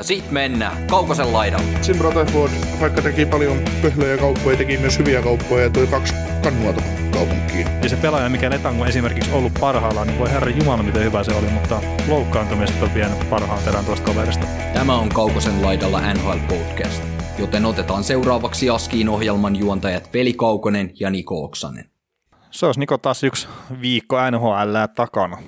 Ja sit mennään Kaukosen laidalla. Sim Rutherford, vaikka teki paljon pöhlöjä kauppoja, teki myös hyviä kauppoja ja toi kaksi kannua kaupunkiin. Ja se pelaaja, mikä Letango esimerkiksi ollut parhaillaan, niin voi herra jumala miten hyvä se oli, mutta loukkaantumista on vienyt parhaan terän tuosta kaverista. Tämä on Kaukosen laidalla NHL Podcast, joten otetaan seuraavaksi Askiin ohjelman juontajat Veli Kaukonen ja Niko Oksanen. Se olisi Niko taas yksi viikko NHL takana.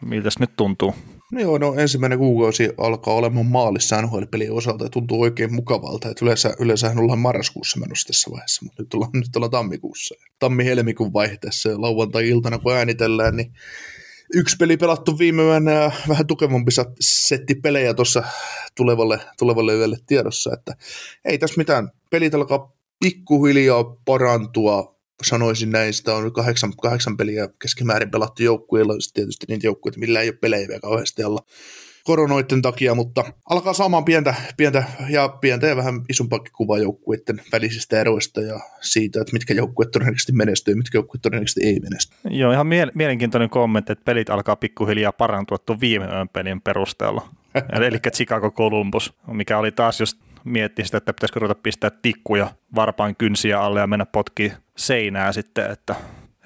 Miltäs nyt tuntuu? No joo, no ensimmäinen kuukausi alkaa olemaan maalissa NHL-pelien osalta ja tuntuu oikein mukavalta. Että yleensä, yleensähän ollaan marraskuussa menossa tässä vaiheessa, mutta nyt ollaan, nyt ollaan tammikuussa. Tammi-helmikuun vaihteessa ja lauantai-iltana kun äänitellään, niin yksi peli pelattu viime yönä ja vähän tukevampi setti pelejä tuossa tulevalle, tulevalle yölle tiedossa, että ei tässä mitään. Pelit alkaa pikkuhiljaa parantua, sanoisin näin, sitä on kahdeksan, kahdeksan peliä keskimäärin pelattu joukkueilla, tietysti niitä joukkueita, millä ei ole pelejä vielä kauheasti alla koronoiden takia, mutta alkaa saamaan pientä, pientä ja pientä ja vähän isompaakin kuvaa joukkueiden välisistä eroista ja siitä, että mitkä joukkueet todennäköisesti menestyy ja mitkä joukkueet todennäköisesti ei menesty. Joo, ihan mielenkiintoinen kommentti, että pelit alkaa pikkuhiljaa parantua tuon viime yön pelin perusteella. Eli Chicago Columbus, mikä oli taas just miettiä sitä, että pitäisikö ruveta pistää tikkuja varpaan kynsiä alle ja mennä potki seinää sitten, että,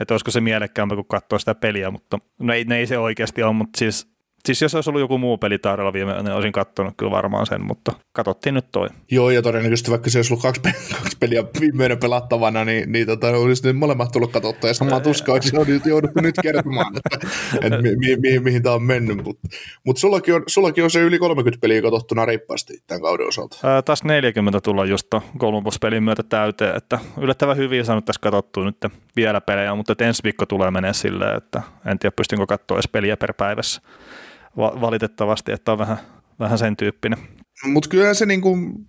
että olisiko se mielekkäämpää kuin katsoa sitä peliä, mutta no ei, ne ei se oikeasti ole, mutta siis Siis jos olisi ollut joku muu peli tarjolla viime, niin olisin katsonut kyllä varmaan sen, mutta katsottiin nyt toi. Joo, ja todennäköisesti vaikka se olisi ollut kaksi, peliä, kaksi peliä viimeinen pelattavana, niin, niin tota, olisi nyt molemmat tullut katsottua, ja samaa tuskaa olisi jouduttu nyt kertomaan, että, että mi, mi, mi, mihin tämä on mennyt. Mutta mut sullakin, on, sullakin on se yli 30 peliä katsottuna reippaasti tämän kauden osalta. Ää, taas 40 tulla just Columbus-pelin myötä täyteen, että yllättävän hyvin saanut tässä katsottua nyt vielä pelejä, mutta ensi viikko tulee menee silleen, että en tiedä pystynkö katsoa edes peliä per päivässä va- valitettavasti, että on vähän, vähän sen tyyppinen. Mutta kyllä se niin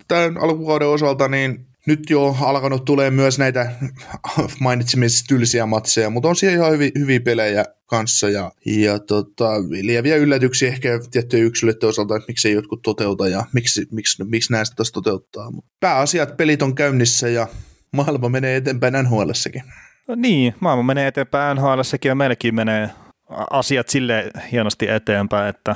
tämän alkukauden osalta, niin nyt jo alkanut tulee myös näitä mainitsemissa tylsiä matseja, mutta on siellä ihan hyviä, hyviä pelejä kanssa ja, ja tota, lieviä yllätyksiä ehkä tiettyjä yksilöiden osalta, että miksei jotkut toteuta ja miksi, miksi, miksi näistä taas toteuttaa. Mut pääasiat pelit on käynnissä ja maailma menee eteenpäin NHLssäkin. No niin, maailma menee eteenpäin NHLssäkin ja meilläkin menee asiat sille hienosti eteenpäin, että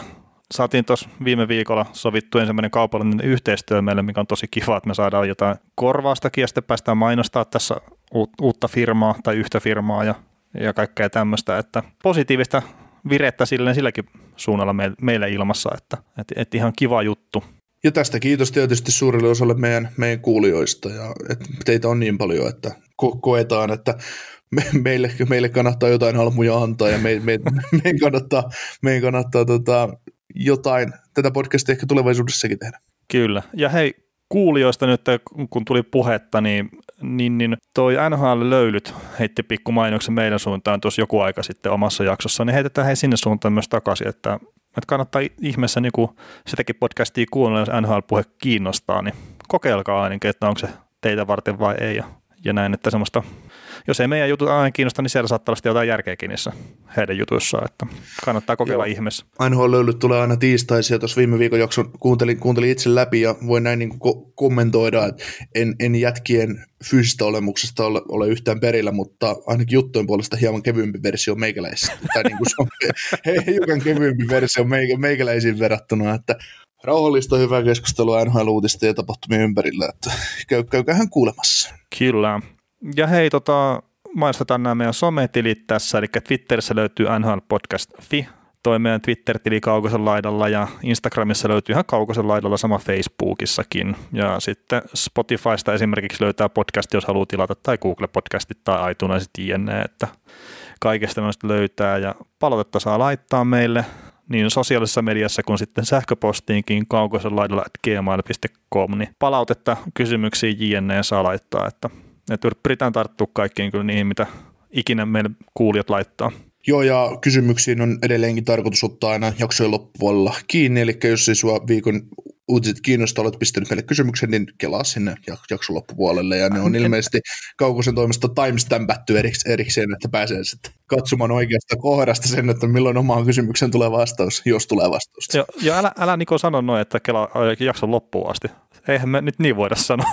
saatiin tuossa viime viikolla sovittu ensimmäinen kaupallinen yhteistyö meille, mikä on tosi kiva, että me saadaan jotain korvaustakin ja sitten päästään mainostaa tässä uutta firmaa tai yhtä firmaa ja, ja kaikkea tämmöistä, että positiivista virettä silleen silläkin suunnalla meille ilmassa, että, että, että ihan kiva juttu. Ja tästä kiitos tietysti suurelle osalle meidän, meidän kuulijoista ja että teitä on niin paljon, että ko- koetaan, että me, meille, meille kannattaa jotain halmuja antaa ja me, me, meidän kannattaa, meidän kannattaa tota, jotain tätä podcastia ehkä tulevaisuudessakin tehdä. Kyllä. Ja hei, kuulijoista nyt, kun tuli puhetta, niin, niin, niin toi NHL-löylyt heitti pikku mainoksen meidän suuntaan tuossa joku aika sitten omassa jaksossa, niin heitetään he sinne suuntaan myös takaisin, että, että kannattaa ihmeessä niin sitäkin podcastia kuunnella, jos NHL-puhe kiinnostaa, niin kokeilkaa ainakin, että onko se teitä varten vai ei. Ja, ja näin, että semmoista jos ei meidän jutut aina kiinnosta, niin siellä saattaa olla jotain järkeäkin niissä heidän jutuissaan, että kannattaa kokeilla Joo. ihmeessä. Ainoa löylyt tulee aina tiistaisin, tuossa viime viikon jakson kuuntelin, kuuntelin itse läpi ja voin näin niin ko- kommentoida, että en, en jätkien fyysistä olemuksesta ole, ole yhtään perillä, mutta ainakin juttujen puolesta hieman kevyempi versio meikäläisistä. tai niin kuin se on hiukan kevyempi versio meikä, meikäläisiin verrattuna, että rauhallista hyvää keskustelua NHL-uutista ja tapahtumien ympärillä, että käy, käykähän kuulemassa. Kyllä. Ja hei, tota, mainostetaan nämä meidän sometilit tässä, eli Twitterissä löytyy nhlpodcast.fi, toi meidän Twitter-tili Kaukosen laidalla ja Instagramissa löytyy ihan Kaukosen laidalla sama Facebookissakin. Ja sitten Spotifysta esimerkiksi löytää podcast, jos haluaa tilata, tai Google-podcastit tai iTunesit jne, että kaikesta noista löytää ja palautetta saa laittaa meille niin sosiaalisessa mediassa kuin sitten sähköpostiinkin kaukosen laidalla gmail.com, niin palautetta, kysymyksiä jne saa laittaa, että että pyritään tarttua kaikkiin kyllä niihin, mitä ikinä meille kuulijat laittaa. Joo, ja kysymyksiin on edelleenkin tarkoitus ottaa aina jaksojen loppupuolella kiinni, eli jos ei sua viikon uutiset kiinnostaa, olet pistänyt meille kysymyksen, niin kelaa sinne jakson loppupuolelle. Ja ne on ilmeisesti Kaukosen toimesta timestampattu erikseen, että pääsee sitten katsomaan oikeasta kohdasta sen, että milloin omaan kysymykseen tulee vastaus, jos tulee vastaus. Joo, jo älä, älä Niko sano noin, että kelaa jakson loppuun asti. Eihän me nyt niin voida sanoa.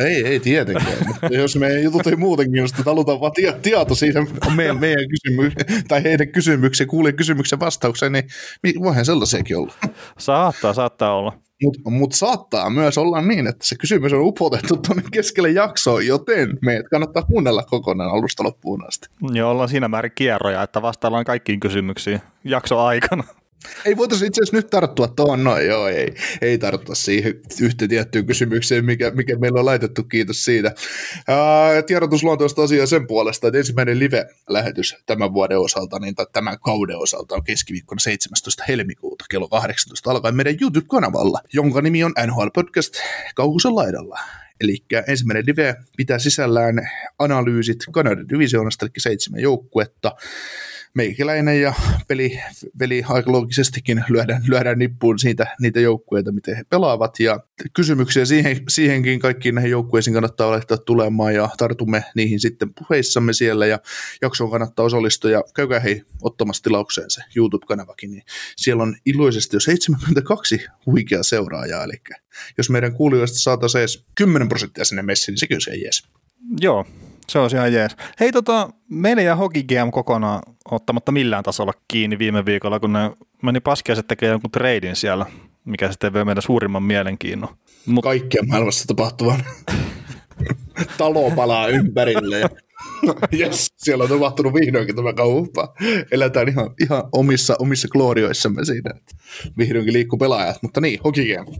Ei, ei tietenkään. Mutta jos meidän jutut ei muuten kiinnosta, että halutaan vaan tie, tieto siitä meidän, meidän kysymys, tai heidän kysymyksen, kuulee kysymyksen vastaukseen, niin voihan sellaisiakin olla. Saattaa, saattaa olla. Mutta mut saattaa myös olla niin, että se kysymys on upotettu tuonne keskelle jaksoa, joten meidät kannattaa kuunnella kokonaan alusta loppuun asti. Joo, ollaan siinä määrin kierroja, että vastaillaan kaikkiin kysymyksiin jakso aikana. Ei voitaisiin itse asiassa nyt tarttua tuohon, no joo, ei, ei tarttua siihen yhteen tiettyyn kysymykseen, mikä, mikä meillä on laitettu, kiitos siitä. Tiedotusluontoista asiaa sen puolesta, että ensimmäinen live-lähetys tämän vuoden osalta, niin tai tämän kauden osalta on keskiviikkona 17. helmikuuta kello 18 alkaen meidän YouTube-kanavalla, jonka nimi on NHL Podcast Kaukusen laidalla. Eli ensimmäinen live pitää sisällään analyysit Kanadan divisioonasta, eli seitsemän joukkuetta, meikäläinen ja peli, peli aika loogisestikin lyödään, lyödään nippuun siitä, niitä joukkueita, miten he pelaavat. Ja kysymyksiä siihen, siihenkin kaikkiin näihin joukkueisiin kannattaa laittaa tulemaan ja tartumme niihin sitten puheissamme siellä ja jaksoon kannattaa osallistua ja käykää hei ottamassa tilaukseen se YouTube-kanavakin, niin siellä on iloisesti jo 72 huikeaa seuraajaa, eli jos meidän kuulijoista saataisiin edes 10 prosenttia sinne messiin, niin sekin on jees. Joo, se on ihan jees. Hei tota, meillä ja Hockey GM kokonaan ottamatta millään tasolla kiinni viime viikolla, kun ne meni paskiaiset tekemään jonkun treidin siellä, mikä sitten vei meidän suurimman mielenkiinnon. Mut... Kaikkea maailmassa tapahtuvan. Talo palaa ympärille ja yes, siellä on tapahtunut vihdoinkin tämä kauppaa. Eletään ihan, ihan omissa, omissa glorioissamme siinä, että vihdoinkin liikkuu pelaajat, mutta niin, Hockey GM.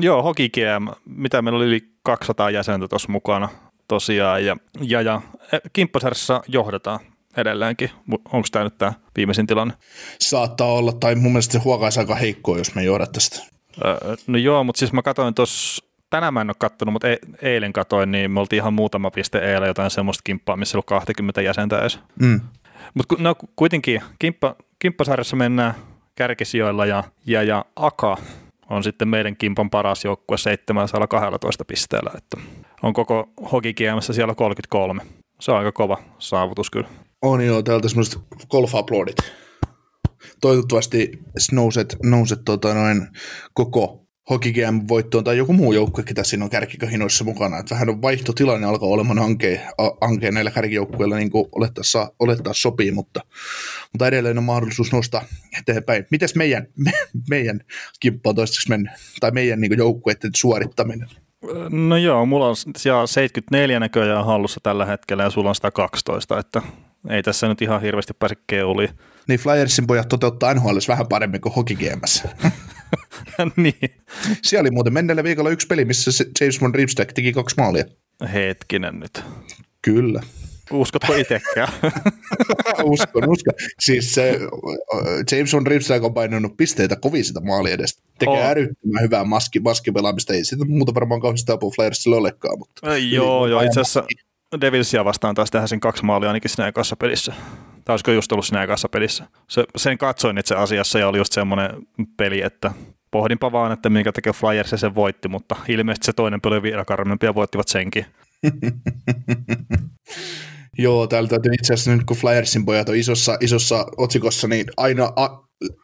Joo, Hockey GM, mitä meillä oli yli 200 jäsentä tuossa mukana tosiaan, ja, ja, ja e, kimppasarjassa johdetaan edelleenkin. Onko tämä nyt tämä viimeisin tilanne? Saattaa olla, tai mun mielestä se huokaisi aika heikkoa, jos me johdat tästä. Öö, no joo, mutta siis mä katsoin tuossa, tänään mä en ole kattonut, mutta e- eilen katsoin, niin me oltiin ihan muutama piste eilen jotain semmoista kimppaa, missä oli 20 jäsentä edes. Mm. Mutta no kuitenkin, kimppa, kimppasarjassa mennään kärkisijoilla ja, ja, ja Aka on sitten meidän kimpan paras joukkue 712 pisteellä, että on koko hokikiemässä siellä 33. Se on aika kova saavutus kyllä. On joo, täältä semmoiset golf uploadit. Toivottavasti nouset, nouset tota noin koko Hockey voittoon tai joku muu joukkue, ketä siinä on kärkikahinoissa mukana. Että vähän on vaihtotilanne alkaa olemaan hankeen, hankeen näillä kärkijoukkueilla, niin kuin olettaa, olettaa sopii, mutta, mutta edelleen on mahdollisuus nostaa eteenpäin. Mites meidän, me, meidän kimppa on toistaiseksi mennyt, tai meidän niin joukkueiden suorittaminen? No joo, mulla on siellä 74 näköjään hallussa tällä hetkellä ja sulla on 112, että ei tässä nyt ihan hirveästi pääse keuliin. Niin Flyersin pojat toteuttaa NHL vähän paremmin kuin Hockey. niin. Siellä oli muuten menneellä viikolla yksi peli, missä James von Riebstack teki kaksi maalia. Hetkinen nyt. Kyllä. Uskotko itsekään? uskon, uskon. Siis se, James von Riebstack on painanut pisteitä kovin sitä maalia edestä. Tekee oh. älyttömän hyvää maski, maskipelaamista. Ei siitä muuta varmaan kauheasti apua Flyersille olekaan. Mutta joo, joo, itse asiassa Devilsia vastaan taas tehdä sen kaksi maalia ainakin siinä ekassa pelissä. Tai olisiko just ollut siinä ekassa pelissä. Se, sen katsoin itse asiassa ja oli just semmoinen peli, että pohdinpa vaan, että minkä takia Flyers sen voitti, mutta ilmeisesti se toinen peli vielä karmempi ja voittivat senkin. Joo, täällä täytyy itse asiassa nyt kun Flyersin pojat on isossa, isossa otsikossa, niin aina a,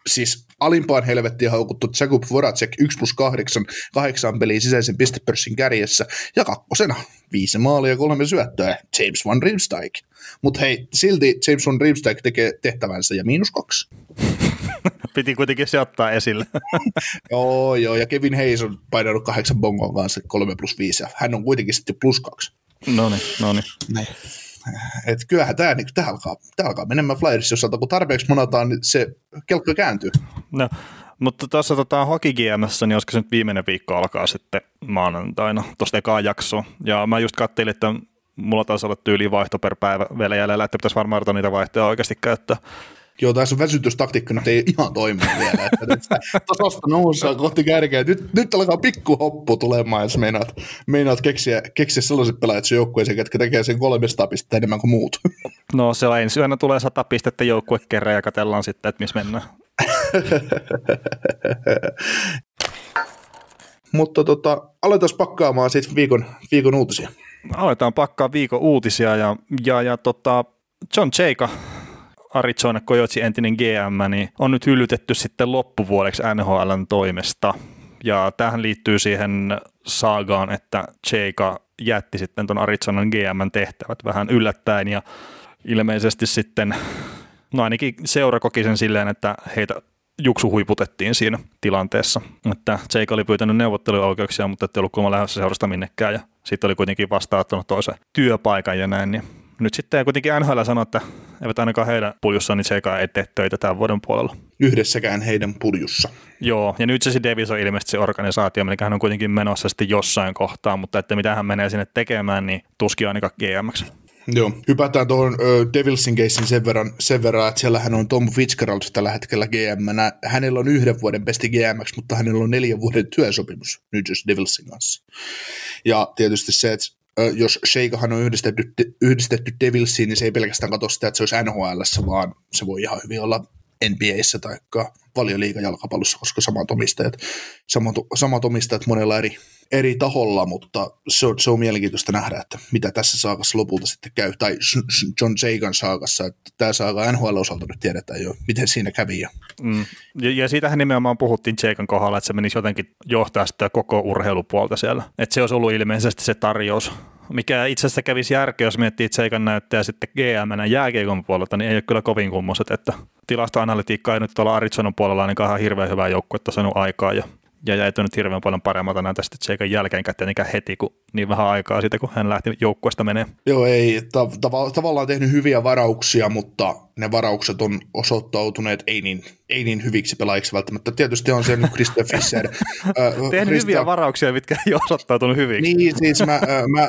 siis alimpaan helvettiin haukuttu Jakub Voracek 1 plus 8, 8 peliä sisäisen pistepörssin kärjessä ja kakkosena viisi maalia ja kolme syöttöä James Van Riemsdyk. Mutta hei, silti James Van Riemsdyk tekee tehtävänsä ja miinus kaksi. Piti kuitenkin se ottaa esille. joo, joo, ja Kevin Hayes on painanut kahdeksan bongon kanssa 3 plus 5, ja hän on kuitenkin sitten plus kaksi. No niin, no niin. Et kyllähän tämä, niin, alkaa, alkaa menemään Flyersin osalta, kun tarpeeksi monataan, niin se kelkka kääntyy. No, mutta tuossa tota, Hockey GMssä, niin olisiko se nyt viimeinen viikko alkaa sitten maanantaina, tuosta ekaa jaksoa. Ja mä just katselin, että mulla taisi olla tyyli vaihto per päivä vielä jäljellä, että pitäisi varmaan niitä vaihtoja oikeasti käyttää. Joo, tässä on väsytystaktiikka nyt ei ihan toimi vielä. Tasasta nousee kohti kärkeä. Nyt, nyt alkaa pikkuhoppu tulemaan, jos meinaat, meinaat keksiä, keksiä sellaiset pelaajat sen joukkueeseen, jotka tekee sen 300 pistettä enemmän kuin muut. No se on ensi yönä tulee 100 pistettä joukkue kerran ja katsellaan sitten, että missä mennään. Mutta tota, aletaan pakkaamaan sitten viikon, viikon uutisia. Aletaan pakkaa viikon uutisia ja, ja, ja tota, John Cheika, Arizona Coyotesin entinen GM, niin on nyt hyllytetty sitten loppuvuodeksi NHLn toimesta. Ja tähän liittyy siihen saagaan, että Cheika jätti sitten tuon Arizonan GM tehtävät vähän yllättäen ja ilmeisesti sitten, no ainakin seura koki sen silleen, että heitä juksu huiputettiin siinä tilanteessa. Että Jake oli pyytänyt neuvotteluoikeuksia, mutta ei ollut kuulemma lähdössä seurasta minnekään ja sitten oli kuitenkin vastaanottanut toisen työpaikan ja näin. Niin nyt sitten kuitenkin NHL sanoi, että eivät ainakaan heidän puljussaan, niin Jake ei tee töitä tämän vuoden puolella. Yhdessäkään heidän puljussa. Joo, ja nyt se Davis on ilmeisesti se organisaatio, mikä hän on kuitenkin menossa sitten jossain kohtaa, mutta että mitä hän menee sinne tekemään, niin tuskin ainakaan GMX. Joo, hypätään tuohon uh, Devilsin keissin sen verran, sen verran, että siellähän on Tom Fitzgerald tällä hetkellä GM. Hänellä on yhden vuoden besti GMX, mutta hänellä on neljän vuoden työsopimus New Jersey Devilsin kanssa. Ja tietysti se, että jos Sheikahan on yhdistetty, yhdistetty Devilsiin, niin se ei pelkästään katso sitä, että se olisi NHL, vaan se voi ihan hyvin olla NBAissä tai valioliikajalkapallossa, koska samat omistajat, samat, samat omistajat monella eri, eri taholla, mutta se on, se on mielenkiintoista nähdä, että mitä tässä saakassa lopulta sitten käy, tai John Jagan saakassa, että tämä saaka NHL-osalta nyt tiedetään jo, miten siinä kävi. Ja, mm. ja, ja siitähän nimenomaan puhuttiin Jagan kohdalla, että se menisi jotenkin johtaa sitä koko urheilupuolta siellä, että se olisi ollut ilmeisesti se tarjous, mikä itse asiassa kävisi järkeä, jos miettii, Seikan näyttää sitten GM jääkiekon puolelta, niin ei ole kyllä kovin kummoset, että tilastoanalytiikka ei nyt tuolla Arizonan puolella ainakaan ihan hirveän hyvää joukkuetta saanut aikaa ja ja jäi nyt hirveän paljon paremmalta näitä sitten Seikan jälkeenkään tietenkään heti, kun niin vähän aikaa siitä, kun hän lähti joukkueesta menee. Joo, ei ta- tav- tavallaan tehnyt hyviä varauksia, mutta ne varaukset on osoittautuneet ei niin, ei niin hyviksi pelaajiksi välttämättä. Tietysti on se Christian Fischer. Tehnyt Christa... hyviä varauksia, mitkä ei osoittautunut hyviksi. Niin, siis mä, mä,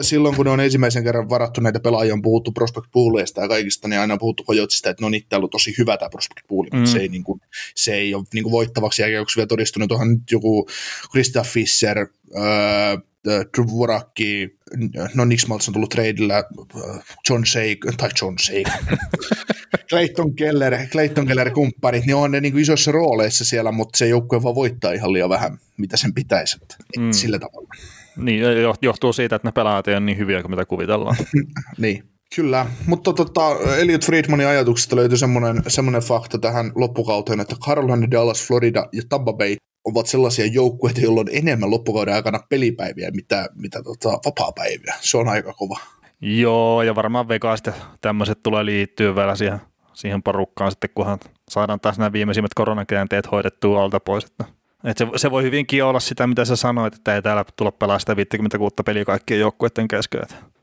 silloin kun on ensimmäisen kerran varattu näitä pelaajia, on puhuttu prospect pooleista ja kaikista, niin aina on puhuttu Kojotsista, että no niin, täällä on tosi hyvä tämä prospect pool, mm. mutta se ei, niin kuin, se ei ole niin kuin voittavaksi jälkeen, vielä todistunut. Onhan nyt joku Christian Fischer, öö, Dvorakki, no Nixmaltz on tullut tradeillä, John Shake, tai John Shake, Clayton Keller, Clayton Keller kumppanit, niin on ne niin kuin isoissa rooleissa siellä, mutta se joukkue vaan voittaa ihan liian vähän, mitä sen pitäisi, että mm. sillä tavalla. Niin, johtuu siitä, että ne pelaajat ei ole niin hyviä kuin mitä kuvitellaan. niin, Kyllä, mutta tota, Elliot Friedmanin ajatuksesta löytyi semmoinen, semmoinen fakta tähän loppukauteen, että Carolina, Dallas, Florida ja Tampa Bay ovat sellaisia joukkueita, joilla on enemmän loppukauden aikana pelipäiviä, mitä, mitä tota, vapaa-päiviä. Se on aika kova. Joo, ja varmaan Vegas tämmöiset tulee liittyä vielä siihen, siihen porukkaan sitten, kunhan saadaan taas nämä viimeisimmät koronakäänteet hoidettua alta pois. Että, että se, se, voi hyvinkin olla sitä, mitä sä sanoit, että ei täällä tulla pelaa sitä 56 peliä kaikkien joukkueiden kesken.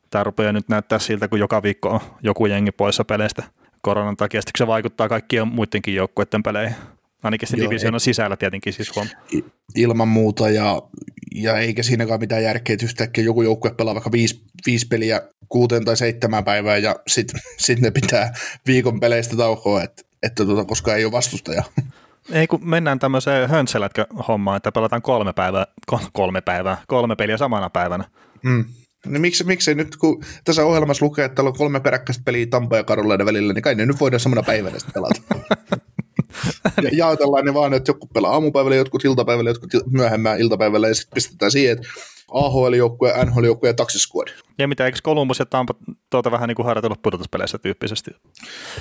Tämä rupeaa nyt näyttää siltä, kun joka viikko on joku jengi poissa peleistä koronan takia. Sitten se vaikuttaa kaikkien muidenkin joukkueiden peleihin. Ainakin se divisioonan sisällä tietenkin siis huom. Ilman muuta ja, ja eikä siinäkaan mitään järkeä, että yhtäkkiä joku joukkue pelaa vaikka viisi, viisi peliä kuuteen tai seitsemän päivää ja sitten sit ne pitää viikon peleistä taukoa, että, että tota, koska ei ole vastustaja. Ei kun mennään tämmöiseen höntselätkö hommaan, että pelataan kolme päivää, kolme päivää, kolme peliä samana päivänä. Mm. Niin miksi, miksi nyt, kun tässä ohjelmassa lukee, että täällä on kolme peräkkäistä peliä Tampa ja Karolainen välillä, niin kai ne nyt voidaan samana päivänä sitten pelata. ja jaotellaan ne vaan, että joku pelaa aamupäivällä, jotkut iltapäivällä, jotkut myöhemmään iltapäivällä, ja sitten pistetään siihen, että AHL-joukkue, NHL-joukkue ja taksiskuodi. Ja mitä, eikö Columbus ja Tampa tuota vähän niin kuin harjoitellut pudotuspeleissä tyyppisesti?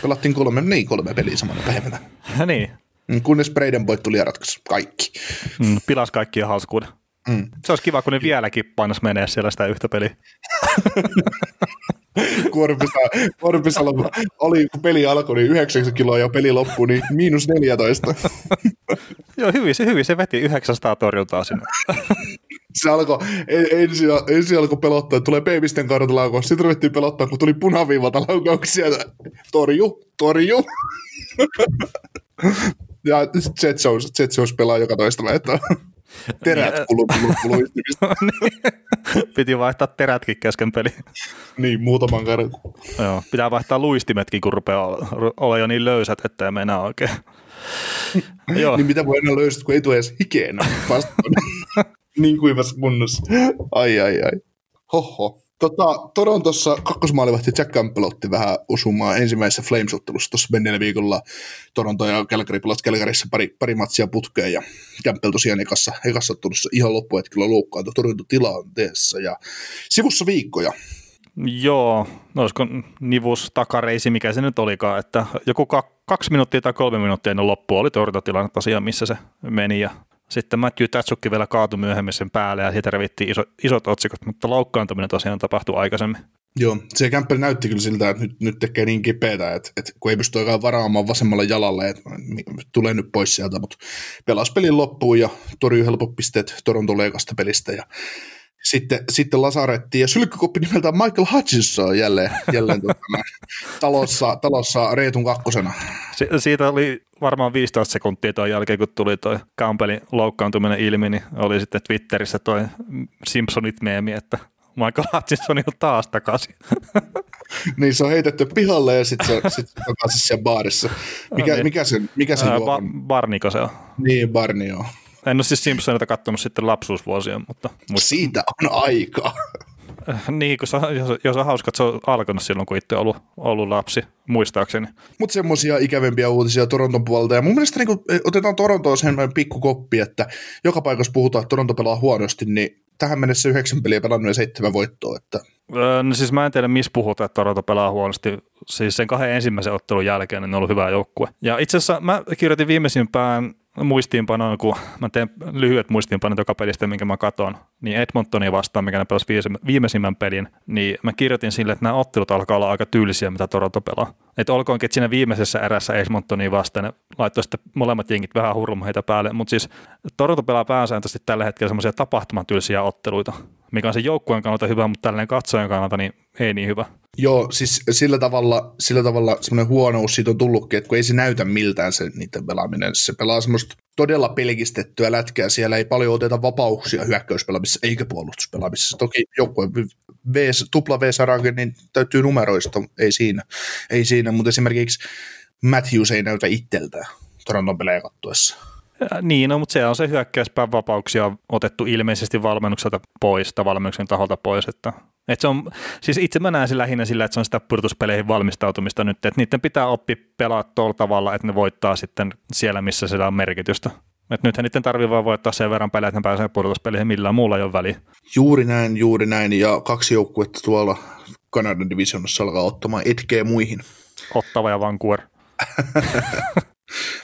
Pelattiin kolme, niin kolme peliä samana päivänä. niin. Mm, kunnes Braden tuli ja ratkaisi kaikki. Mm, pilas kaikkien hauskuuden. Mm. Se olisi kiva, kun ne vieläkin painas menee siellä sitä yhtä peliä. Korpisalo, Korpisalo oli, kun peli alkoi, niin 90 kiloa ja peli loppui, niin miinus 14. Joo, hyvin se, hyvin se veti 900 torjuntaa sinne. se alkoi, ensin, ensin alkoi pelottaa, että tulee peivisten kaudalta laukaus, sitten ruvettiin pelottaa, kun tuli punaviivalta laukauksia, torju, torju. ja Jet Jones, Jet Jones pelaa joka toista vaihtoa. Terät kulu, kulu, kulu niin, Piti vaihtaa terätkin kesken peli. niin, muutaman kerran. Joo, pitää vaihtaa luistimetkin, kun rupeaa olla jo niin löysät, että ei mennä oikein. Joo. niin mitä voi enää löysät, kun ei tule edes hikeenä niin kuivassa kunnossa. Ai, ai, ai. Hoho. Tota, Torontossa kakkosmaalivahti Jack Campbell otti vähän osumaan ensimmäisessä Flames-ottelussa tuossa menneellä viikolla. Toronto ja Calgary pelas Calgaryssa pari, pari matsia putkeen ja Campbell tosiaan ekassa, ekassa ottelussa ihan loppuhetkellä loukkaantui Toronto tilanteessa ja sivussa viikkoja. Joo, no olisiko nivus takareisi, mikä se nyt olikaan, että joku kaksi minuuttia tai kolme minuuttia ennen loppua oli torjuntatilannetta tosiaan, missä se meni ja sitten Matthew Tatsukki vielä kaatui myöhemmin sen päälle ja siitä revittiin iso, isot otsikot, mutta loukkaantuminen tosiaan tapahtui aikaisemmin. Joo, se Campbell näytti kyllä siltä, että nyt, nyt tekee niin kipeätä, että, että kun ei pysty oikein varaamaan vasemmalle jalalle, että tulee nyt pois sieltä, mutta pelasi pelin loppuun ja torjui helpot pisteet Toronto leikasta pelistä ja sitten, sitten lasarettiin ja sylkkykoppi nimeltä Michael Hutchinson jälleen, jälleen tuota, talossa, talossa Reetun kakkosena. Si- siitä oli varmaan 15 sekuntia tuon jälkeen, kun tuli tuo Campbellin loukkaantuminen ilmi, niin oli sitten Twitterissä tuo Simpsonit meemi, että Michael Hutchinson on taas takaisin. niin se on heitetty pihalle ja sitten se, sit se takaisin siellä baarissa. Mikä, no niin. mikä se, mikä se Ää, ba- Barniko se on? Niin, Barni joo. En ole siis Simpsonita katsonut sitten lapsuusvuosia, mutta... Muist... Siitä on aika. niin, kun jos, jos on hauska, että se on alkanut silloin, kun itse ollut, ollut lapsi, muistaakseni. Mutta semmoisia ikävempiä uutisia Toronton puolelta. Ja mun mielestä niin kun, otetaan Torontoon sen pikku koppi, että joka paikassa puhutaan, että Toronto pelaa huonosti, niin tähän mennessä yhdeksän peliä pelannut ja seitsemän voittoa. Että... Öö, no siis mä en tiedä, missä puhutaan, että Toronto pelaa huonosti. Siis sen kahden ensimmäisen ottelun jälkeen niin ne on ollut hyvä joukkue. Ja itse asiassa mä kirjoitin viimeisimpään muistiinpanoon, kun mä teen lyhyet muistiinpanot joka pelistä, minkä mä katon, niin Edmontonia vastaan, mikä ne pelasi viimeisimmän pelin, niin mä kirjoitin sille, että nämä ottelut alkaa olla aika tyylisiä, mitä Toronto pelaa. Että olkoonkin, että siinä viimeisessä erässä Edmontonia vastaan ne laittoi sitten molemmat jengit vähän hurlumheita päälle, mutta siis Toronto pelaa pääsääntöisesti tällä hetkellä semmoisia tapahtumatyylisiä otteluita, mikä on se joukkueen kannalta hyvä, mutta tällainen katsojan kannalta niin ei niin hyvä. Joo, siis sillä tavalla, sillä tavalla semmoinen huonous siitä on tullutkin, että kun ei se näytä miltään se niiden pelaaminen. Se pelaa semmoista todella pelkistettyä lätkää. Siellä ei paljon oteta vapauksia hyökkäyspelaamisessa eikä puolustuspelaamisessa. Toki joukkue tupla v niin täytyy numeroista, ei siinä. Ei siinä, mutta esimerkiksi Matthews ei näytä itseltään Toronton pelejä kattuessa. Niin, no, mutta se on se hyökkäyspään vapauksia otettu ilmeisesti valmennukselta pois tai valmennuksen taholta pois, että et se on, siis itse mä näen sen lähinnä sillä, että se on sitä purtuspeleihin valmistautumista nyt, että niiden pitää oppia pelaa tuolla tavalla, että ne voittaa sitten siellä, missä sillä on merkitystä. Et nythän niiden tarvii vaan voittaa sen verran pelejä, että ne pääsee purtuspeleihin, millään muulla ei ole väliä. Juuri näin, juuri näin, ja kaksi joukkuetta tuolla Kanadan divisionassa alkaa ottamaan etkeä muihin. Ottava ja Vancouver.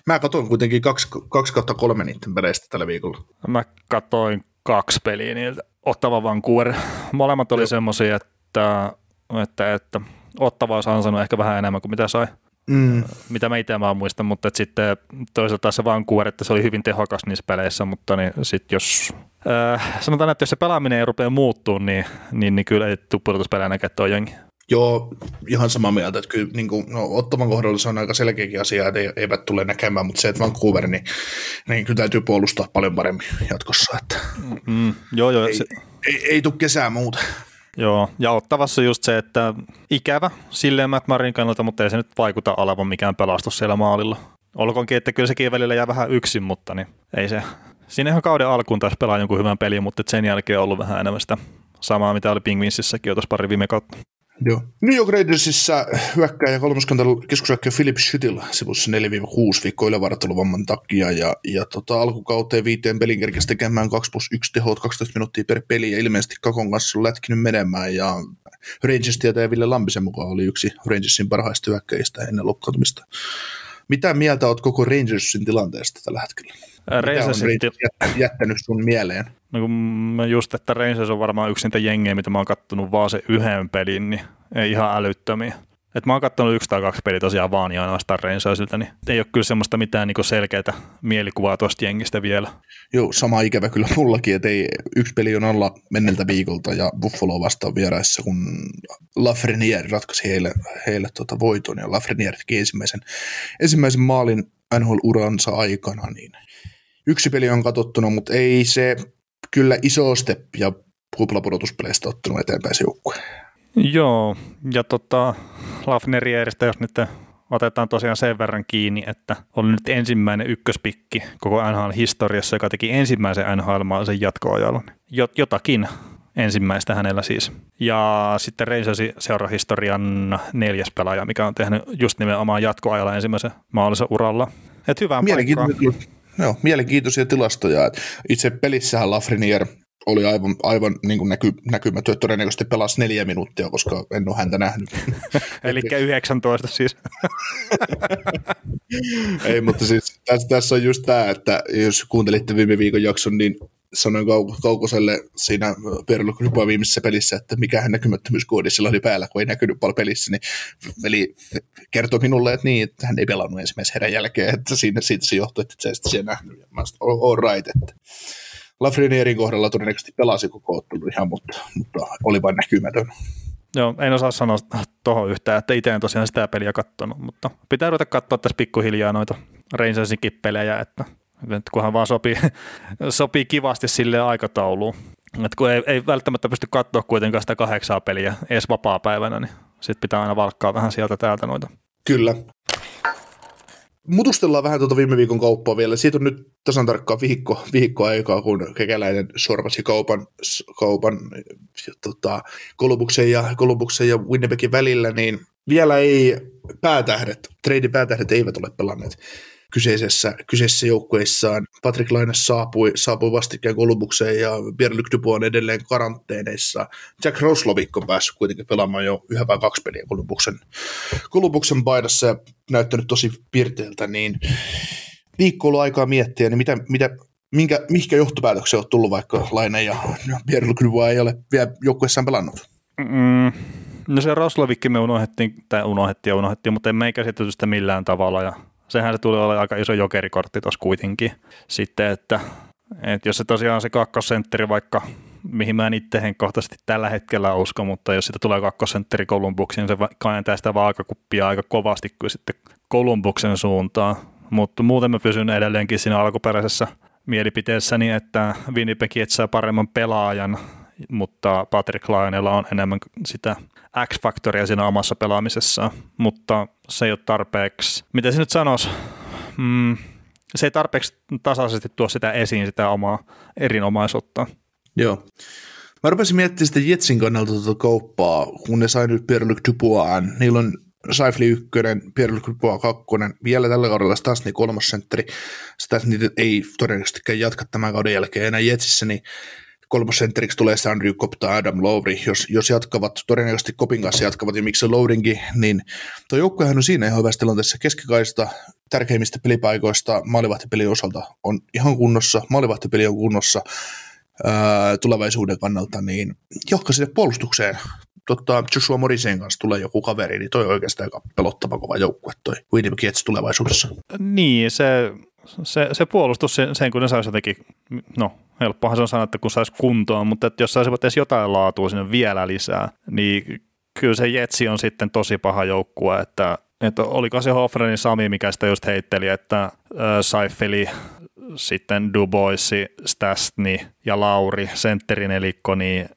Mä katsoin kuitenkin kaksi, kaksi kautta kolme niiden peleistä tällä viikolla. Mä katsoin kaksi peliä niiltä. Ottava Vancouver. Molemmat oli semmoisia, että, että, että Ottava olisi ansainnut ehkä vähän enemmän kuin mitä sai. Mm. Mitä mä itse vaan muistan, mutta että sitten toisaalta se Vancouver, että se oli hyvin tehokas niissä peleissä, mutta niin sitten jos äh, sanotaan, että jos se pelaaminen ei rupea muuttuu, niin, niin, niin kyllä ei tuppurotuspelejä näkee tuo jengi. Joo, ihan samaa mieltä, että kyllä niin kuin, no, Ottavan kohdalla se on aika selkeäkin asia, että eivät tule näkemään, mutta se, että Vancouver, niin, niin kyllä täytyy puolustaa paljon paremmin jatkossa. Että mm, joo, joo. Ei, se... ei, ei, ei tule kesää muuta. Joo, ja ottavassa just se, että ikävä silleen Matt Marin kannalta, mutta ei se nyt vaikuta olevan mikään pelastus siellä maalilla. Olkoonkin, että kyllä sekin välillä jää vähän yksin, mutta niin ei se. Siinä ihan kauden alkuun taisi pelaa jonkun hyvän pelin, mutta sen jälkeen on ollut vähän enemmän sitä samaa, mitä oli Pingvinsissäkin jo tuossa pari viime kautta. Joo. New York Raidersissa hyökkäjä kolmoskanta keskushyökkäjä Philip Schüttil sivussa 4-6 viikkoa ylävartaluvamman takia ja, ja tota, alkukauteen viiteen pelin kerkesi tekemään 2 plus 1 tehot 12 minuuttia per peli ja ilmeisesti Kakon kanssa on lätkinyt menemään ja Rangers tietää Ville Lampisen mukaan oli yksi Rangersin parhaista hyökkäjistä ennen lokkautumista. Mitä mieltä olet koko Rangersin tilanteesta tällä hetkellä? Rangersin Mitä on jättänyt sun mieleen? No kun just, että Rangers on varmaan yksi niitä jengejä, mitä mä oon kattonut vaan se yhden pelin, niin ei ihan älyttömiä. Et mä oon katsonut yksi tai kaksi peliä tosiaan vaan ja ainoastaan Rangersilta, niin ei ole kyllä semmoista mitään niinku selkeää mielikuvaa tuosta jengistä vielä. Joo, sama ikävä kyllä mullakin, että ei, yksi peli on alla menneltä viikolta ja Buffalo vastaan vieraissa, kun Lafreniere ratkaisi heille, heille tuota voiton ja Lafreniere teki ensimmäisen, ensimmäisen maalin NHL-uransa aikana, niin yksi peli on katsottuna, mutta ei se kyllä iso step ja kuplapudotuspeleistä ottanut eteenpäin se joukkue. Joo, ja tota, Lafnerieristä, jos nyt otetaan tosiaan sen verran kiinni, että oli nyt ensimmäinen ykköspikki koko NHL-historiassa, joka teki ensimmäisen NHL-maallisen jatkoajalon. Jot, jotakin ensimmäistä hänellä siis. Ja sitten Rangersin seurahistorian neljäs pelaaja, mikä on tehnyt just nimenomaan jatkoajalla ensimmäisen maallisen uralla. Et hyvää paikkaa. Joo, mielenkiintoisia tilastoja. Itse pelissähän Lafreniere oli aivan, aivan niin kuin näky, näkymätön, todennäköisesti pelasi neljä minuuttia, koska en ole häntä nähnyt. Eli 19 siis. Ei, mutta siis tässä, tässä on just tämä, että jos kuuntelitte viime viikon jakson, niin sanoin Kau- Kaukoselle siinä Perlukrypaa viimeisessä pelissä, että mikä hän näkymättömyyskoodi sillä oli päällä, kun ei näkynyt paljon pelissä, niin veli kertoi minulle, että niin, että hän ei pelannut ensimmäisen herän jälkeen, että siinä, siitä se johtui, että se ei siellä nähnyt. Ja mä sanoin, all right, että Lafrenierin kohdalla todennäköisesti pelasi koko ottelu ihan, mutta, mutta oli vain näkymätön. Joo, en osaa sanoa tuohon yhtään, että itse en tosiaan sitä peliä katsonut, mutta pitää ruveta katsoa tässä pikkuhiljaa noita Rangersin kippelejä, että, kunhan vaan sopii, sopii kivasti sille aikatauluun. Että kun ei, ei välttämättä pysty katsoa kuitenkaan sitä kahdeksaa peliä edes vapaa-päivänä, niin sitten pitää aina valkkaa vähän sieltä täältä noita. Kyllä. Mutustellaan vähän tuota viime viikon kauppaa vielä. Siitä on nyt tasan tarkkaan viikko, viikko aikaa, kun kekäläinen sorvasi kaupan, kaupan tota, Kolubuksen, ja, Kolubuksen ja Winnipegin välillä, niin vielä ei päätähdet, treidin päätähdet eivät ole pelanneet kyseisessä, kyseisessä joukkueissaan. Patrick Laine saapui, saapui vastikään Kolumbukseen ja Pierre-Luc Dubois on edelleen karanteeneissa. Jack Roslovik on päässyt kuitenkin pelaamaan jo yhä vai kaksi peliä Kolumbuksen, Kolumbuksen paidassa ja näyttänyt tosi pirteeltä, niin viikko ollut aikaa miettiä, niin mitä, mitä, minkä, mihinkä johtopäätöksiä on tullut, vaikka Laine ja Pierre-Luc Dubois ei ole vielä joukkueessaan pelannut? Mm, no se Roslovikki me unohdettiin, tai unohdettiin ja unohdettiin, mutta emme käsitelty sitä millään tavalla ja sehän se tulee olla aika iso jokerikortti tuossa kuitenkin. Sitten, että, että jos se tosiaan on se kakkosentteri vaikka, mihin mä en itse henkkohtaisesti tällä hetkellä usko, mutta jos sitä tulee kakkosentteri Kolumbuksiin, niin se kääntää sitä vaakakuppia aika kovasti kuin sitten Kolumbuksen suuntaan. Mutta muuten mä pysyn edelleenkin siinä alkuperäisessä mielipiteessäni, että Winnipeg etsää paremman pelaajan, mutta Patrick Lionella on enemmän sitä X-faktoria siinä omassa pelaamisessaan, mutta se ei ole tarpeeksi, miten se nyt sanoisi, mm, se ei tarpeeksi tasaisesti tuo sitä esiin, sitä omaa erinomaisuutta. Joo. Mä rupesin miettimään sitä Jetsin kannalta tuota kauppaa, kun ne sai nyt Pierre-Luc Dubois. Niillä on Saifli 1, Pierre-Luc Dubois 2, vielä tällä kaudella Stasni kolmas sentteri. Sitä ei todennäköisesti jatka tämän kauden jälkeen enää Jetsissä, niin kolmosentteriksi tulee Andrew Cobb tai Adam Lowry, jos, jos jatkavat, todennäköisesti Kopin kanssa jatkavat ja miksi Lowrinkin, niin tuo joukkuehan on siinä ihan hyvässä tilanteessa. Keskikaista tärkeimmistä pelipaikoista maalivahtipelin osalta on ihan kunnossa, maalivahtipeli on kunnossa ää, tulevaisuuden kannalta, niin johka sinne puolustukseen. Totta, Joshua Morisen kanssa tulee joku kaveri, niin toi on oikeastaan aika pelottava kova joukkue toi Winnipeg Jets tulevaisuudessa. Niin, se, se, se puolustus, sen, sen kun ne saisi jotenkin, no helppohan se on sanoa, että kun saisi kuntoon, mutta että jos saisivat edes jotain laatua sinne vielä lisää, niin kyllä se Jetsi on sitten tosi paha joukkue, että, että oliko se Hoffrenin Sami, mikä sitä just heitteli, että äh, Saifeli, sitten Duboisi, Stastni ja Lauri, sentterin elikko, niin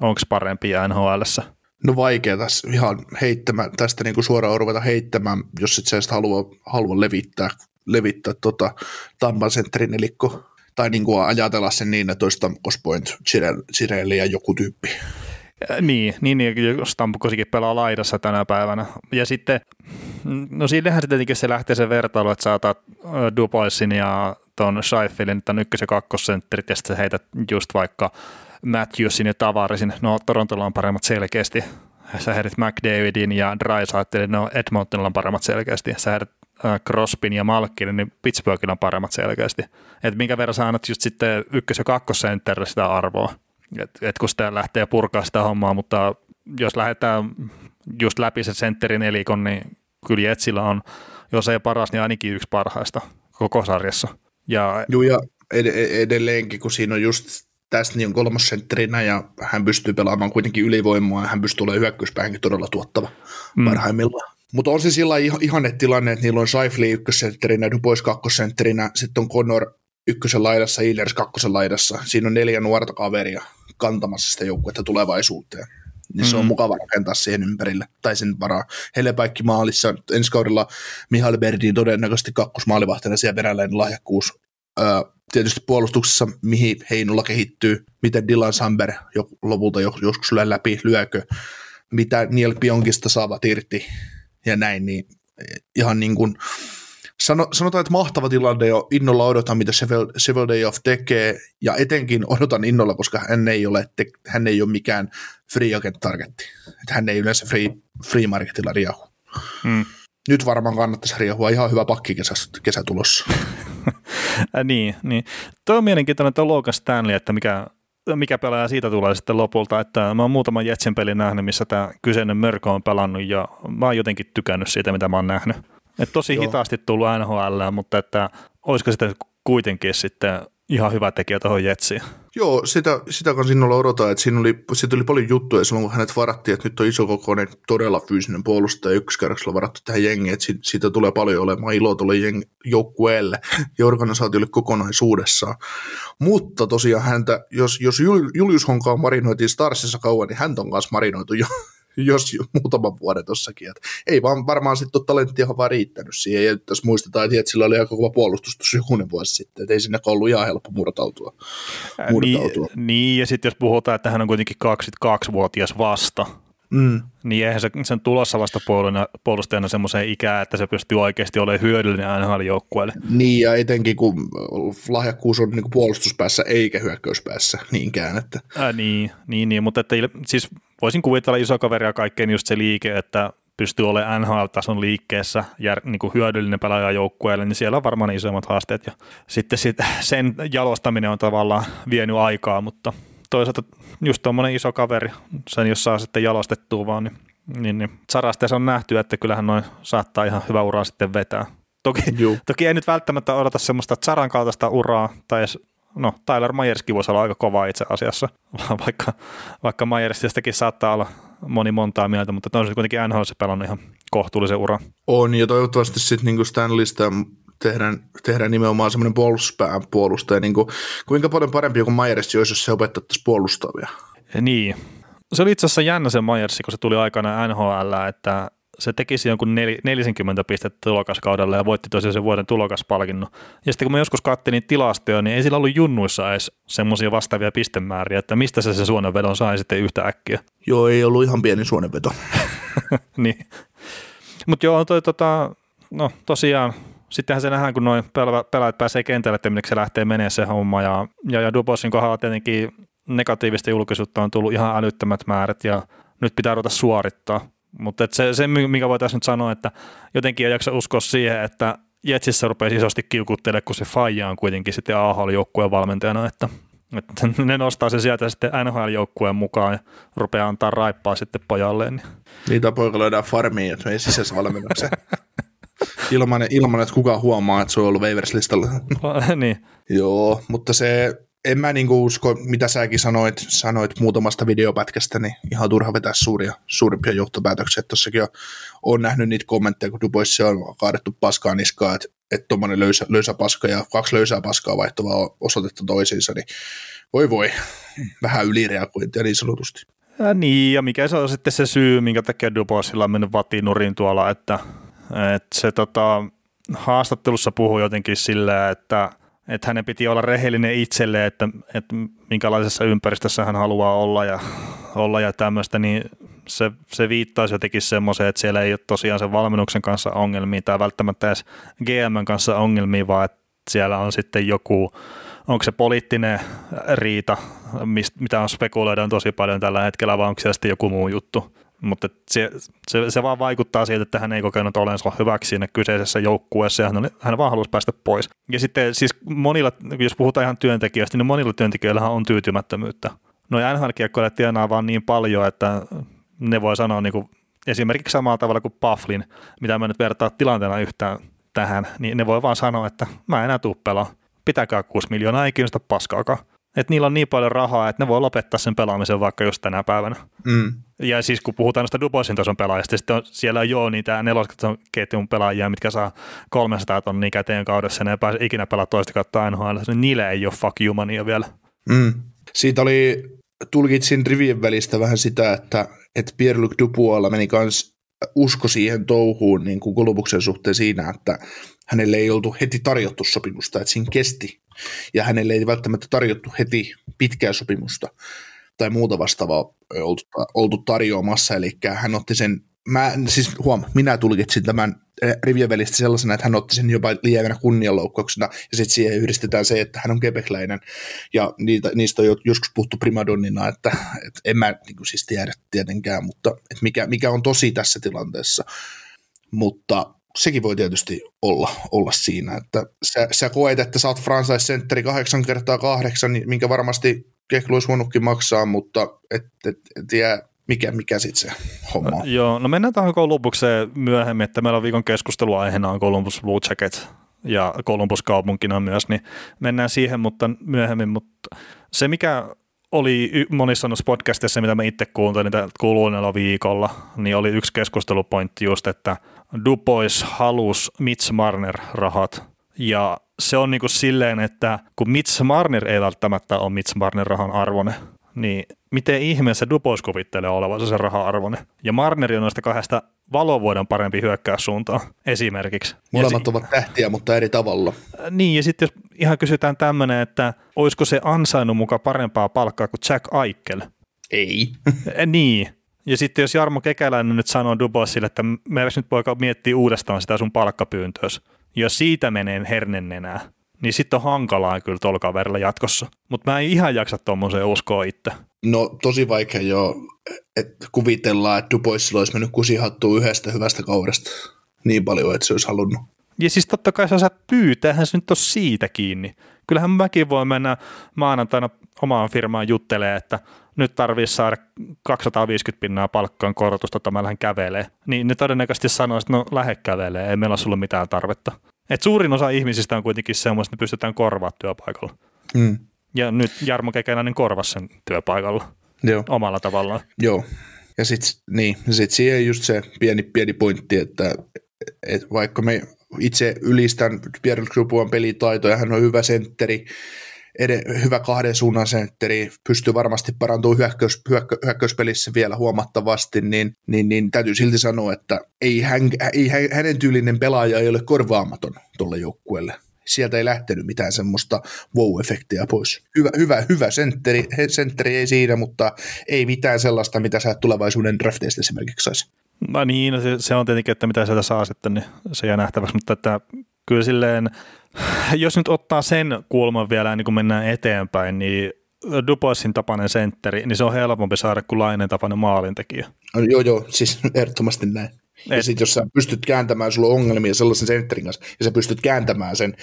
onko parempi NHLssä? No vaikea tässä ihan heittämään, tästä niin kuin suoraan ruveta heittämään, jos et sä halua, halua levittää, levittää tota Tampan sentterin elikko tai niin kuin ajatella sen niin, että olisi Stamkos Point, Cirelli ja joku tyyppi. Niin, niin, niin Stamkosikin pelaa laidassa tänä päivänä. Ja sitten, no siinähän se tietenkin se lähtee se vertailu, että saatat Duboisin ja tuon Scheifelin, tämän ykkös- ja kakkosentterit, ja sitten heität just vaikka Matthewsin ja Tavarisin. No Torontolla on paremmat selkeästi. Sä heidät McDavidin ja Drysaitelin, no Edmontonilla on paremmat selkeästi. Sä heidät Crospin ja Malkin, niin Pittsburghilla on paremmat selkeästi. Että minkä verran sä annat just sitten ykkös- ja kakkosentterille sitä arvoa. että et kun sitä lähtee purkaa sitä hommaa, mutta jos lähdetään just läpi se sentterin elikon, niin kyllä Jetsillä on, jos ei paras, niin ainakin yksi parhaista koko sarjassa. Ja, Joo, ja ed- edelleenkin, kun siinä on just tästä niin kolmosentterinä ja hän pystyy pelaamaan kuitenkin ylivoimaa ja hän pystyy olemaan hyökkäyspäinkin todella tuottava mm. parhaimmillaan. Mutta on se sillä ihanne tilanne, että niillä on Saifli ykkössentterinä, Dubois kakkosentterinä, sitten on Connor ykkösen laidassa, Eilers kakkosen laidassa. Siinä on neljä nuorta kaveria kantamassa sitä joukkuetta tulevaisuuteen. Niin mm. se on mm. mukava rakentaa siihen ympärille, tai sen varaa. Helepäikki maalissa ensi kaudella Mihail Berdin todennäköisesti kakkosmaalivahtina siellä perällä, lahjakkuus tietysti puolustuksessa, mihin Heinola kehittyy, miten Dylan Samber lopulta joskus lyö läpi, lyökö, mitä Niel Pionkista saavat irti ja näin, niin ihan niin kuin, sano, sanotaan, että mahtava tilanne jo innolla odotan, mitä Civil Day of tekee, ja etenkin odotan innolla, koska hän ei ole, te, hän ei ole mikään free agent targetti. Että hän ei yleensä free, free marketilla riahu. Hmm. Nyt varmaan kannattaisi riahua, ihan hyvä pakki kesä, kesä tulossa. niin, niin. Tuo on mielenkiintoinen tuo Logan Stanley, että mikä, mikä pelaaja siitä tulee sitten lopulta, että mä oon muutaman Jetsin pelin nähnyt, missä tämä kyseinen Mörkö on pelannut ja mä oon jotenkin tykännyt siitä, mitä mä oon nähnyt. Et tosi Joo. hitaasti tullut NHL, mutta että olisiko sitten kuitenkin sitten ihan hyvä tekijä tuohon Jetsiin. Joo, sitä, sitä kan sinulla odotan, että siinä oli, siitä oli paljon juttuja silloin, kun hänet varattiin, että nyt on isokokoinen, todella fyysinen puolustaja ykköskerroksella varattu tähän jengiin, että siitä, tulee paljon olemaan ilo tuolle jeng, joukkueelle ja organisaatiolle kokonaisuudessaan. Mutta tosiaan häntä, jos, jos Julius Honkaa marinoitiin Starsissa kauan, niin häntä on kanssa marinoitu jo jos muutaman vuoden tossakin. Että ei vaan varmaan sitten ole talenttia vaan riittänyt siihen. Ja tässä muistetaan, että sillä oli aika kova puolustus tuossa jokunen vuosi sitten, että ei sinne ollut ihan helppo murtautua. murtautua. Niin, niin, ja sitten jos puhutaan, että hän on kuitenkin 22-vuotias vasta, Mm. Niin eihän se, sen tulossa vasta puolustajana semmoiseen ikään, että se pystyy oikeasti olemaan hyödyllinen NHL-joukkueelle. Niin, ja etenkin kun lahjakkuus on niin puolustuspäässä eikä hyökkäyspäässä niinkään. Että. Ää, niin, niin, niin, mutta että, siis voisin kuvitella iso kaveria kaikkein just se liike, että pystyy olemaan NHL-tason liikkeessä ja niin kuin hyödyllinen pelaaja joukkueelle, niin siellä on varmaan ne isoimmat haasteet. Ja sitten sit sen jalostaminen on tavallaan vienyt aikaa, mutta toisaalta just tuommoinen iso kaveri, sen jos saa sitten jalostettua vaan, niin, niin, niin Sarasteessa on nähty, että kyllähän noin saattaa ihan hyvä uraa sitten vetää. Toki, toki ei nyt välttämättä odota semmoista Zaran kaltaista uraa, tai edes no Tyler Myerski voisi olla aika kova itse asiassa, vaikka, vaikka Myersistakin saattaa olla moni montaa mieltä, mutta on se kuitenkin NHL pelannut ihan kohtuullisen uran. On, ja toivottavasti sitten niin Stanleystä tehdään, tehdään nimenomaan semmoinen puolustuspään puolustaja, niin kuin, kuinka paljon parempi joku Myers olisi, jos se opettaisi puolustavia. Niin. Se oli itse asiassa jännä se Myers, kun se tuli aikana NHL, että se tekisi jonkun 40 pistettä tulokaskaudella ja voitti tosiaan sen vuoden tulokaspalkinnon. Ja sitten kun mä joskus kattelin tilastoja, niin ei sillä ollut junnuissa edes semmoisia vastaavia pistemääriä, että mistä se se suonenvedon sai sitten yhtä äkkiä. Joo, ei ollut ihan pieni suonenveto. niin. Mutta joo, toi, tota, no tosiaan sittenhän se nähdään, kun noin pelaajat pääsee kentälle, että se lähtee menee se homma. Ja, ja, ja Dubosin kohdalla tietenkin negatiivista julkisuutta on tullut ihan älyttömät määrät ja nyt pitää ruveta suorittaa. Mutta se, se, mikä voitaisiin nyt sanoa, että jotenkin ei jaksa uskoa siihen, että Jetsissä rupeaa isosti kiukuttelemaan, kun se Faija on kuitenkin sitten AHL-joukkueen valmentajana, että, että ne nostaa se sieltä sitten NHL-joukkueen mukaan ja rupeaa antaa raippaa sitten pojalleen. Niin. Niitä poika löydään farmiin, että me ei sisässä valmennukseen. ilman, ilman, että kukaan huomaa, että se on ollut Waivers-listalla. niin. Joo, mutta se, en mä niinku usko, mitä säkin sanoit, sanoit muutamasta videopätkästä, niin ihan turha vetää suuria, suurimpia johtopäätöksiä. Tuossakin on, on nähnyt niitä kommentteja, kun Duboissa on kaadettu paskaa niskaa, että että tuommoinen löysä, löysä paska ja kaksi löysää paskaa vaihtuvaa osoitetta toisiinsa, niin voi voi, vähän ylireagointia niin sanotusti. Ja niin, ja mikä se on sitten se syy, minkä takia Dubosilla on mennyt vatinuriin tuolla, että että se tota, haastattelussa puhui jotenkin silleen, että, että hänen piti olla rehellinen itselle, että, että minkälaisessa ympäristössä hän haluaa olla ja, olla ja tämmöistä, niin se, se viittaisi jotenkin semmoiseen, että siellä ei ole tosiaan sen valmennuksen kanssa ongelmia tai välttämättä edes GM kanssa ongelmia, vaan että siellä on sitten joku, onko se poliittinen riita, mitä on spekuloidaan tosi paljon tällä hetkellä, vai onko se sitten joku muu juttu mutta se, se, se, vaan vaikuttaa siitä, että hän ei kokenut olensa hyväksi siinä kyseisessä joukkueessa ja hän, oli, hän vaan halusi päästä pois. Ja sitten siis monilla, jos puhutaan ihan työntekijöistä, niin monilla työntekijöillä on tyytymättömyyttä. No ja nhl tienaa vaan niin paljon, että ne voi sanoa niin kuin esimerkiksi samalla tavalla kuin Pufflin, mitä mä nyt vertaa tilanteena yhtään tähän, niin ne voi vaan sanoa, että mä en enää tuu pelaa. Pitäkää 6 miljoonaa, ei kiinnosta paskaakaan. Että niillä on niin paljon rahaa, että ne voi lopettaa sen pelaamisen vaikka just tänä päivänä. Mm. Ja siis kun puhutaan noista Dubosin tason pelaajista, sitten on, siellä on joo niitä nelosketjun pelaajia, mitkä saa 300 tonnia käteen kaudessa, ja ne ei pääse ikinä pelaa toista kautta NHL, niin niille ei ole fuck you money vielä. Mm. Siitä oli, tulkitsin rivien välistä vähän sitä, että, että Pierre-Luc Dupualla meni kans usko siihen touhuun niin kuin Kolumuksen suhteen siinä, että hänelle ei oltu heti tarjottu sopimusta, että siinä kesti ja hänelle ei välttämättä tarjottu heti pitkää sopimusta tai muuta vastaavaa oltu, oltu tarjoamassa, eli hän otti sen mä, siis huom, minä tulkitsin tämän rivien välistä sellaisena, että hän otti sen jopa lievänä kunnianloukkauksena, ja sitten siihen yhdistetään se, että hän on kebekläinen, ja niitä, niistä on joskus puhuttu primadonnina, että, että en mä niin kuin siis tiedä tietenkään, mutta että mikä, mikä on tosi tässä tilanteessa, mutta sekin voi tietysti olla, olla siinä, että sä, sä koet, että sä oot franchise-sentteri kahdeksan kertaa kahdeksan, niin minkä varmasti Keklu olisi voinutkin maksaa, mutta et, et, et jää mikä, mikä sitten se homma on. Joo, no mennään tähän Kolumbukseen myöhemmin, että meillä on viikon keskusteluaiheena on Columbus Blue Jackets ja Columbus kaupunkina myös, niin mennään siihen mutta myöhemmin, mutta se mikä oli monissa noissa podcasteissa, mitä mä itse kuuntelin kuluneella viikolla, niin oli yksi keskustelupointti just, että Dupois halus Mitch Marner rahat ja se on niinku silleen, että kun Mitch Marner ei välttämättä ole Mitch Marner rahan arvone, niin miten ihmeessä Dupos kuvittelee olevansa sen raha-arvoinen. Ja Marneri on noista kahdesta valovuoden parempi suuntaan esimerkiksi. Molemmat si- ovat tähtiä, mutta eri tavalla. Äh, niin, ja sitten jos ihan kysytään tämmöinen, että olisiko se ansainnut mukaan parempaa palkkaa kuin Jack Aikel? Ei. Äh, niin. Ja sitten jos Jarmo Kekäläinen nyt sanoo Dubosille, että meidän nyt poika miettii uudestaan sitä sun palkkapyyntöös, jos siitä menee hernennenää, niin sitten on hankalaa kyllä tuolla kaverilla jatkossa. Mutta mä en ihan jaksa tuommoiseen uskoa itse. No tosi vaikea jo, että kuvitellaan, että Duboisilla olisi mennyt kusihattua yhdestä hyvästä kaudesta niin paljon, että se olisi halunnut. Ja siis totta kai sä saat pyytää, se nyt ole siitä kiinni. Kyllähän mäkin voi mennä maanantaina omaan firmaan juttelee, että nyt tarvitsisi saada 250 pinnaa palkkaan korotusta, että mä lähden kävelee. Niin ne todennäköisesti sanoo, että no lähde kävelee, ei meillä ole sulla mitään tarvetta. Et suurin osa ihmisistä on kuitenkin semmoista, että ne pystytään korvaamaan työpaikalla. Hmm. Ja nyt Jarmo Kekäläinen korvasi sen työpaikalla Joo. omalla tavallaan. Joo. Ja sitten niin, sit siihen just se pieni, pieni pointti, että et vaikka me itse ylistän Pierre Grupuan pelitaitoja, hän on hyvä sentteri, hyvä kahden suunnan sentteri, pystyy varmasti parantumaan hyökkäys, hyökkö, hyökkäyspelissä vielä huomattavasti, niin, niin, niin täytyy silti sanoa, että ei, hän, ei hänen tyylinen pelaaja ei ole korvaamaton tuolle joukkueelle sieltä ei lähtenyt mitään semmoista wow-efektiä pois. Hyvä, hyvä, hyvä sentteri, sentteri ei siinä, mutta ei mitään sellaista, mitä sä tulevaisuuden drafteista esimerkiksi saisi. No niin, no se, se on tietenkin, että mitä sieltä saa sitten, niin se jää nähtäväksi, mutta että kyllä silleen, jos nyt ottaa sen kulman vielä niin kun mennään eteenpäin, niin Duboisin tapainen sentteri, niin se on helpompi saada kuin Lainen tapainen maalintekijä. Joo, joo, siis ehdottomasti näin. Et. Ja sitten jos sä pystyt kääntämään, sulla on ongelmia sellaisen sentterin kanssa, ja sä pystyt kääntämään sen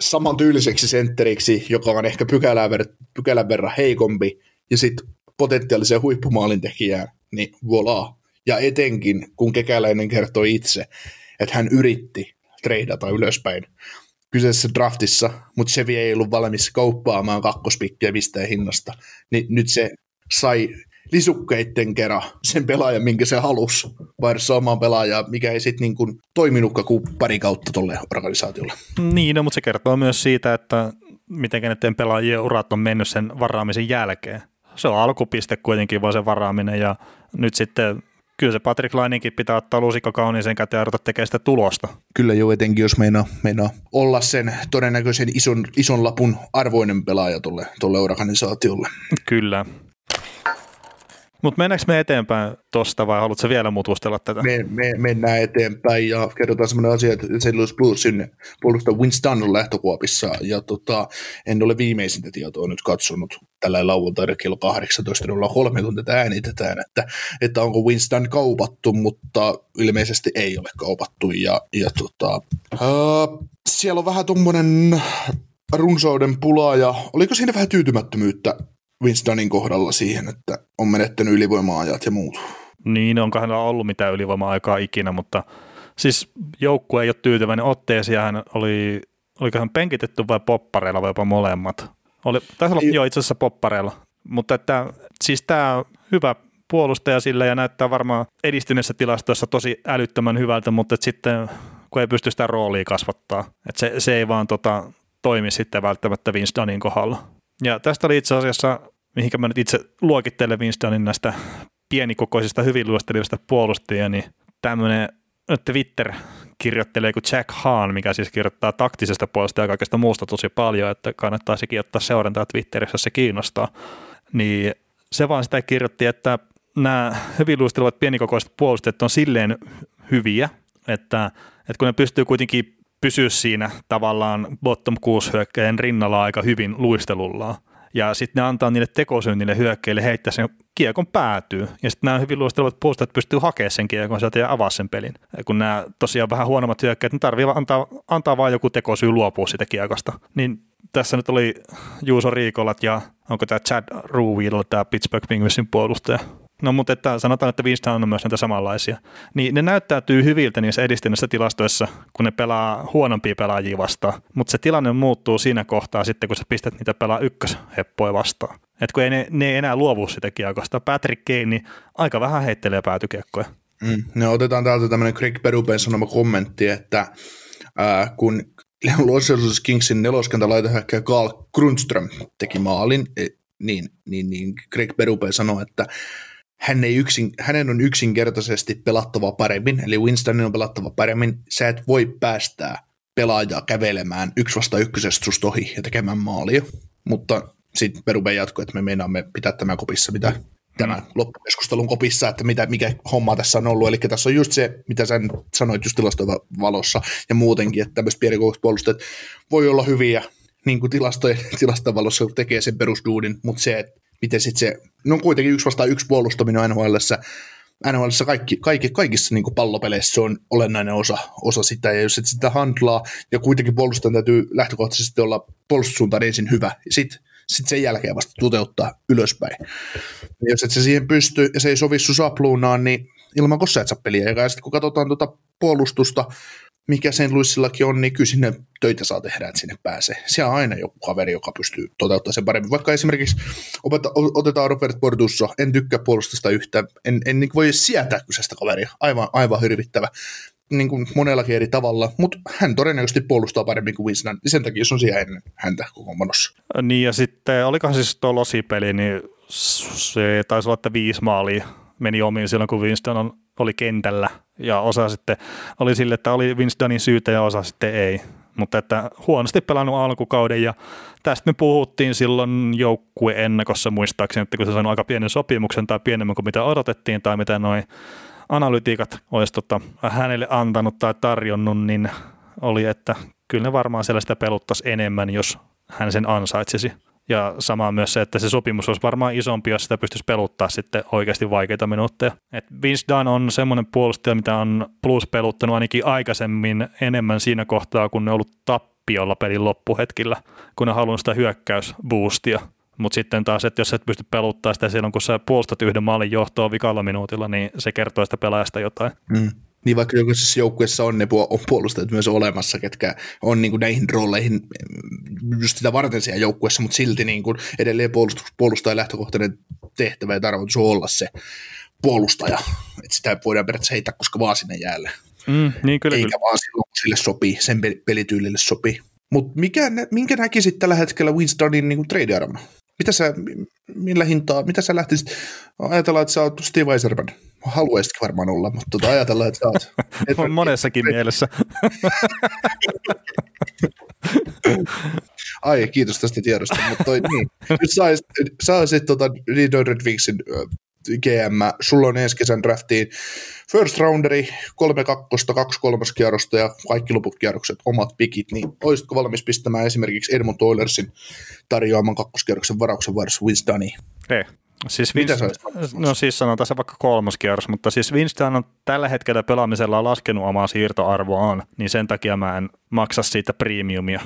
saman tyyliseksi sentteriksi, joka on ehkä pykälän, ver- pykälän verran heikompi, ja sitten potentiaalisen huippumaalintekijään, niin voilà. Ja etenkin, kun kekäläinen kertoi itse, että hän yritti treidata ylöspäin kyseisessä draftissa, mutta se ei ollut valmis kauppaamaan kakkospikkiä mistään hinnasta, niin nyt se sai lisukkeitten kera sen pelaajan, minkä se halusi, vaihdossa omaan pelaajaa, mikä ei sitten niin toiminutkaan kuin pari kautta tuolle organisaatiolle. Niin, no, mutta se kertoo myös siitä, että miten näiden pelaajien urat on mennyt sen varaamisen jälkeen. Se on alkupiste kuitenkin vaan se varaaminen ja nyt sitten kyllä se Patrick Laininkin pitää ottaa lusikka kauniiseen käteen ja ruveta tekemään sitä tulosta. Kyllä jo etenkin, jos meinaa, meinaa olla sen todennäköisen ison, ison lapun arvoinen pelaaja tuolle, tuolle organisaatiolle. Kyllä. Mutta mennäänkö me eteenpäin tuosta vai haluatko vielä mutustella tätä? Me, me, mennään eteenpäin ja kerrotaan sellainen asia, että St. Louis Bluesin puolustaja Winston on lähtökuopissa ja tota, en ole viimeisintä tietoa nyt katsonut tällä lauantaina kello 18.03, kun tätä äänitetään, että, että onko Winston kaupattu, mutta ilmeisesti ei ole kaupattu ja, ja tota, uh, siellä on vähän tuommoinen runsauden pula ja oliko siinä vähän tyytymättömyyttä Winstonin kohdalla siihen, että on menettänyt ylivoima-ajat ja muut. Niin, onko hänellä ollut mitään ylivoima-aikaa ikinä, mutta siis joukkue ei ole tyytyväinen otteeseen, hän oli, oliko hän penkitetty vai poppareilla vai jopa molemmat. Oli, taisi olla jo itse asiassa poppareilla, mutta että siis tämä hyvä puolustaja sillä ja näyttää varmaan edistyneessä tilastoissa tosi älyttömän hyvältä, mutta sitten kun ei pysty sitä roolia kasvattaa, että se, se ei vaan tota, toimi sitten välttämättä Vince Dunnin kohdalla. Ja tästä oli itse asiassa, mihinkä mä nyt itse luokittelen Winstonin näistä pienikokoisista hyvin luostelivista puolustajia, niin tämmöinen Twitter kirjoittelee kuin Jack Hahn, mikä siis kirjoittaa taktisesta puolesta ja kaikesta muusta tosi paljon, että kannattaa sekin ottaa seurantaa Twitterissä, jos se kiinnostaa. Niin se vaan sitä kirjoitti, että nämä hyvin luistelevat pienikokoiset puolustajat on silleen hyviä, että, että kun ne pystyy kuitenkin pysyä siinä tavallaan bottom 6 hyökkäjän rinnalla aika hyvin luistelullaan, ja sitten ne antaa niille tekosynnille hyökkäille heittää sen kiekon päätyy. Ja sitten nämä hyvin luistelevat puolustajat pystyy hakemaan sen kiekon sieltä ja avaa sen pelin. Kun nämä tosiaan vähän huonommat hyökkäät, niin tarvii antaa, antaa vain joku tekosyy luopua sitä kiekosta. Niin tässä nyt oli Juuso Riikolat ja onko tämä Chad Ruwil, tämä Pittsburgh Penguinsin puolustaja. No mutta että sanotaan, että Winston on myös näitä samanlaisia. Niin ne näyttäytyy hyviltä niissä edistyneissä tilastoissa, kun ne pelaa huonompia pelaajia vastaan. Mutta se tilanne muuttuu siinä kohtaa sitten, kun sä pistät niitä pelaa ykkösheppoja vastaan. Et kun ei ne, ne ei enää luovu sitä kiekosta. Patrick Kane niin aika vähän heittelee päätykiekkoja. Mm. No otetaan täältä tämmöinen Greg Perupen sanoma kommentti, että ää, kun Los Angeles Kingsin neloskenta laitahäkkäjä Carl Grundström teki maalin, e, niin, niin, niin Greg Perupen sanoi, että hän ei yksin, hänen on yksinkertaisesti pelattava paremmin, eli Winstonin on pelattava paremmin. Sä et voi päästää pelaajaa kävelemään yksi vasta ykkösestä susta ohi ja tekemään maalia, mutta sitten Perube jatkoi, että me meinaamme pitää tämä kopissa, mitä tämän loppukeskustelun kopissa, että mitä, mikä homma tässä on ollut. Eli tässä on just se, mitä sä sanoit just tilastojen valossa ja muutenkin, että tämmöiset pienikokoiset puolustajat voi olla hyviä niin kuin tilastojen, tilastojen valossa, kun tekee sen perusduudin, mutta se, että miten sitten se, no kuitenkin yksi vastaan yksi puolustaminen NHLssä, NHLssä kaikki, kaikki, kaikissa niin pallopeleissä se on olennainen osa, osa sitä, ja jos et sitä handlaa, ja kuitenkin puolustajan täytyy lähtökohtaisesti olla puolustussuuntaan ensin hyvä, ja sitten sit sen jälkeen vasta toteuttaa ylöspäin. Ja jos et se siihen pysty, ja se ei sovi sun sapluunaan, niin ilman sä et saa peliä. Ja sitten kun katsotaan tuota puolustusta, mikä sen Luissillakin on, niin kyllä sinne töitä saa tehdä, että sinne pääsee. Siellä on aina joku kaveri, joka pystyy toteuttamaan sen paremmin. Vaikka esimerkiksi opeta, otetaan Robert Bordusso, en tykkää puolustusta yhtään, en, en niin voi sietää kyseistä kaveria, aivan, aivan hirvittävä niin kuin monellakin eri tavalla, mutta hän todennäköisesti puolustaa paremmin kuin Winston, sen takia se on siellä ennen häntä koko manossa. Niin ja sitten, olikohan siis tuo losipeli, niin se taisi olla, että viisi maalia meni omiin silloin, kun Winston on, oli kentällä, ja osa sitten oli sille, että oli Winstonin syytä ja osa sitten ei. Mutta että huonosti pelannut alkukauden ja tästä me puhuttiin silloin joukkueen ennakossa muistaakseni, että kun se sanoi aika pienen sopimuksen tai pienemmän kuin mitä odotettiin tai mitä noin analytiikat olisi tota, hänelle antanut tai tarjonnut, niin oli, että kyllä ne varmaan sellaista peluttaisi enemmän, jos hän sen ansaitsisi. Ja sama myös se, että se sopimus olisi varmaan isompi, jos sitä pystyisi peluttaa sitten oikeasti vaikeita minuutteja. Et Vince Dunn on semmoinen puolustaja, mitä on plus peluttanut ainakin aikaisemmin enemmän siinä kohtaa, kun ne on ollut tappiolla pelin loppuhetkillä, kun ne halunnut sitä hyökkäysboostia. Mutta sitten taas, että jos et pysty peluttaa sitä silloin, kun sä puolustat yhden maalin johtoa vikalla minuutilla, niin se kertoo sitä pelaajasta jotain. Mm. Niin vaikka jokaisessa joukkueessa on ne puolustajat myös olemassa, ketkä on niin kuin näihin rooleihin mm, just sitä varten siellä joukkueessa, mutta silti niin kuin edelleen puolustus, puolustajan lähtökohtainen tehtävä ja tarkoitus on olla se puolustaja. Että sitä voidaan periaatteessa heittää koska vaan sinne jäälle. Mm, niin kyllä, Eikä kyllä. vaan silloin, kun sille sopii, sen pelityylille sopii. Mutta minkä näkisit tällä hetkellä Winstonin niin trade-arvona? Mitä sä, millä hintaa, mitä sä lähtisit, ajatellaan, että sä oot Steve Eiserman, haluaisitkin varmaan olla, mutta tota, ajatellaan, että oot. Et, on monessakin et, mielessä. Ai, kiitos tästä tiedosta, mutta toi, niin. Nyt olisit tota, Red Wingsin GM, sulla on ensi kesän draftiin first rounderi, kolme kakkosta, kaksi kolmas kierrosta ja kaikki loput kierrokset, omat pikit, niin olisitko valmis pistämään esimerkiksi Edmund Oilersin tarjoaman kakkoskierroksen varauksen varsin Winstoniin? Ei. Siis Vince, no siis sanotaan se vaikka kolmas kierros, mutta siis Winston on tällä hetkellä pelaamisella laskenut omaa siirtoarvoaan, niin sen takia mä en maksa siitä premiumia.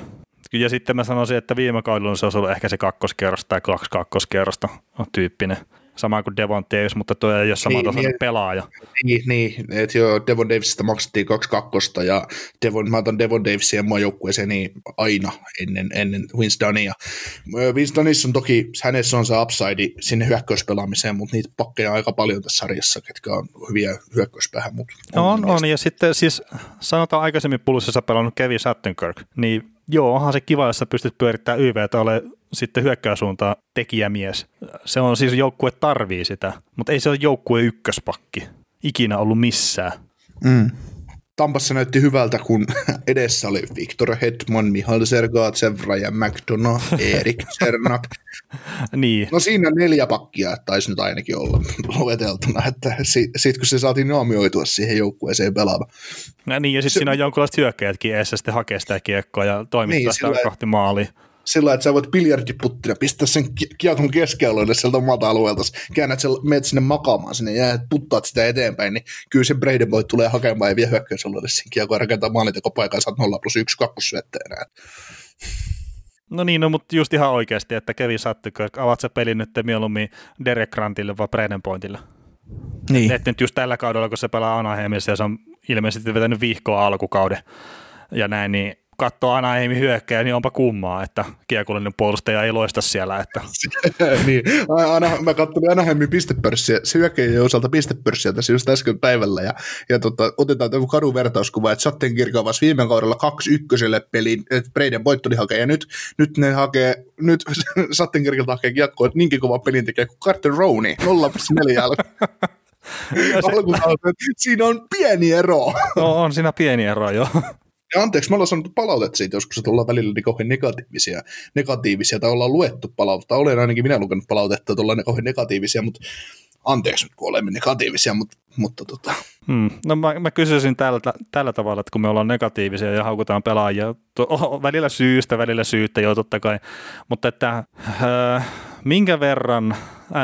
Ja sitten mä sanoisin, että viime kaudella se olisi ollut ehkä se kakkoskierros tai kaksi kakkoskierrosta tyyppinen sama kuin Devon Davis, mutta tuo ei ole sama niin, niin, pelaaja. Niin, niin että joo, Devon Davisista maksettiin kaksi kakkosta ja Devon, mä otan Devon Davisin mua joukkueeseen niin aina ennen, ennen Winstonia. Winstonissa on toki, hänessä on se upside sinne hyökkäyspelaamiseen, mutta niitä pakkeja on aika paljon tässä sarjassa, ketkä on hyviä hyökkäyspäähän. Mutta on, on, on, ja sitten siis sanotaan aikaisemmin pulussissa pelannut Kevin Sattenkirk, niin joo, onhan se kiva, jos sä pystyt pyörittämään YVtä ole sitten hyökkäysuuntaan tekijämies. Se on siis joukkue tarvii sitä, mutta ei se ole joukkue ykköspakki ikinä ollut missään. Mm. Tampassa näytti hyvältä, kun edessä oli Viktor Hetman, Mihail Sergatsev, Ryan McDonough, Erik Cernak. niin. No siinä neljä pakkia taisi nyt ainakin olla lueteltuna, että sitten kun se saatiin naamioitua siihen joukkueeseen pelaamaan. No niin, ja sitten siinä on jonkinlaiset hyökkäjätkin eessä sitten hakee sitä kiekkoa ja toimittaa niin, sitä sillä... kohti maaliin sillä että sä voit biljardiputtina pistää sen kiekon keskialueelle sieltä omalta alueelta, käännät sen, meet sinne makaamaan sinne ja puttaat sitä eteenpäin, niin kyllä se Braden Boy tulee hakemaan ja vie hyökkäysalueelle sen kiekon ja rakentaa maalintekopaikan ja saat 0 plus 1 kakkossyöttäjänä. No niin, no mutta just ihan oikeasti, että Kevin Sattikö, avaat se peli nyt mieluummin Derek Grantille vai Braden Pointille? Niin. Että nyt just tällä kaudella, kun se pelaa Anaheimissa ja se on ilmeisesti vetänyt vihkoa alkukauden ja näin, niin katsoo Anaheimin hyökkäjä, niin onpa kummaa, että kiekollinen puolustaja ei loista siellä. Että. niin, Ana, mä katsoin Anaheimin pistepörssiä, se hyökkäjien osalta pistepörssiä tässä just äsken päivällä, ja, ja tota, otetaan joku kadun vertauskuva, että Sattenkirk avasi viime kaudella kaksi ykköselle pelin, että Breiden voittoni hakee, ja nyt, nyt ne hakee, nyt Sattenkirkilta hakee kiekkoa, että niinkin kova pelin tekee kuin Carter Rowney, 0 plus 4 Siinä on pieni ero. No, on siinä pieni ero, joo. Ja anteeksi, me ollaan saanut palautetta siitä joskus, että ollaan välillä niin kauhean negatiivisia, negatiivisia, tai ollaan luettu palautetta. Olen ainakin minä lukenut palautetta, että ollaan kauhean negatiivisia, mutta anteeksi nyt, kun olemme negatiivisia, mutta, mutta tota. Hmm. No mä, mä kysyisin tällä, tällä tavalla, että kun me ollaan negatiivisia ja haukutaan pelaajia, to, oh, välillä syystä, välillä syyttä, joo totta kai, mutta että äh, minkä verran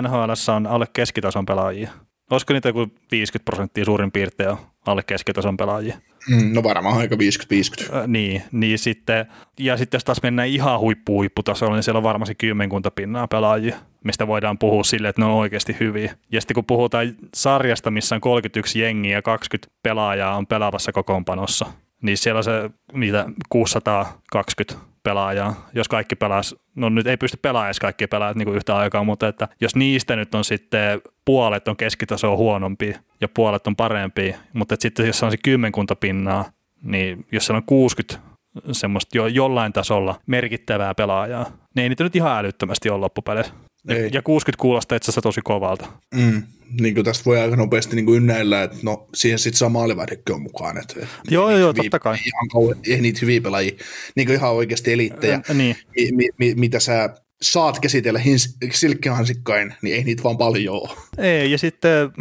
NHL on alle keskitason pelaajia? Olisiko niitä kuin 50 prosenttia suurin piirtein alle keskitason pelaajia? Mm, no varmaan aika 50-50. Äh, niin, niin sitten, ja sitten jos taas mennään ihan huippu huipputasolla, niin siellä on varmasti kymmenkunta pinnaa pelaajia, mistä voidaan puhua sille, että ne on oikeasti hyviä. Ja sitten kun puhutaan sarjasta, missä on 31 jengiä ja 20 pelaajaa on pelaavassa kokoonpanossa, niin siellä on se niitä 620 pelaajaa, jos kaikki pelaas, no nyt ei pysty pelaamaan edes kaikki pelaajat niin yhtä aikaa, mutta että jos niistä nyt on sitten puolet on keskitasoa huonompi ja puolet on parempi, mutta että sitten jos on se kymmenkunta pinnaa, niin jos se on 60 semmoista jo jollain tasolla merkittävää pelaajaa, niin ei niitä nyt ihan älyttömästi ole loppupeleissä. Ei. Ja 60 kuulostaa itse asiassa tosi kovalta. Mm. Niin kuin tästä voi aika nopeasti niin kuin ynnäillä, että no siihen sitten saa maalivahdekki on mukaan. Että, että joo, joo, hyviä, totta kai. Ihan kauan, ei niitä hyviä pelaajia, niin kuin ihan oikeasti eliittejä, äh, niin. mi, mi, mi, mitä sä saat käsitellä hins, silkkihansikkain, niin ei niitä vaan paljon ole. Ei, ja sitten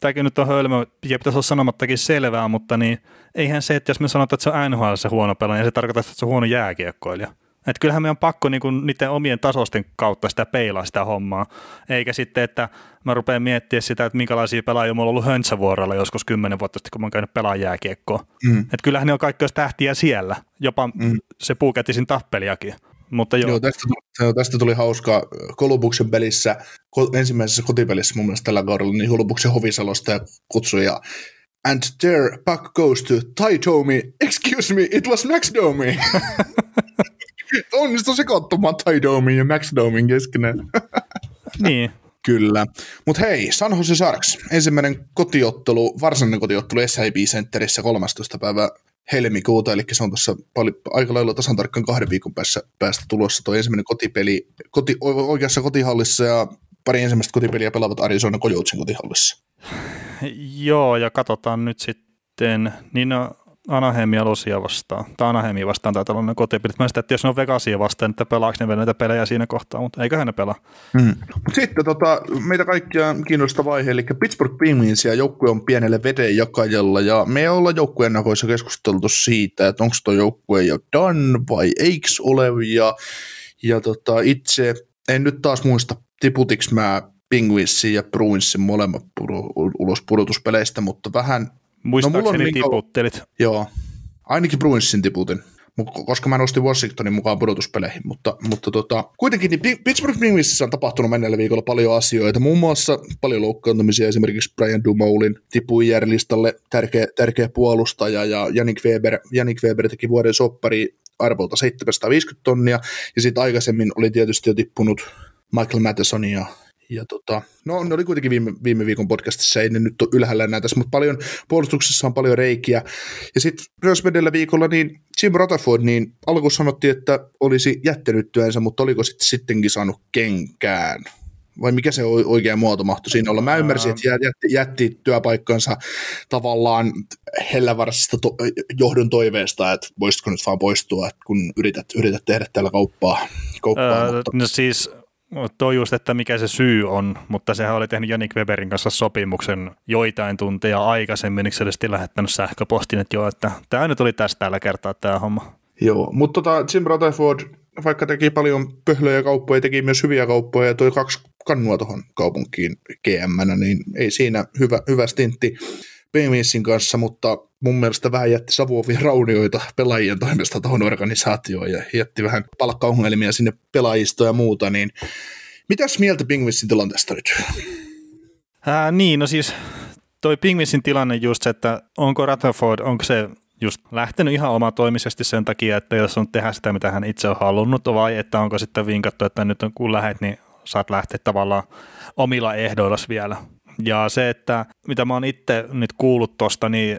tämäkin nyt on hölmö, ja pitäisi olla sanomattakin selvää, mutta niin eihän se, että jos me sanotaan, että se on NHL se huono pelaaja, niin se tarkoittaa, että se on huono jääkiekkoilija. Että kyllähän meidän on pakko niinku niiden omien tasosten kautta sitä peilaa sitä hommaa, eikä sitten, että mä rupean miettimään sitä, että minkälaisia pelaajia mulla on ollut Höntsävuorolla joskus kymmenen vuotta sitten, kun mä oon käynyt pelaa jääkiekkoa. Mm. Että kyllähän ne on kaikki tähtiä siellä, jopa mm. se puukätisin tappeliakin. Mutta joo. joo tästä, tuli, tästä tuli hauskaa Kolubuksen pelissä, ensimmäisessä kotipelissä mun mielestä tällä kaudella, niin Kolubuksen hovisalosta ja kutsui ja And there puck goes to Ty Domi. Excuse me, it was Max Domi. Onnistu sekoittumaan Ty Domin ja Max Domin keskenään. niin. Kyllä. Mutta hei, San Jose Sharks. Ensimmäinen kotiottelu, varsinainen kotiottelu SIB Centerissä 13. päivä helmikuuta, eli se on tuossa aika lailla tasan tarkkaan kahden viikon päässä, päästä tulossa tuo ensimmäinen kotipeli koti, oikeassa kotihallissa ja pari ensimmäistä kotipeliä pelaavat Arizona Coyotesin kotihallissa. Joo, ja katsotaan nyt sitten, niin no, Anaheimia Losia vastaan, tai Anaheimia vastaan tai tällainen kotipelit. Mä sitä, että jos ne on Vegasia vastaan, että pelaako ne vielä näitä pelejä siinä kohtaa, mutta eiköhän ne pelaa. Hmm. Sitten tota, meitä kaikkia kiinnostava vaihe, eli Pittsburgh Penguins ja joukkue on pienelle vedenjakajalla, ja me ollaan joukkueen nakoissa keskusteltu siitä, että onko tuo joukkue jo done vai eikö ole, ja, ja tota, itse en nyt taas muista, tiputiks mä Penguinsin ja Bruinsin molemmat ulos pudotuspeleistä, mutta vähän Muistaakseni no, tiputtelit. Niin joo, ainakin Bruinsin tiputin. Koska mä nostin Washingtonin mukaan pudotuspeleihin, mutta, mutta tota, kuitenkin niin Pittsburgh Penguinsissä on tapahtunut menneellä viikolla paljon asioita, muun muassa paljon loukkaantumisia, esimerkiksi Brian Dumoulin tipui listalle tärkeä, tärkeä puolustaja, ja Janik Weber, Janik Weber teki vuoden soppari arvolta 750 tonnia, ja sitten aikaisemmin oli tietysti jo tippunut Michael Matheson ja ja tota, no ne oli kuitenkin viime, viime viikon podcastissa, ei ne nyt ole ylhäällä näitä, mutta paljon, puolustuksessa on paljon reikiä. Ja sitten myös edellä viikolla niin Jim Rutherford, niin alkuun sanottiin, että olisi jättänyt työnsä, mutta oliko sitten sittenkin saanut kenkään? vai mikä se oikea muoto mahtui siinä olla? Mä ymmärsin, että jätti, jätti työpaikkansa tavallaan hellävarsista to- johdon toiveesta, että voisitko nyt vaan poistua, kun yrität, yrität tehdä täällä kauppaa. kauppaa öö, mutta... No siis toi just, että mikä se syy on, mutta sehän oli tehnyt Janik Weberin kanssa sopimuksen joitain tunteja aikaisemmin, niin se oli lähettänyt sähköpostin, että joo, että tämä nyt oli tästä tällä kertaa tämä homma. Joo, mutta tota, Jim Rutherford, vaikka teki paljon pöhlöjä kauppoja, teki myös hyviä kauppoja ja toi kaksi kannua tuohon kaupunkiin gm niin ei siinä hyvä, hyvä stintti Pemisin kanssa, mutta mun mielestä vähän jätti savuovia raunioita pelaajien toimesta tuohon organisaatioon ja jätti vähän palkkaongelmia sinne pelaajistoon ja muuta, niin mitäs mieltä Pingvissin tilanteesta nyt? Ää, niin, no siis toi Pingvissin tilanne just se, että onko Rutherford, onko se just lähtenyt ihan omatoimisesti sen takia, että jos on tehdä sitä, mitä hän itse on halunnut, vai että onko sitten vinkattu, että nyt kun lähet, niin saat lähteä tavallaan omilla ehdoilla vielä. Ja se, että mitä mä oon itse nyt kuullut tuosta, niin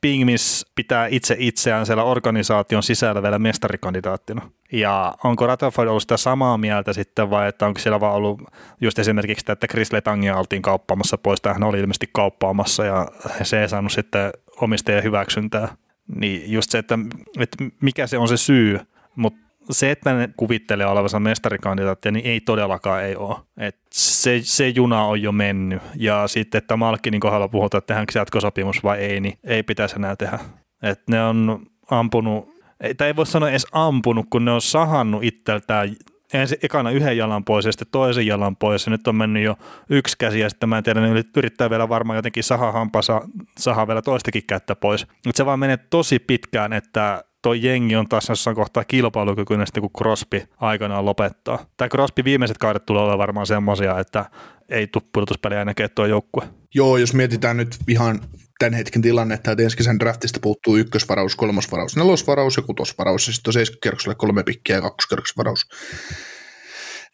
Pingmis pitää itse itseään siellä organisaation sisällä vielä mestarikandidaattina. Ja onko Rutherford ollut sitä samaa mieltä sitten vai että onko siellä vaan ollut just esimerkiksi sitä, että Chris Letangia oltiin kauppaamassa pois, tai hän oli ilmeisesti kauppaamassa ja se ei saanut sitten omistajien hyväksyntää. Niin just se, että, että mikä se on se syy, mutta se, että ne kuvittelee olevansa mestarikandidaattia, niin ei todellakaan ei ole. Et se, se juna on jo mennyt. Ja sitten, että Malkkinin kohdalla puhutaan, että tehdäänkö jatkosopimus vai ei, niin ei pitäisi enää tehdä. Et ne on ampunut, tai ei voi sanoa edes ampunut, kun ne on sahannut itseltään ensin ekana yhden jalan pois ja sitten toisen jalan pois ja nyt on mennyt jo yksi käsi ja sitten mä en tiedä, ne yrittää vielä varmaan jotenkin saha hampansa, saha vielä toistakin kättä pois. Mutta se vaan menee tosi pitkään, että toi jengi on taas jossain kohtaa kilpailukykyinen sitten, kun Crosby aikanaan lopettaa. Tai Crosby viimeiset kaudet tulee olla varmaan semmoisia, että ei tule pudotuspeliä näkee tuo joukkue. Joo, jos mietitään nyt ihan tämän hetken tilannetta, että ensi draftista puuttuu ykkösvaraus, kolmosvaraus, nelosvaraus ja kutosvaraus, ja sitten on seiskykerrokselle kolme pikkiä ja kakkoskerroksvaraus.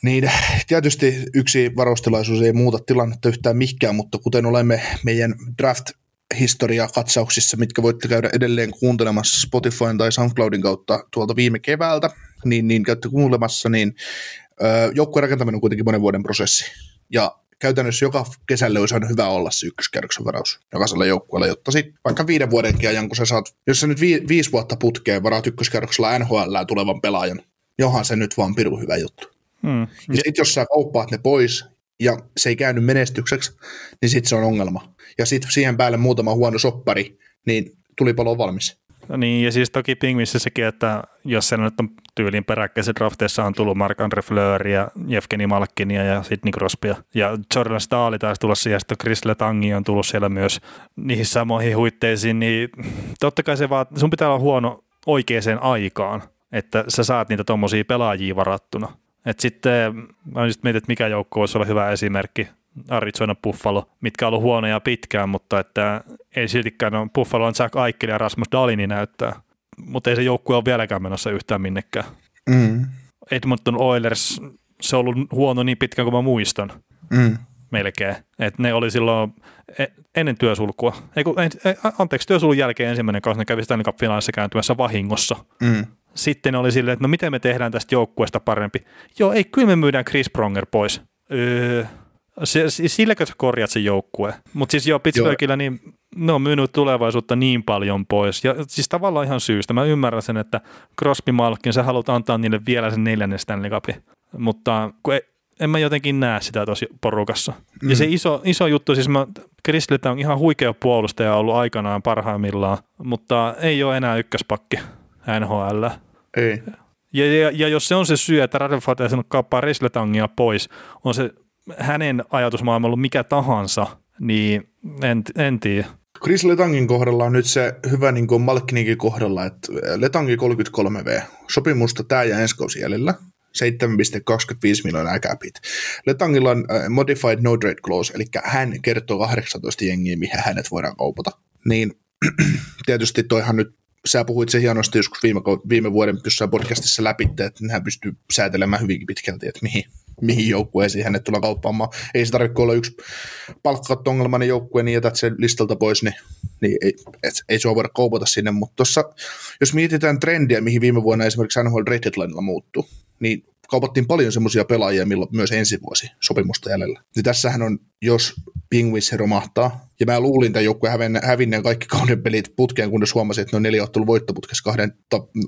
Niin tietysti yksi varaustilaisuus ei muuta tilannetta yhtään mikään, mutta kuten olemme meidän draft historiakatsauksissa, mitkä voitte käydä edelleen kuuntelemassa Spotifyn tai SoundCloudin kautta tuolta viime keväältä, niin, niin käytte kuuntelemassa, niin joukkueen rakentaminen on kuitenkin monen vuoden prosessi. Ja käytännössä joka kesällä olisi aina hyvä olla se ykköskerroksen varaus jokaisella joukkueella, jotta sitten vaikka viiden vuodenkin ajan, kun sä saat, jos sä nyt vi, viisi vuotta putkeen varaat ykköskerroksella NHL tulevan pelaajan, johan se nyt vaan piru hyvä juttu. Hmm. Ja sitten jos sä kauppaat ne pois ja se ei käynyt menestykseksi, niin sitten se on ongelma. Ja sitten siihen päälle muutama huono soppari, niin tulipalo on valmis. No niin, ja siis toki Pingvissä sekin, että jos se nyt on tyylin peräkkäisen drafteissa on tullut Mark-Andre Fleur ja Jevgeni Malkkinia ja Sidney Crosbya. Ja Jordan Staali taisi tulla siihen, ja Chris Letangi on tullut siellä myös niihin samoihin huitteisiin, niin totta kai se vaan, sun pitää olla huono oikeaan aikaan, että sä saat niitä tuommoisia pelaajia varattuna. Et sitten mä just mietin, että mikä joukko voisi olla hyvä esimerkki. Arizona Buffalo, mitkä on ollut huonoja pitkään, mutta että ei siltikään ole. Buffalo on Jack Eichel ja Rasmus Dalini näyttää, mutta ei se joukkue ole vieläkään menossa yhtään minnekään. Mm. Edmonton Oilers, se on ollut huono niin pitkään kuin mä muistan. Mm. Melkein. Et ne oli silloin e- ennen työsulkua. Ei, kun, anteeksi, työsulun jälkeen ensimmäinen kausi ne kävi Stanley Cup-finaalissa kääntymässä vahingossa. Mm sitten oli silleen, että no miten me tehdään tästä joukkueesta parempi. Joo, ei, kyllä me myydään Chris Pronger pois. Öö, se, silläkö sä korjat sen joukkue? Mutta siis joo, Pittsburghilla niin ne on myynyt tulevaisuutta niin paljon pois. Ja siis tavallaan ihan syystä. Mä ymmärrän sen, että Crosby Malkin, sä haluat antaa niille vielä sen neljännen Stanley Cupin. Mutta kun ei, en mä jotenkin näe sitä tosi porukassa. Mm. Ja se iso, iso juttu, siis mä, Chris on ihan huikea puolustaja ollut aikanaan parhaimmillaan, mutta ei ole enää ykköspakki NHL. Ei. Ja, ja, ja jos se on se syy, että Rutherford ei sanonut kauppaa Resletangia pois, on se hänen ajatusmaailma ollut mikä tahansa, niin en, en tiedä. Chris Letangin kohdalla on nyt se hyvä niin kuin Malkkininkin kohdalla, että Letangi 33V, sopimusta tämä ja ensi kausi jäljellä, 7,25 miljoonaa capit. Letangilla on uh, modified no trade clause, eli hän kertoo 18 jengiä, mihin hänet voidaan kaupata. Niin tietysti toihan nyt sä puhuit se hienosti joskus viime, viime vuoden jossain podcastissa läpi, että hän pystyy säätelemään hyvinkin pitkälti, että mihin, mihin joukkueisiin hänet tullaan kauppaamaan. Ei se tarvitse olla yksi palkkatto-ongelmainen joukkue, niin jätät sen listalta pois, niin, niin ei, et, ei se voida kaupata sinne. Mutta jos mietitään trendiä, mihin viime vuonna esimerkiksi NHL Trade Deadlinella muuttuu, niin kaupattiin paljon semmoisia pelaajia, milloin myös ensi vuosi sopimusta jäljellä. Ja tässähän on, jos Penguins romahtaa, ja mä luulin tämän joukkueen hävinneen kaikki kauden pelit putkeen, kunnes huomasin, että ne on neljä ottelu voittoputkessa kahden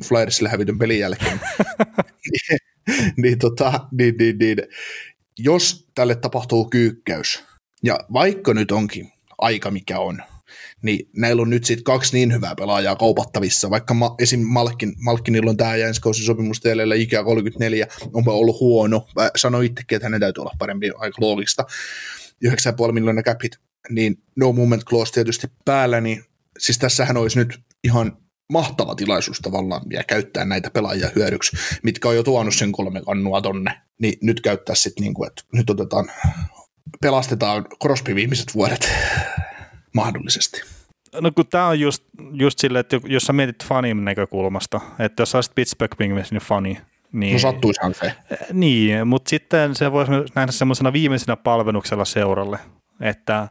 Flyersille hävityn pelin jälkeen. niin, niin, tota, niin, niin, niin, jos tälle tapahtuu kyykkäys, ja vaikka nyt onkin aika mikä on, niin näillä on nyt sitten kaksi niin hyvää pelaajaa kaupattavissa, vaikka ma, esim. Malkin, Malkinilla on tämä ensi kausi sopimus teille ikä 34, on ollut huono, Mä sanoin itsekin, että hänen täytyy olla parempi, aika loogista, 9,5 miljoonaa capit, niin no movement clause tietysti päällä, niin siis tässähän olisi nyt ihan mahtava tilaisuus tavallaan ja käyttää näitä pelaajia hyödyksi, mitkä on jo tuonut sen kolme kannua tonne, niin nyt käyttää sitten niin kuin, että nyt otetaan, pelastetaan Crosby viimeiset vuodet mahdollisesti. No kun tämä on just, just silleen, että jos sä mietit fanin näkökulmasta, että jos sä olisit Pittsburgh Penguinsin fani, niin, no sattuisihan se. Niin, mutta sitten se voisi nähdä semmoisena viimeisenä palveluksella seuralle, että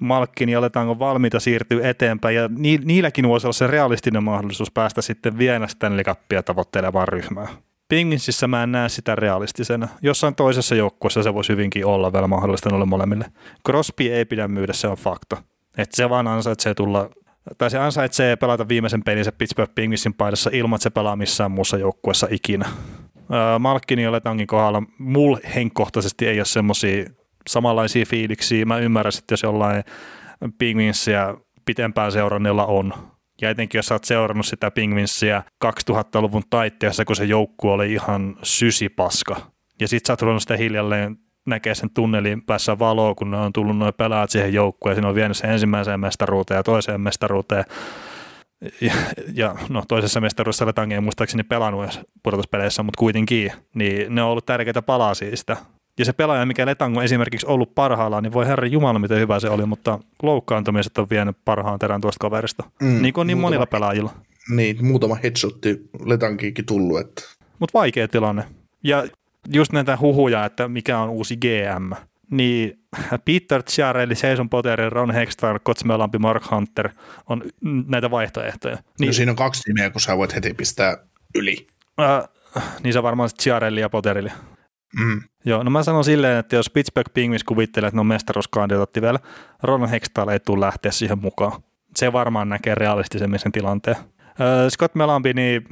Malkkini aletaanko valmiita siirtyä eteenpäin, ja ni, niilläkin voisi olla se realistinen mahdollisuus päästä sitten vielä Stanley Cupia tavoittelemaan ryhmää. Penguinsissä mä en näe sitä realistisena. Jossain toisessa joukkueessa se voisi hyvinkin olla vielä mahdollista noille molemmille. Crosby ei pidä myydä, se on fakta. Että se vaan ansaitsee tulla, tai se ansaitsee pelata viimeisen pelinsä Pittsburgh Penguinsin paidassa ilman, että se pelaa missään muussa joukkueessa ikinä. Malkkini ja kohdalla mulla henkkohtaisesti ei ole semmoisia samanlaisia fiiliksiä. Mä ymmärrän, että jos jollain Penguinsia pitempään seurannella on, ja etenkin jos sä oot seurannut sitä Penguinsia 2000-luvun taitteessa, kun se joukkue oli ihan sysipaska. Ja sit sä oot sitä hiljalleen näkee sen tunnelin päässä valoa, kun ne on tullut noin pelaat siihen joukkueen. Siinä on vienyt sen ensimmäiseen mestaruuteen ja toiseen mestaruuteen. Ja, ja no, toisessa mestaruudessa Letangi ei muistaakseni pelannut pudotuspeleissä, mutta kuitenkin, niin ne on ollut tärkeitä palasia sitä. Ja se pelaaja, mikä Letango on esimerkiksi ollut parhaillaan, niin voi herra Jumala, miten hyvä se oli, mutta loukkaantumiset on vienyt parhaan terän tuosta kaverista. Mm, niin kuin niin monilla pelaajilla. Niin, muutama headshotti Letankiikin tullut. Että... Mutta vaikea tilanne. Ja just näitä huhuja, että mikä on uusi GM, niin Peter Chiarelli, Jason Potter, Ron Hextall, Kotsmelampi, Mark Hunter on näitä vaihtoehtoja. Niin, no siinä on kaksi nimeä, kun sä voit heti pistää yli. Äh, niin se varmaan Chiarelli ja Potterille. Mm. Joo, no mä sanon silleen, että jos Pittsburgh Penguins kuvittelee, että ne on mestaruuskandidaatti vielä, Ron Hextall ei tule lähteä siihen mukaan. Se varmaan näkee realistisemmin sen tilanteen. Äh, Scott Melampi, niin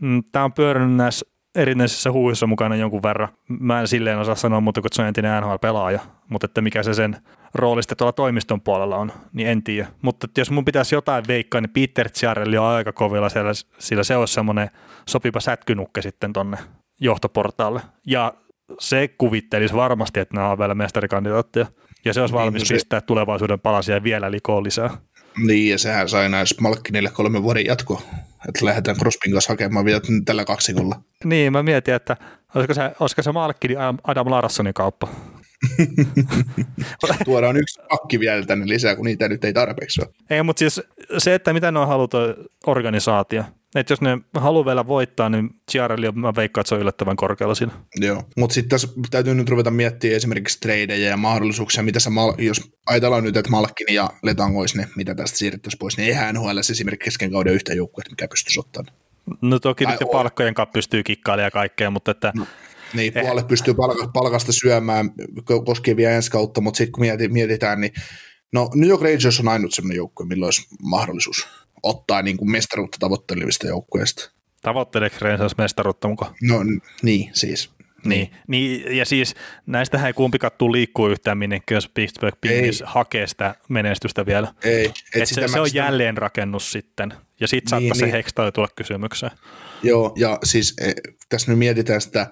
mm, tämä on pyörinyt näissä erinäisissä huuissa mukana jonkun verran. Mä en silleen osaa sanoa muuta kuin, että se on entinen NHL-pelaaja, mutta että mikä se sen roolista tuolla toimiston puolella on, niin en tiedä. Mutta että jos mun pitäisi jotain veikkaa, niin Peter Chiarelli on aika kovilla siellä, sillä se olisi semmoinen sopiva sätkynukke sitten tonne johtoportaalle. Ja se kuvittelisi varmasti, että nämä on vielä mestarikandidaatteja. Ja se olisi niin, valmis niin, se... pistää tulevaisuuden palasia vielä likoon lisää. Niin, ja sehän sai näissä Malkkinille kolme vuoden jatko, että lähdetään Crospin kanssa hakemaan vielä tällä kaksikolla. Niin, mä mietin, että olisiko se, olisiko se Malkkini Adam Larssonin kauppa. Tuodaan yksi pakki vielä tänne lisää, kun niitä nyt ei tarpeeksi ole. Ei, mutta siis se, että mitä ne on haluttu organisaatio, että jos ne haluaa vielä voittaa, niin Chiarelli, mä veikkaan, että se on yllättävän korkealla siinä. Joo, mutta sitten tässä täytyy nyt ruveta miettimään esimerkiksi tradeja ja mahdollisuuksia, mitä sä, jos ajatellaan nyt, että Malkin ja Letang olisi ne, mitä tästä siirrettäisiin pois, niin eihän NHL esimerkiksi kesken kauden yhtä joukkuetta, mikä pystyisi ottamaan. No toki nyt palkkojen kanssa pystyy kikkailemaan ja kaikkea, mutta että... No. Niin, puolet pystyy palkasta syömään koskien vielä ensi kautta, mutta sitten kun mietitään, niin no New York Rangers on ainut sellainen joukkue, millä olisi mahdollisuus ottaa niin kuin mestaruutta tavoittelevista joukkueista. Tavoitteleeko Rangers mestaruutta mukaan? No niin, siis. Niin. niin, ja siis näistähän ei kumpikaan tule liikkuu yhtään minnekään, jos Pittsburgh Penguins hakee sitä menestystä vielä. Ei. Et Et se, se on jälleenrakennus sitten, ja sitten niin, saattaa niin. se Hextall tulla kysymykseen. Joo, ja siis e, tässä nyt mietitään sitä,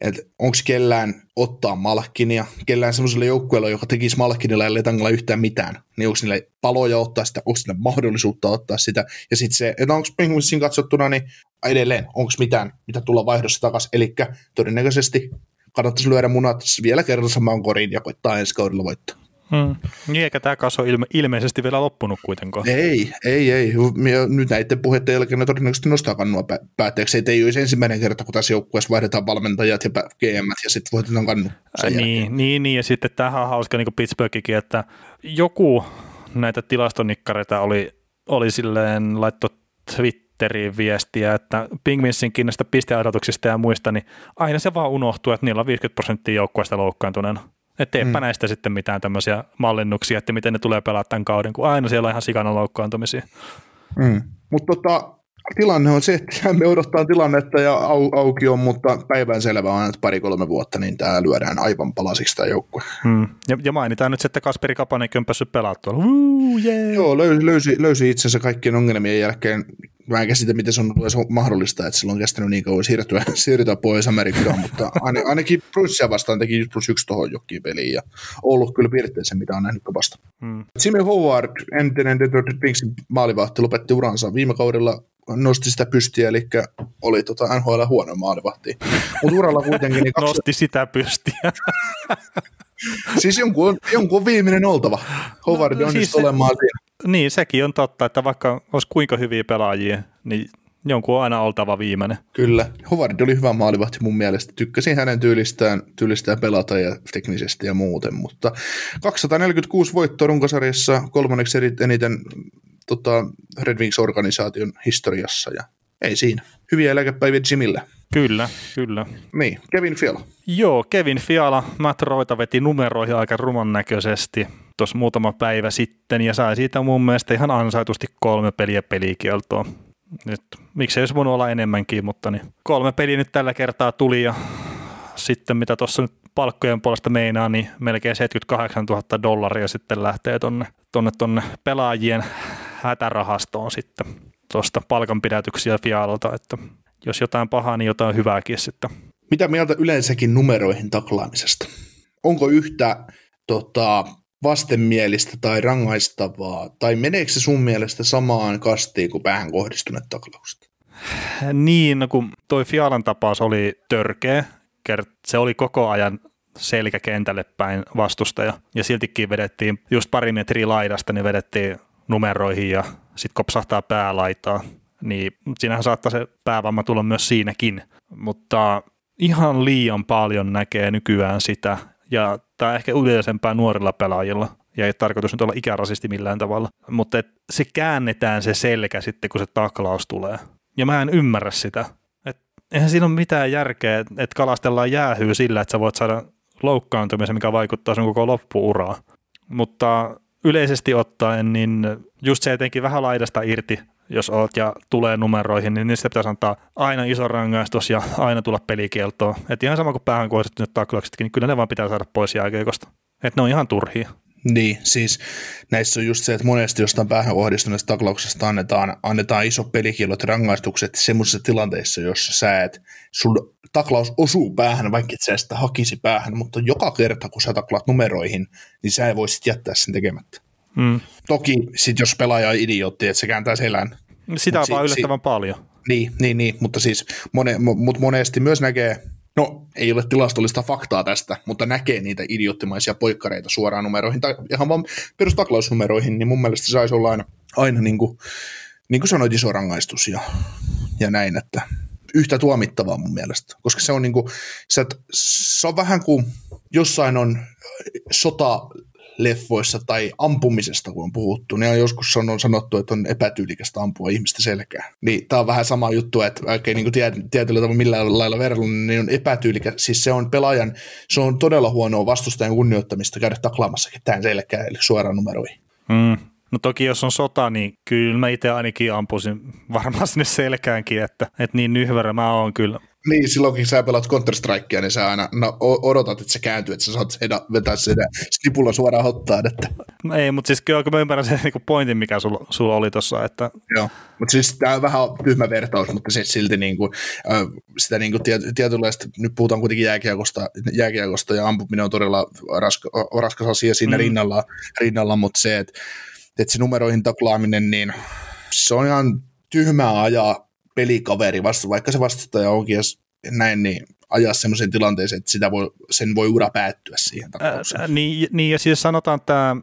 että onko kellään ottaa Malkkinia, kellään semmoisella joukkueella, joka tekisi Malkkinilla ja Letangalla yhtään mitään, niin onko niille paloja ottaa sitä, onko niille mahdollisuutta ottaa sitä, ja sitten se, että onko Penguinsin katsottuna, niin edelleen, onko mitään, mitä tulla vaihdossa takaisin, eli todennäköisesti kannattaisi lyödä munat vielä kerran samaan koriin ja koittaa ensi kaudella voittaa. Hmm. Niin eikä tämä kaso ilme- ilmeisesti vielä loppunut kuitenkaan. Ei, ei, ei. Nyt näiden puheiden jälkeen ne todennäköisesti nostaa kannua päätteeksi. Ei olisi ensimmäinen kerta, kun tässä joukkueessa vaihdetaan valmentajat ja GM ja sitten voitetaan kannu niin, niin, niin, ja sitten tähän on hauska niin Pittsburghikin, että joku näitä tilastonikkareita oli, oli silleen laitto Twitteriin viestiä, että Pingvinsinkin näistä pisteodotuksista ja muista, niin aina se vaan unohtuu, että niillä on 50 prosenttia joukkueesta loukkaantuneena. Että teepä mm. näistä sitten mitään tämmöisiä mallinnuksia, että miten ne tulee pelaa tämän kauden, kun aina siellä on ihan sikana loukkaantumisia. Mm. Mutta tota, tilanne on se, että me odottaa tilannetta ja au, auki on, mutta päivän selvä on, että pari-kolme vuotta, niin tämä lyödään aivan palasiksi tämä joukkue. Hmm. Ja, ja, mainitaan nyt, että Kasperi Kapanenkin on päässyt pelaamaan tuolla. Woo, yeah. Joo, löysi, löysi, löysi itsensä kaikkien ongelmien jälkeen. Mä en käsitä, miten se on ollut mahdollista, että silloin on kestänyt niin kauan siirtyä, siirtyä pois Amerikkaan, mutta ainakin Brunssia vastaan teki plus yksi tuohon jokin peliin ja ollut kyllä piirteessä, mitä on nähnyt vasta. Hmm. Jimmy Howard, entinen Detroit Kingsin maalivahti, lopetti uransa viime kaudella nosti sitä pystiä, eli oli tota NHL huono maalivahti. Mutta uralla kuitenkin... Niin kaksi... nosti sitä pystiä. siis jonkun, jonkun viimeinen oltava. Howard no, on siis olemaan siinä. Niin, sekin on totta, että vaikka olisi kuinka hyviä pelaajia, niin jonkun on aina oltava viimeinen. Kyllä. Howard oli hyvä maalivahti mun mielestä. Tykkäsin hänen tyylistään, tyylistään pelata ja teknisesti ja muuten, mutta 246 voittoa runkosarjassa, kolmanneksi eniten tota, Red Wings-organisaation historiassa ja ei siinä. Hyviä eläkepäiviä Jimille. Kyllä, kyllä. Niin, Kevin Fiala. Joo, Kevin Fiala, Matt Roita veti numeroihin aika ruman näköisesti tuossa muutama päivä sitten ja sai siitä mun mielestä ihan ansaitusti kolme peliä pelikieltoa. Nyt, miksei olisi voinut olla enemmänkin, mutta niin kolme peliä nyt tällä kertaa tuli ja sitten mitä tuossa nyt palkkojen puolesta meinaa, niin melkein 78 000 dollaria sitten lähtee tonne, tonne, tonne pelaajien hätärahastoon sitten tuosta palkanpidätyksiä Fialalta, että jos jotain pahaa, niin jotain hyvääkin sitten. Mitä mieltä yleensäkin numeroihin taklaamisesta? Onko yhtä tota, vastenmielistä tai rangaistavaa, tai meneekö se sun mielestä samaan kastiin kuin päähän kohdistuneet taklaukset? Niin, no kun toi Fialan tapaus oli törkeä, se oli koko ajan selkä kentälle päin vastustaja, ja siltikin vedettiin just pari metriä laidasta, niin vedettiin numeroihin ja sitten kopsahtaa päälaitaa, niin siinähän saattaa se päävamma tulla myös siinäkin, mutta ihan liian paljon näkee nykyään sitä, ja tämä ehkä yleisempää nuorilla pelaajilla, ja ei tarkoitus nyt olla ikärasisti millään tavalla, mutta et se käännetään se selkä sitten, kun se taklaus tulee. Ja mä en ymmärrä sitä. Et eihän siinä ole mitään järkeä, että kalastellaan jäähyy sillä, että sä voit saada loukkaantumisen, mikä vaikuttaa sun koko loppuuraa. Mutta yleisesti ottaen, niin just se etenkin vähän laidasta irti, jos oot ja tulee numeroihin, niin niistä pitäisi antaa aina iso rangaistus ja aina tulla pelikieltoon. että ihan sama kuin päähän nyt taklauksetkin, niin kyllä ne vaan pitää saada pois jääkeikosta. Että ne on ihan turhia. Niin, siis näissä on just se, että monesti jostain päähän kohdistuneesta taklauksesta annetaan, annetaan iso pelikielot rangaistukset semmoisissa tilanteissa, jossa sä et, sun taklaus osuu päähän, vaikka et sä sitä hakisi päähän, mutta joka kerta, kun sä taklaat numeroihin, niin sä ei voisit jättää sen tekemättä. Mm. Toki sit jos pelaaja on idiootti, että se kääntää selän. Sitä on vaan yllättävän si- paljon. Niin, niin, niin, mutta siis mone, mutta monesti myös näkee, no ei ole tilastollista faktaa tästä, mutta näkee niitä idioottimaisia poikkareita suoraan numeroihin tai ihan vaan perustaklausnumeroihin, niin mun mielestä saisi olla aina, aina niin kuin, niin kuin sanoit, iso rangaistus ja, ja näin, että yhtä tuomittavaa mun mielestä, koska se on, niin kuin, se, se on vähän kuin jossain on sota leffoissa tai ampumisesta, kun on puhuttu, niin on joskus on sanottu, että on epätyylikästä ampua ihmistä selkää. Niin tämä on vähän sama juttu, että ei niin tiet, tietyllä tavalla millään lailla verralla, niin on epätyylikä. Siis se on pelaajan, se on todella huonoa vastustajan kunnioittamista käydä taklaamassa ketään selkää, eli suoraan numeroihin. Mm. No toki jos on sota, niin kyllä mä itse ainakin ampuisin varmaan sinne selkäänkin, että, että niin nyhvärä mä oon kyllä. Niin, silloin kun sä pelaat Counter-Strikea, niin sä aina no, odotat, että se kääntyy, että sä saat seda, vetää sitä stipulla suoraan hottaan. Että. No ei, mutta siis kyllä mä ymmärrän sen niin pointin, mikä sulla, sulla oli tuossa. Että... Joo, mutta siis tämä on vähän tyhmä vertaus, mutta se silti niin kuin, sitä niin kuin tietynlaista, nyt puhutaan kuitenkin jääkiekosta, jääkiekosta ja ampuminen on todella raska, raskas asia siinä mm. rinnalla, rinnalla, mutta se, että, että se numeroihin taklaaminen, niin se on ihan tyhmää ajaa pelikaveri, vasta, vaikka se vastustaja onkin ja näin, niin ajaa semmoisen tilanteeseen, että sitä voi, sen voi ura päättyä siihen tapaukseen. niin, niin, ja siis sanotaan, että tämä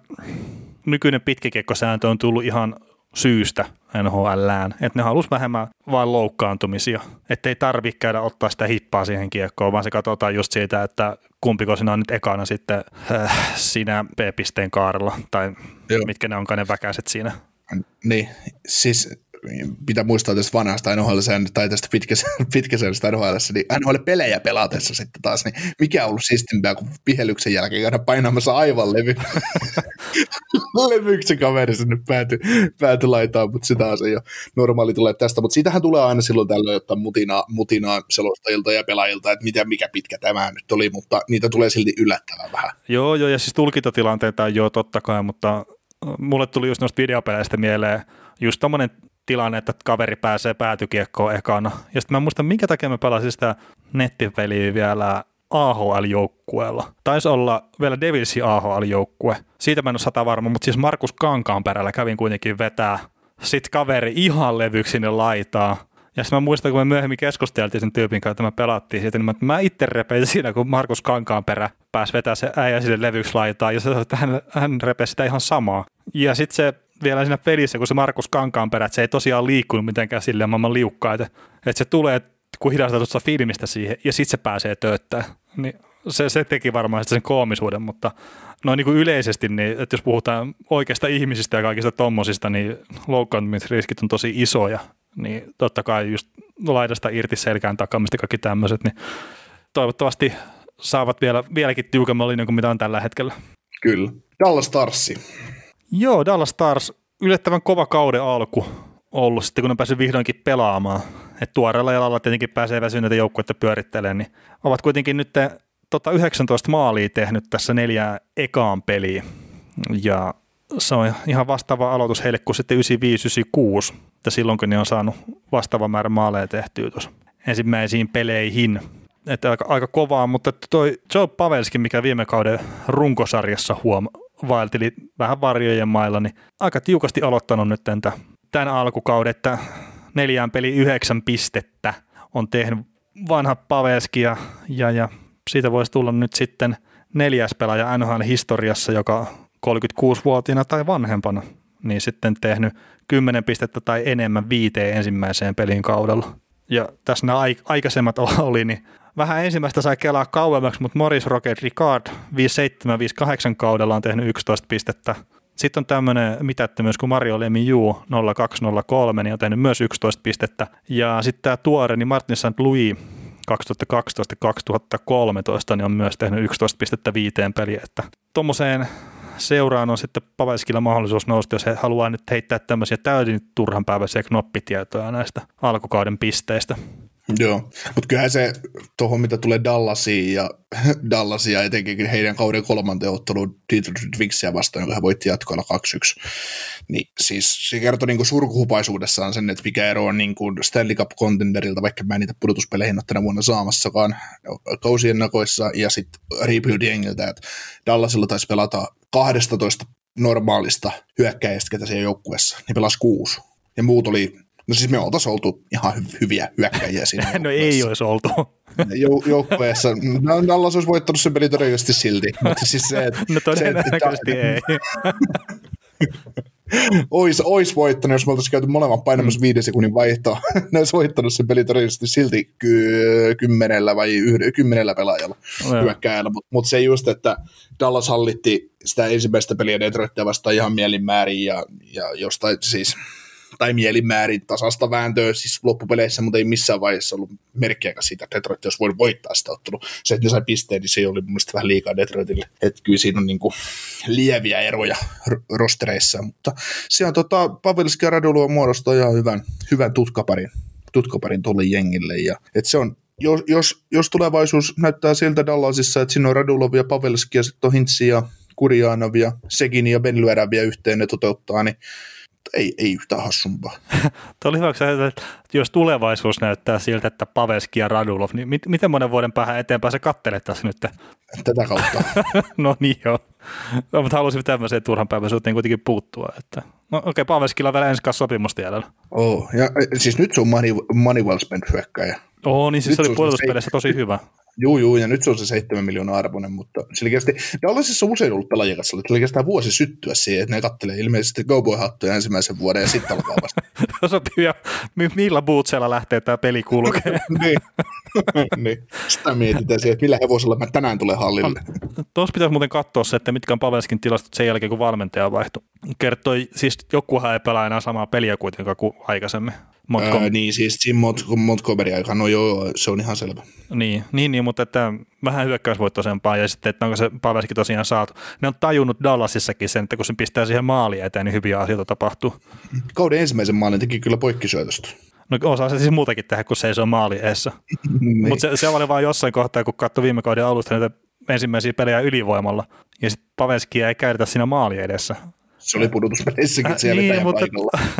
nykyinen pitkäkiekkosääntö on tullut ihan syystä NHLään, että ne halusi vähemmän vain loukkaantumisia, että ei tarvitse käydä ottaa sitä hippaa siihen kiekkoon, vaan se katsotaan just siitä, että kumpiko sinä on nyt ekana sitten äh, siinä B-pisteen kaarella, tai Joo. mitkä ne onkaan ne väkäiset siinä. Niin, siis pitää muistaa tästä vanhasta nhl tai tästä pitkäsäännöstä NHL, niin NHL-pelejä pelatessa sitten taas, niin mikä on ollut siistimpää kuin pihelyksen jälkeen käydä painamassa aivan levy. levyksi kaveri sinne pääty, pääty laitaan, mutta sitä se jo normaali tulee tästä, mutta siitähän tulee aina silloin tällöin, että mutinaa, mutinaa selostajilta ja pelaajilta, että mitä, mikä pitkä tämä nyt oli, mutta niitä tulee silti yllättävän vähän. Joo, joo, ja siis tulkintatilanteita joo totta kai, mutta mulle tuli just noista videopeleistä mieleen just tommonen tilanne, että kaveri pääsee päätykiekkoon ekana. Ja sitten mä muistan, minkä takia mä pelasin sitä nettipeliä vielä AHL-joukkueella. Taisi olla vielä Devilsin AHL-joukkue. Siitä mä en ole sata varma, mutta siis Markus perällä kävin kuitenkin vetää sitten kaveri ihan levyksi sinne laitaa. Ja sitten mä muistan, kun me myöhemmin keskusteltiin sen tyypin kanssa, että me pelattiin siitä, niin mä, mä itse repesin siinä, kun Markus Kankaanperä pääsi vetää se äijä sinne levyksi laitaa, ja se, että hän, hän repesi sitä ihan samaa. Ja sitten se vielä siinä pelissä, kun se Markus Kankaanperä, että se ei tosiaan liikkunut mitenkään silleen maailman liukkaa, että, että se tulee kun hidastatusta filmistä siihen, ja sitten se pääsee tööttää. Niin se, se teki varmaan sen koomisuuden, mutta noin niin kuin yleisesti, niin, että jos puhutaan oikeista ihmisistä ja kaikista tommosista, niin loukkaantumisriskit on tosi isoja, niin totta kai just laidasta irti selkään takamista kaikki tämmöiset, niin toivottavasti saavat vielä, vieläkin tiukemman linjan kuin mitä on tällä hetkellä. Kyllä. Dallas Starsi. Joo, Dallas Stars, yllättävän kova kauden alku ollut sitten, kun on päässyt vihdoinkin pelaamaan. Et tuoreella jalalla tietenkin pääsee väsyneitä joukkuetta pyörittelemään, niin ovat kuitenkin nyt tota 19 maalia tehnyt tässä neljää ekaan peliä. Ja se on ihan vastaava aloitus heille kuin sitten 95-96, että silloinkin ne on saanut vastaava määrä maaleja tehtyä tuossa ensimmäisiin peleihin. Että aika, aika kovaa, mutta toi Joe Pavelski, mikä viime kauden runkosarjassa huom vaelteli vähän varjojen mailla, niin aika tiukasti aloittanut nyt tämän, tämän alkukauden, että neljään peli yhdeksän pistettä on tehnyt vanha Pavelski ja, ja, ja siitä voisi tulla nyt sitten neljäs pelaaja NHL-historiassa, joka 36-vuotiaana tai vanhempana, niin sitten tehnyt 10 pistettä tai enemmän viiteen ensimmäiseen pelin kaudella. Ja tässä nämä aikaisemmat oli, niin vähän ensimmäistä sai kelaa kauemmaksi, mutta Morris Rocket Ricard 57-58 kaudella on tehnyt 11 pistettä. Sitten on tämmöinen mitättömyys kuin Mario Lemieux 0203, niin on tehnyt myös 11 pistettä. Ja sitten tämä tuore, niin Martin St. Louis 2012-2013 niin on myös tehnyt 11 pistettä viiteen peliä, että tuommoiseen seuraan on sitten Paveskilla mahdollisuus nousta, jos he haluaa nyt heittää tämmöisiä täysin turhanpäiväisiä knoppitietoja näistä alkukauden pisteistä. Joo, mutta kyllähän se tuohon, mitä tulee Dallasiin ja Dallasia etenkin heidän kauden kolmanteen otteluun Detroit Twinsia vastaan, joka he voitti jatkoilla 2-1, niin siis se kertoo niin surkuhupaisuudessaan sen, että mikä ero on niin kuin Stanley Cup contenderilta, vaikka mä en niitä pudotuspeleihin ole tänä vuonna saamassakaan kausien nakoissa, ja sitten rebuild jengiltä, että Dallasilla taisi pelata 12 normaalista hyökkäjistä, ketä siellä joukkueessa, niin pelasi kuusi. Ja muut oli No siis me oltaisiin oltu ihan hy- hyviä hyökkäjiä siinä. no ei olisi oltu. Jou- joukkueessa. No, Dallas olisi voittanut sen pelin todennäköisesti silti. Mutta siis se, että, no todennäköisesti se, että, ei. ois, ois voittanut, jos me oltaisiin käyty molemmat painamassa mm. viiden sekunnin vaihtoa. ne olisi voittanut sen pelin todennäköisesti silti ky- kymmenellä vai yhden, kymmenellä pelaajalla no, hyökkääjällä. Mutta mut se just, että Dallas hallitti sitä ensimmäistä peliä Detroitia vastaan ihan mielinmäärin ja, ja jostain siis tai mielimäärin tasasta vääntöä siis loppupeleissä, mutta ei missään vaiheessa ollut merkkiä siitä, että Detroit olisi voinut voittaa sitä ottelua. Se, että ne sai pisteen, niin se oli mun mielestä vähän liikaa Detroitille. Että kyllä siinä on niin kuin lieviä eroja rostereissa, mutta se on tota, Pavelski ja Radulua muodostaa ihan hyvän, hyvän tutkaparin, tutkaparin tuolle jengille. Ja, että se on jos, jos, jos tulevaisuus näyttää siltä Dallasissa, että siinä on Radulov ja Pavelski ja sitten on Hintsi ja Kurjanov ja Segini ja Benlyärä yhteen ne toteuttaa, niin ei, ei yhtään hassumpaa. Tuo oli hyvä, että jos tulevaisuus näyttää siltä, että Paveski ja Radulov, niin mit, miten monen vuoden päähän eteenpäin se kattelet tässä nyt? Tätä kautta. no niin joo. No, mutta halusin tämmöiseen turhan päiväisyyteen kuitenkin puuttua. Että... No okei, okay, Paveskilla on vielä ensi kanssa sopimusta jäljellä. Oh, ja siis nyt se on money, money well spent hyökkäjä. Oo, niin siis nyt se oli puolustuspeleissä tosi hyvä. Juu, juu, ja nyt se on se 7 miljoonaa arvoinen, mutta selkeästi Dallasissa on usein ollut pelaajia kanssa, että selkeästi vuosi syttyä siihen, että ne kattelee ilmeisesti Cowboy-hattuja ensimmäisen vuoden ja sitten alkaa vasta. Sopii, ja millä bootseilla lähtee tämä peli kulkee. niin. niin. Sitä mietitään siihen, että millä hevosella mä tänään tulee hallille. Tuossa pitäisi muuten katsoa se, että mitkä on Pavelskin tilastot sen jälkeen, kun valmentaja vaihtui. kertoi, siis jokuhan ei pelaa enää samaa peliä kuitenkaan kuin aikaisemmin. Ää, niin, siis Jim Mont- Montgomery aika, no joo, se on ihan selvä. Niin, niin, niin mutta että vähän hyökkäysvoittoisempaa ja sitten, että onko se Pavelski tosiaan saatu. Ne on tajunnut Dallasissakin sen, että kun se pistää siihen maaliin eteen, niin hyviä asioita tapahtuu. Kauden ensimmäisen maalin teki kyllä poikkisyötöstä. No osaa se siis muutakin tehdä, kun seisoo maali eessä. Niin. Mutta se, se, oli vain jossain kohtaa, kun katsoi viime kauden alusta niitä ensimmäisiä pelejä ylivoimalla, ja sitten Paveskia ei käytetä siinä maali edessä. Se oli pudotuspeleissäkin äh, siellä niin, mutta,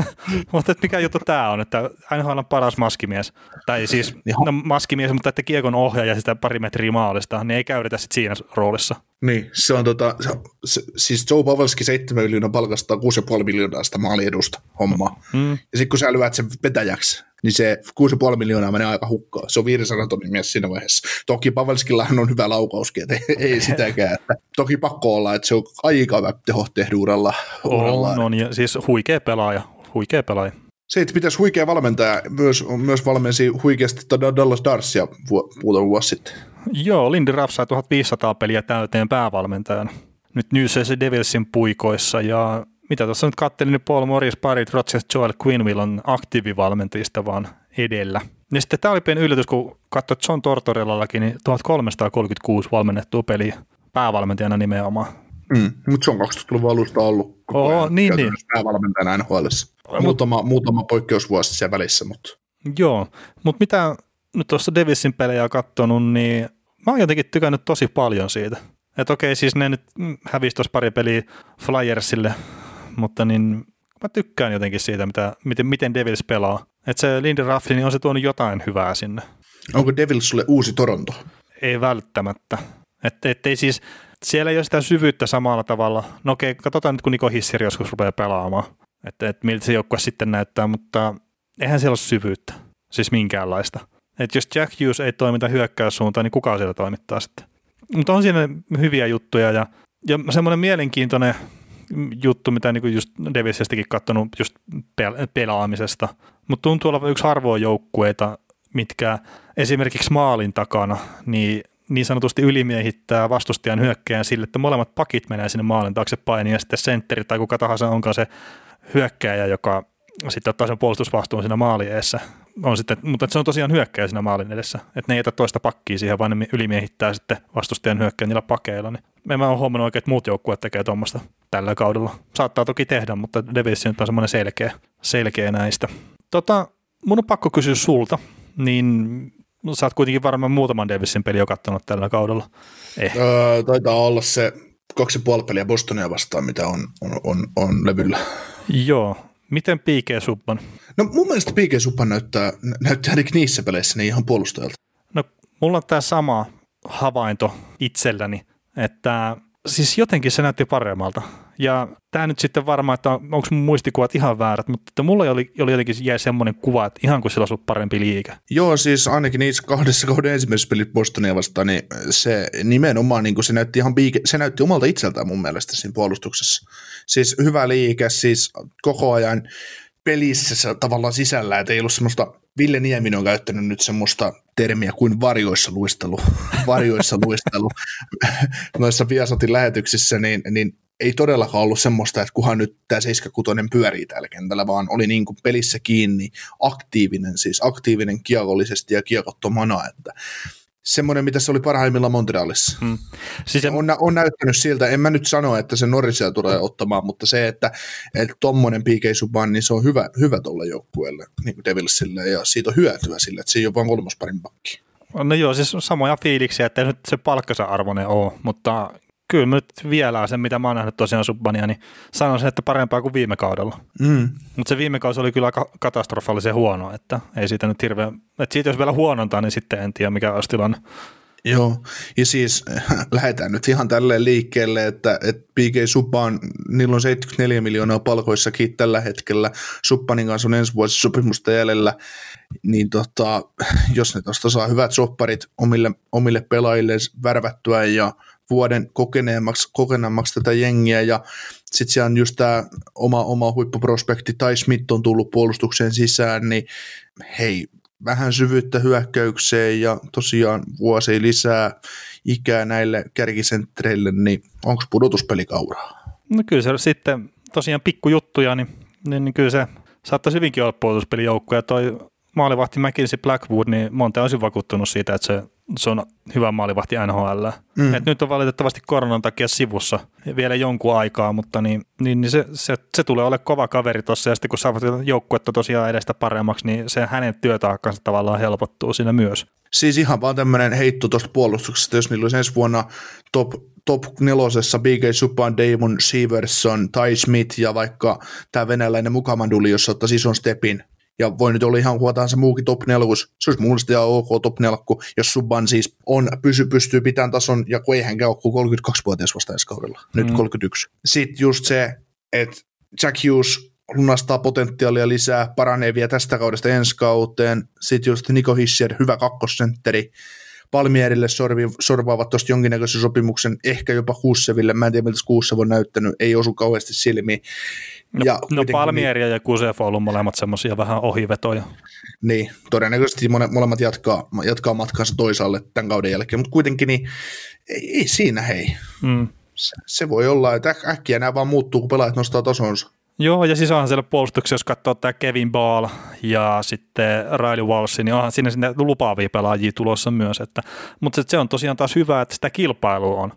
mutta mikä juttu tämä on, että NHL on paras maskimies, tai siis no, maskimies, mutta että kiekon ohjaaja sitä pari metriä maalista, niin ei käytetä sitten siinä roolissa. Niin, se on tota, se, se, siis Joe Pavelski 7 miljoonaa palkastaa 6,5 miljoonaa sitä maaliedusta hommaa. Mm. Ja sitten kun sä lyöt sen vetäjäksi, niin se 6,5 miljoonaa menee aika hukkaan. Se on 500 tonnin mies siinä vaiheessa. Toki Pavelskillahan on hyvä laukauskin, että ei, ei sitäkään. Että toki pakko olla, että se on aika teho tehdä uralla. On, on, ja siis huikea pelaaja, huikea pelaaja. Se, että pitäisi huikea valmentaja, myös, myös valmensi huikeasti Dallas Darsia muutama vuosi sitten. Joo, Lindy Raff sai 1500 peliä täyteen päävalmentajana. Nyt New Jersey Devilsin puikoissa ja mitä tuossa nyt kattelin, niin Paul Morris, Parit, Rogers, Joel Quinville on aktiivivalmentajista vaan edellä. Ja sitten tämä oli pieni yllätys, kun katsoit John Tortorellallakin, niin 1336 valmennettua peliä päävalmentajana nimenomaan. Mm, mutta se on 2000-luvun alusta ollut koko Oo, ajan niin, niin. päävalmentajana NHL. Muutama, Mut, muutama poikkeusvuosi siellä välissä. Mutta. Joo, mutta mitä nyt tuossa Davisin pelejä on katsonut, niin mä oon jotenkin tykännyt tosi paljon siitä. Että okei, siis ne nyt hävisi tuossa pari peliä Flyersille mutta niin mä tykkään jotenkin siitä, mitä, miten, miten Devils pelaa. Että se Lindy Raffi, niin on se tuonut jotain hyvää sinne. Onko Devils sulle uusi Toronto? Ei välttämättä. Että et ei siis, siellä ei ole sitä syvyyttä samalla tavalla. No okei, katsotaan nyt kun Niko Hissiri joskus rupeaa pelaamaan, että et miltä se joukkue sitten näyttää, mutta eihän siellä ole syvyyttä, siis minkäänlaista. Että jos Jack Hughes ei toimita hyökkäyssuuntaan, niin kuka siellä toimittaa sitten? Mutta on siinä hyviä juttuja ja, ja semmoinen mielenkiintoinen juttu, mitä niin just Davisistakin katsonut just pelaamisesta. Mutta tuntuu olevan yksi harvoa joukkueita, mitkä esimerkiksi maalin takana, niin niin sanotusti ylimiehittää vastustajan hyökkäjän sille, että molemmat pakit menee sinne maalin taakse painiin ja sitten sentteri tai kuka tahansa onkaan se hyökkäjä, joka sitten ottaa sen puolustusvastuun siinä maalin eessä. On sitten, mutta se on tosiaan hyökkäjä siinä maalin edessä, että ne ei jätä toista pakkia siihen, vaan ne ylimiehittää sitten vastustajan hyökkäjän niillä pakeilla. Niin en mä ole huomannut oikein, että muut joukkueet tekee tuommoista tällä kaudella. Saattaa toki tehdä, mutta Davis on semmoinen selkeä, selkeä näistä. Tota, mun on pakko kysyä sulta, niin sä oot kuitenkin varmaan muutaman Davisin peli jo kattonut tällä kaudella. Eh. Öö, taitaa olla se kaksi puoli peliä Bostonia vastaan, mitä on, on, on, on levyllä. Joo. Miten P.K. Subban? No mun mielestä P.K. Subban näyttää, näyttää ainakin niissä peleissä niin ihan puolustajalta. No mulla on tämä sama havainto itselläni, että siis jotenkin se näytti paremmalta. Ja tämä nyt sitten varmaan, että onko mun muistikuvat ihan väärät, mutta että mulla oli, oli jotenkin jäi semmoinen kuva, että ihan kuin sillä olisi ollut parempi liike. Joo, siis ainakin niissä kahdessa kauden ensimmäisessä pelit Bostonia vastaan, niin se nimenomaan niin kuin se näytti ihan piike, se näytti omalta itseltään mun mielestä siinä puolustuksessa. Siis hyvä liike, siis koko ajan pelissä tavallaan sisällä, että ei ollut semmoista, Ville Nieminen on käyttänyt nyt semmoista termiä kuin varjoissa luistelu, varjoissa luistelu noissa Viasatin lähetyksissä, niin, niin ei todellakaan ollut semmoista, että kuhan nyt tämä 76 pyörii täällä kentällä, vaan oli niin kuin pelissä kiinni aktiivinen, siis aktiivinen kiekollisesti ja kiekottomana, että semmoinen, mitä se oli parhaimmillaan Montrealissa. Hmm. Siis on, on, näyttänyt siltä, en mä nyt sano, että se Norrisia tulee ottamaan, mutta se, että tuommoinen PK Subban, niin se on hyvä, hyvä tuolle joukkueelle, niin kuin Devilsille, ja siitä on hyötyä sille, että se ei ole vain kolmas parin pakki. No joo, siis samoja fiiliksiä, että ei nyt se palkkansa arvoinen ole, mutta kyllä nyt vielä sen, mitä mä oon nähnyt tosiaan Subbania, niin sanoisin, että parempaa kuin viime kaudella. Mm. Mutta se viime kausi oli kyllä aika katastrofaalisen huono, että ei siitä nyt hirveän, että siitä jos vielä huonontaa, niin sitten en tiedä mikä olisi tilanne. Joo, ja siis lähdetään nyt ihan tälleen liikkeelle, että, että PG Subban, niillä on 74 miljoonaa palkoissakin tällä hetkellä, Subbanin kanssa on ensi vuosi sopimusta jäljellä, niin tota, jos ne tuosta saa hyvät sopparit omille, omille pelaajille värvättyä ja vuoden kokeneemmaksi, kokeneemmaksi tätä jengiä ja sitten siellä on just tämä oma, oma huippuprospekti tai Smith on tullut puolustukseen sisään, niin hei, vähän syvyyttä hyökkäykseen ja tosiaan vuosi lisää ikää näille kärkisenttereille, niin onko pudotuspeli kauraa? No kyllä se sitten tosiaan pikkujuttuja, niin, niin, niin kyllä se saattaisi hyvinkin olla puolustuspelijoukko. Ja toi maalivahti McKinsey Blackwood, niin monta olisin vakuuttunut siitä, että se, se on hyvä maalivahti NHL. Mm. Et nyt on valitettavasti koronan takia sivussa vielä jonkun aikaa, mutta niin, niin, niin se, se, se, tulee olemaan kova kaveri tuossa ja sitten kun saavat joukkuetta tosiaan edestä paremmaksi, niin se hänen työtaakkansa tavallaan helpottuu siinä myös. Siis ihan vaan tämmöinen heitto tuosta puolustuksesta, jos niillä olisi ensi vuonna top, top nelosessa BK Subban, Damon Severson, Ty Smith ja vaikka tämä venäläinen Mukamanduli, jos ottaisi ison stepin, ja voi nyt olla ihan huotaan se muukin top nelkus. Se olisi mun ihan ok top nelkku, jos Subban siis on, pysy, pystyy pitämään tason, ja kun ei hänkään ole 32-vuotias vasta ensi kaudella, nyt mm. 31. Sitten just se, että Jack Hughes lunastaa potentiaalia lisää, paranee vielä tästä kaudesta ensi kauteen. Sitten just Niko Hischer, hyvä kakkosentteri. Palmierille sorvi, sorvaavat tuosta jonkinnäköisen sopimuksen, ehkä jopa Kusseville, mä en tiedä miltä Kussev on näyttänyt, ei osu kauheasti silmiin. No, ja no Palmieri ja Kusev on ollut molemmat semmoisia vähän ohivetoja. Niin, todennäköisesti molemmat jatkaa, jatkaa matkansa toisaalle tämän kauden jälkeen, mutta kuitenkin niin, ei, ei siinä hei. Mm. Se, se, voi olla, että äkkiä nämä vaan muuttuu, kun pelaajat nostaa tasonsa. Joo, ja siis onhan siellä puolustuksessa, jos katsoo tämä Kevin Ball ja sitten Riley Walsh, niin onhan siinä sinne lupaavia pelaajia tulossa myös. Että, mutta se on tosiaan taas hyvä, että sitä kilpailua on.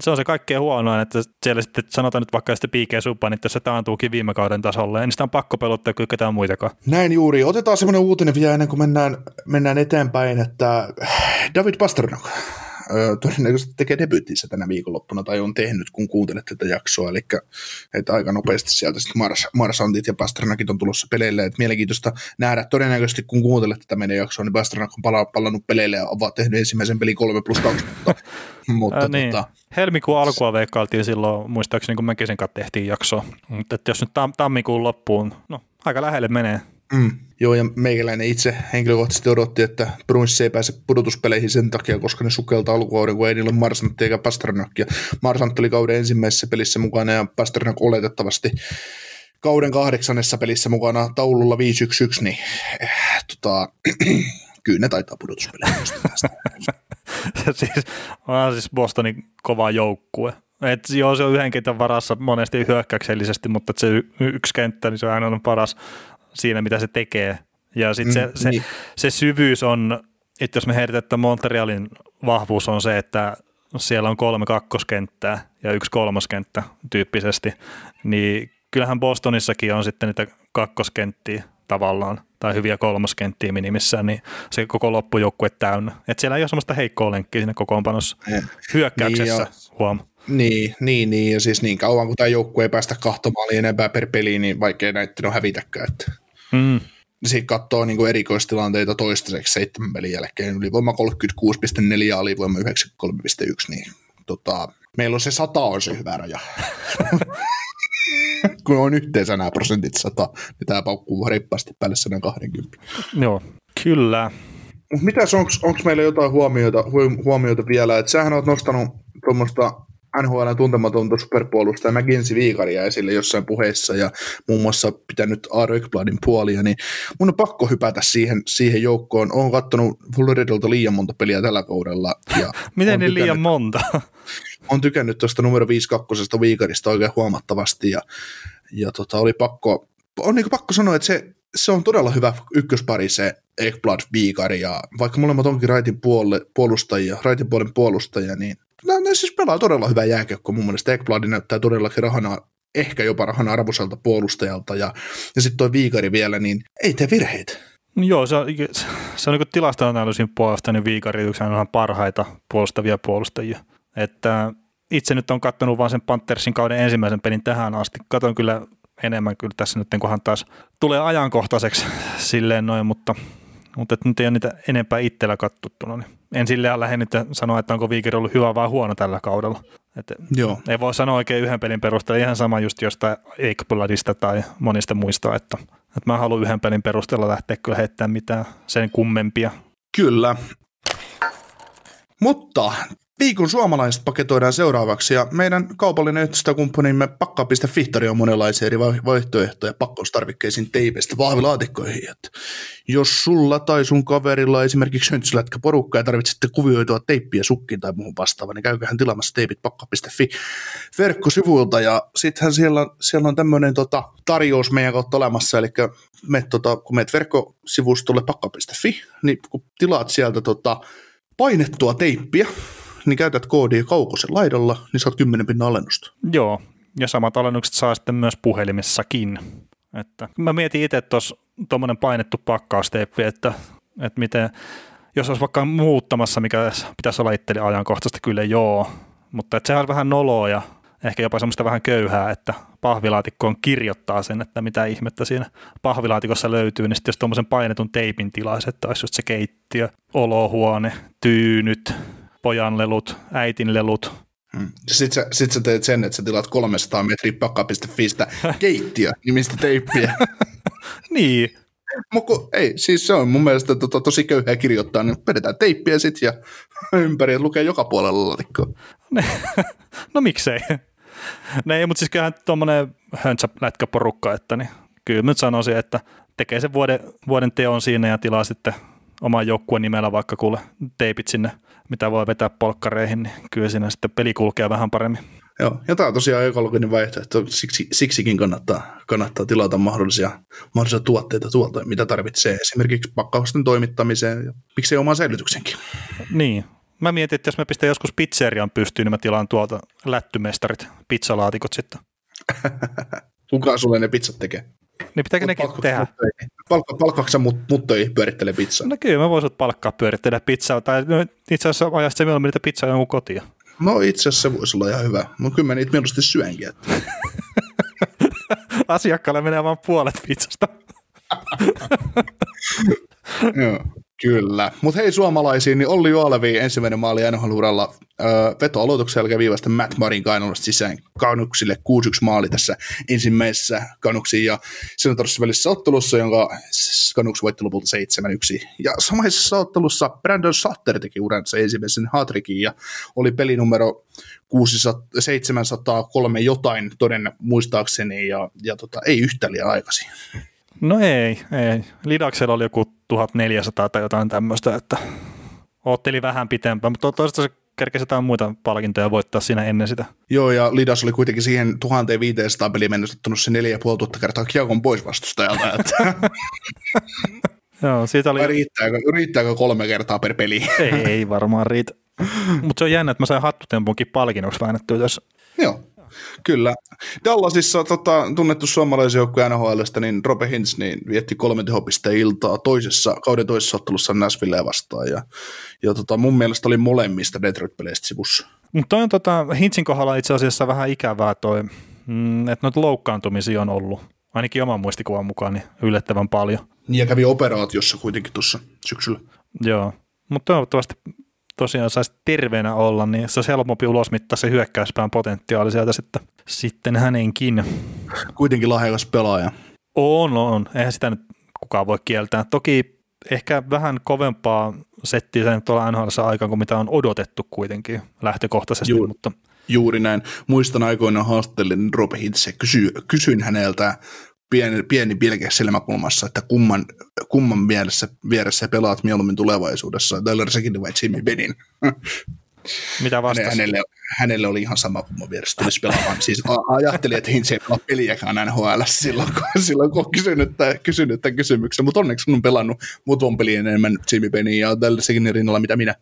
Se on se kaikkein huonoin, että siellä sitten sanotaan nyt vaikka sitten PK Subban, että se taantuukin viime kauden tasolle, niin sitä on pakko pelottaa kyllä ketään muitakaan. Näin juuri. Otetaan semmoinen uutinen vielä ennen kuin mennään, mennään eteenpäin, että David Pasternak todennäköisesti tekee debyyttinsä tänä viikonloppuna tai on tehnyt, kun kuuntelet tätä jaksoa. Eli että aika nopeasti sieltä sitten Mars, Marsantit ja Pasternakit on tulossa peleille. Että mielenkiintoista nähdä todennäköisesti, kun kuuntelet tätä meidän jaksoa, niin Pasternak on pala, palannut peleille ja ovat tehnyt ensimmäisen pelin 3 plus 2. mutta, mutta äh, niin. tota, Helmikuun alkua veikkailtiin silloin, muistaakseni kun mekin sen kanssa tehtiin jaksoa. Mutta jos nyt tam- tammikuun loppuun, no aika lähelle menee. Mm. Joo, ja meikäläinen itse henkilökohtaisesti odotti, että Bruins ei pääse pudotuspeleihin sen takia, koska ne sukeltaa alkukauden, kun ei niillä ole Marsant eikä Pasternak. Marsant oli kauden ensimmäisessä pelissä mukana ja Pasternak oletettavasti kauden kahdeksannessa pelissä mukana taululla 5-1-1, niin äh, tota, kyllä ne taitaa pudotuspeleihin. siis, on siis Bostonin kova joukkue. Et joo, se on yhden kentän varassa monesti hyökkäyksellisesti, mutta se yksi kenttä, niin se on aina paras siinä, mitä se tekee. Ja sitten se, mm, se, niin. se syvyys on, että jos me heitetään, että Montrealin vahvuus on se, että siellä on kolme kakkoskenttää ja yksi kolmoskenttä tyyppisesti, niin kyllähän Bostonissakin on sitten niitä kakkoskenttiä tavallaan, tai hyviä kolmoskenttiä minimissään, niin se koko loppujoukkue täynnä. Että siellä ei ole semmoista heikkoa lenkkiä siinä kokoonpanossa eh, hyökkäyksessä, niin huom. Niin, niin, niin, ja siis niin kauan kun tämä joukkue ei päästä kahtomaan enempää per peli, niin vaikea näiden on hävitäkään. Että. Mm. Sitten katsoo niin erikoistilanteita toistaiseksi seitsemän pelin jälkeen. Ylivoima 36,4, alivoima 93,1, niin tota, meillä on se 100 on se hyvä raja. Kun on yhteensä nämä prosentit 100, niin tämä paukkuu reippaasti päälle 120. Joo, kyllä. Mitäs, onko meillä jotain huomioita, huomioita vielä? Että sähän olet nostanut tuommoista NHL tuntematonta superpuolustaja McKinsey Viikaria esille jossain puheessa ja muun muassa pitänyt Aaro Ekbladin puolia, niin mun on pakko hypätä siihen, siihen joukkoon. Olen katsonut Floridalta liian monta peliä tällä kaudella. Ja Miten niin liian monta? on tykännyt tuosta numero 5-2 Viikarista oikein huomattavasti ja, ja tota, oli pakko, on niin pakko sanoa, että se, se on todella hyvä ykköspari se Ekblad Viikari ja vaikka molemmat onkin raitin puolelle, puolustajia, raitin puolen puolustajia, niin no, ne siis pelaa todella hyvää jääkiekkoa. Mun mielestä Ekblad näyttää todellakin rahana, ehkä jopa rahana arvoiselta puolustajalta. Ja, ja sitten toi Viikari vielä, niin ei tee virheitä. Joo, se on, se on niin tilastoanalyysin puolesta, niin Viikari on parhaita puolustavia puolustajia. Että itse nyt on katsonut vain sen Panthersin kauden ensimmäisen pelin tähän asti. Katon kyllä enemmän kyllä tässä nyt, kunhan taas tulee ajankohtaiseksi silleen noin, mutta mutta nyt ei ole niitä enempää itsellä katsottuna, niin en silleen lähde nyt sanoa, että onko Viikeri ollut hyvä vai huono tällä kaudella. Että Joo. Ei voi sanoa oikein yhden pelin perusteella, ihan sama just jostain Eikbladista tai monista muista, että, että mä haluan yhden pelin perusteella lähteä kyllä heittämään mitään sen kummempia. Kyllä. Mutta Viikon suomalaiset paketoidaan seuraavaksi ja meidän kaupallinen yhteistyökumppanimme pakka.fi tarjoaa monenlaisia eri vaihtoehtoja pakkaustarvikkeisiin teipeistä vahvilaatikkoihin. Että jos sulla tai sun kaverilla esimerkiksi höntsylätkä porukka ja tarvitsette kuvioitua teippiä sukkiin tai muuhun vastaavaan, niin käykään tilaamassa teipit pakka.fi verkkosivuilta ja sittenhän siellä, siellä on tämmöinen tota, tarjous meidän kautta olemassa, eli me, tota, kun meet verkkosivustolle pakka.fi, niin kun tilaat sieltä tota, painettua teippiä, niin käytät koodia Kaukosen laidalla, niin saat 10 pinnan alennusta. Joo, ja samat alennukset saa sitten myös puhelimessakin. Että mä mietin itse tuossa tuommoinen painettu pakkausteippi, että, että miten, jos olisi vaikka muuttamassa, mikä pitäisi olla itselle ajankohtaisesti, kyllä joo, mutta että sehän on vähän noloa ja ehkä jopa semmoista vähän köyhää, että pahvilaatikkoon kirjoittaa sen, että mitä ihmettä siinä pahvilaatikossa löytyy, niin sitten jos tuommoisen painetun teipin tilaisi, että olisi just se keittiö, olohuone, tyynyt, pojanlelut, äitinlelut. Hmm. Sitten sä, sit sä teet sen, että sä tilaat 300 metriä pakka.fistä keittiö nimistä teippiä. niin. Muku, ei, siis se on mun mielestä to, to, tosi köyhää kirjoittaa, niin vedetään teippiä sitten ja ympäri lukee joka puolella laatikkoa. no miksei. No ei, mutta siis kyllähän tuommoinen porukka, että niin kyllä nyt sanoisin, että tekee sen vuoden, vuoden teon siinä ja tilaa sitten oman joukkueen nimellä vaikka kuule teipit sinne mitä voi vetää polkkareihin, niin kyllä siinä sitten peli kulkee vähän paremmin. Joo, ja tämä on tosiaan ekologinen vaihtoehto, siksi, siksikin kannattaa, kannattaa tilata mahdollisia, mahdollisia tuotteita tuolta, mitä tarvitsee esimerkiksi pakkausten toimittamiseen ja miksei oman säilytyksenkin. Niin, mä mietin, että jos mä pistän joskus pizzerian pystyyn, niin mä tilaan tuolta lättymestarit, pizzalaatikot sitten. Kuka sulle ne pizzat tekee? Niin pitääkö nekin tehdä? Palkka, palkkaako mut muttoi pyörittelee pizzaa? No kyllä mä voisin palkkaa pyörittelee pizzaa, tai no, itse asiassa ajasta se mieluummin niitä pizzaa jonkun kotiin. No itse asiassa se voisi olla ihan hyvä. No kyllä mä niitä mieluusti syönkin. Että. Asiakkaalle menee vain puolet pizzasta. Joo. Kyllä. Mutta hei suomalaisiin, niin Olli Juolevi ensimmäinen maali NHL-uralla öö, veto-aloituksen jälkeen viivasta Matt Marin kainalosta sisään Kanuksille 6-1 maali tässä ensimmäisessä Kanuksiin ja Senatorsin välisessä ottelussa, jonka Kanuks voitti lopulta 7-1. Ja samaisessa ottelussa Brandon Sutter teki uransa ensimmäisen hatrikin ja oli pelinumero 600, 703 jotain toden muistaakseni ja, ja tota, ei yhtä liian aikaisin. No ei, ei. Lidaksella oli joku 1400 tai jotain tämmöistä, että otteli vähän pitempään, mutta toisaalta se kerkesi jotain muita palkintoja voittaa siinä ennen sitä. Joo, ja Lidas oli kuitenkin siihen 1500 peliin mennessä ottanut se 4500 kertaa kiekon pois vastustajalta. Että... Joo, siitä oli... riittääkö, riittääkö kolme kertaa per peli? ei, ei varmaan riitä. Mutta se on jännä, että mä sain hattutempunkin palkinnoksi väännettyä tässä. Joo, Kyllä. Dallasissa tota, tunnettu suomalaisjoukkue NHLstä, niin Robe Hintz niin vietti kolme tehopisteen iltaa toisessa, kauden toisessa ottelussa Nashvillea vastaan. Ja, ja tota, mun mielestä oli molemmista Detroit-peleistä sivussa. Mutta toi on tota, Hintzin kohdalla itse asiassa vähän ikävää toi, mm, että noita loukkaantumisia on ollut. Ainakin oman muistikuvan mukaan niin yllättävän paljon. Niin ja kävi operaatiossa kuitenkin tuossa syksyllä. Joo, mutta toivottavasti tosiaan saisi terveenä olla, niin se olisi helpompi ulosmittaa se hyökkäyspään potentiaali sieltä sitten, sitten hänenkin. Kuitenkin lahjakas pelaaja. On, on. Eihän sitä nyt kukaan voi kieltää. Toki ehkä vähän kovempaa settiä sen tuolla nhl aikaan kuin mitä on odotettu kuitenkin lähtökohtaisesti. Juuri, mutta... juuri näin. Muistan aikoinaan haastattelin Rob Hitse, kysy, kysyin häneltä pieni, pieni pilke silmäkulmassa, että kumman, kumman mielessä, vieressä pelaat mieluummin tulevaisuudessa, Tyler Sekin vai Jimmy Benin. Mitä vastasi? Hänelle, hänelle oli ihan sama kumman vieressä tulisi pelaamaan. Siis ajattelin, että Hintz ei pelaa peliäkään NHL silloin, kun, silloin, kun on kysynyt, kysynyt tämän kysymyksen, mutta onneksi on pelannut muutaman pelin enemmän Jimmy Benin ja Tyler Sekin rinnalla, mitä minä.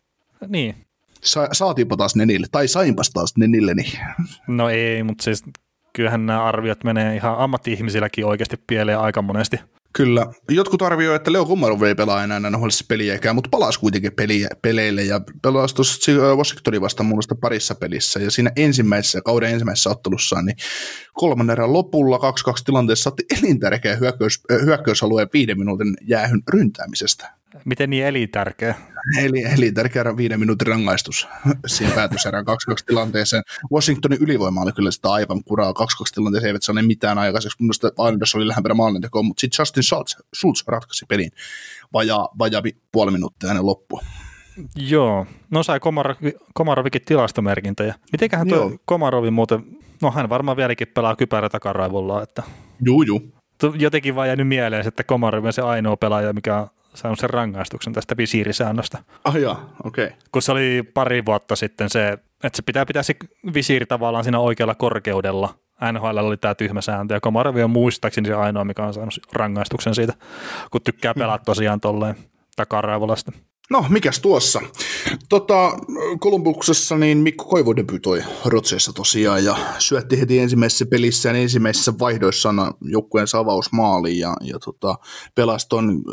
Niin. Sa- saatiinpa taas Nenille, tai sainpas taas Nenille. Niin. No ei, mutta siis kyllähän nämä arviot menee ihan ammatti-ihmisilläkin oikeasti pieleen aika monesti. Kyllä. Jotkut arvioivat, että Leo Kummarov ei pelaa enää nhl peliäkään, mutta palasi kuitenkin peliä, peleille ja pelasi tuossa Washingtonin vasta mun parissa pelissä. Ja siinä ensimmäisessä, kauden ensimmäisessä ottelussa, niin kolmannen erän lopulla 2-2 tilanteessa saatti elintärkeä hyökkäys, hyökkäysalueen viiden minuutin jäähyn ryntäämisestä. Miten niin elintärkeä? Eli, eli tärkeä viiden minuutin rangaistus siinä päätöserään 2-2 tilanteeseen. Washingtonin ylivoima oli kyllä sitä aivan kuraa. 2-2 tilanteeseen eivät saaneet mitään aikaiseksi. Mun mielestä Islanders oli lähempänä maalintekoon, mutta sitten Justin Schultz, Schultz ratkaisi pelin vajaa, vajaa puoli minuuttia hänen loppua. Joo, no sai Komar, Komarovikin tilastomerkintöjä. Mitenköhän tuo Joo. Komarovi muuten, no hän varmaan vieläkin pelaa kypärä takaraivolla, että Juu, juu. jotenkin vaan jäänyt mieleen, että Komarovi on se ainoa pelaaja, mikä on saanut sen rangaistuksen tästä visiirisäännöstä. Ah jaa, okei. Okay. Kun se oli pari vuotta sitten se, että se pitää pitää se visiiri tavallaan siinä oikealla korkeudella. NHL oli tämä tyhmä sääntö, Komarovi on muistaakseni se ainoa, mikä on saanut rangaistuksen siitä, kun tykkää pelata tosiaan tolleen takaraivolla sitten. No, mikäs tuossa? Tota, Kolumbuksessa niin Mikko Koivu debytoi Rotseissa tosiaan ja syötti heti ensimmäisessä pelissä ja ensimmäisissä vaihdoissaan joukkueen avausmaaliin ja, ja tota, pelasi ton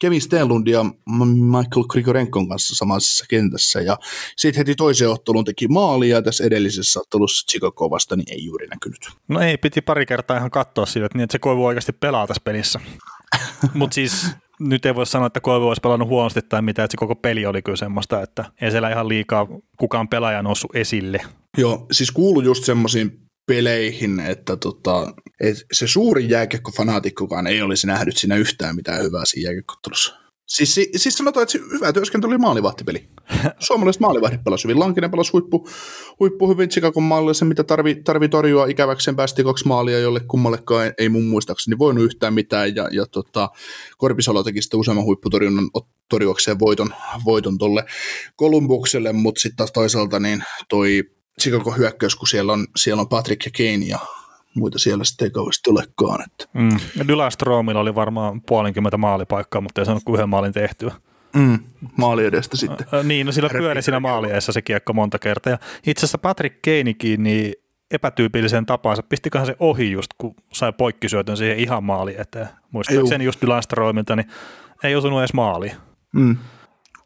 Kevin Stenlund ja Michael Grigorenkon kanssa samassa kentässä ja sitten heti toiseen otteluun teki maalia ja tässä edellisessä ottelussa Chicago vasta niin ei juuri näkynyt. No ei, piti pari kertaa ihan katsoa siitä, että, niin, että se Koivu oikeasti pelaa tässä pelissä. Mutta siis nyt ei voi sanoa, että Koivu olisi pelannut huonosti tai mitä, että se koko peli oli kyllä semmoista, että ei siellä ihan liikaa kukaan pelaaja noussut esille. Joo, siis kuulu just semmoisiin peleihin, että tota, et se suurin jääkiekkofanaatikkokaan ei olisi nähnyt siinä yhtään mitään hyvää siinä jääkiekkoottelussa. Siis, si- siis sanotaan, että hyvä työskentely oli maalivahtipeli. Suomalaiset maalivahdit pelasi hyvin. Lankinen pelasi huippu, huippu hyvin Chicagon maalille, se mitä tarvi, tarvi torjua ikäväkseen päästi kaksi maalia, jolle kummallekaan ei, ei mun muistaakseni voinut yhtään mitään. Ja, ja tota, Korpisalo teki sitten useamman huipputorjunnan torjuakseen voiton, voiton tolle Kolumbukselle, mutta sitten taas toisaalta niin toi Chicago hyökkäys, kun siellä on, siellä on Patrick ja Kane ja muita siellä sitten ei kauheasti olekaan. Että. Mm. Ja Dylan Stromilla oli varmaan puolenkymmentä maalipaikkaa, mutta ei saanut kuin yhden maalin tehtyä. Mm, maali edestä sitten. Ä, Niin, no sillä pyöri siinä maalieessa se kiekko monta kertaa. Ja itse asiassa Patrick Keinikin niin epätyypilliseen tapaansa, pistiköhän se ohi just, kun sai poikkisyötön siihen ihan maali eteen. Muistaakseni just Dylan Stromilta, niin ei osunut edes maaliin. Mm.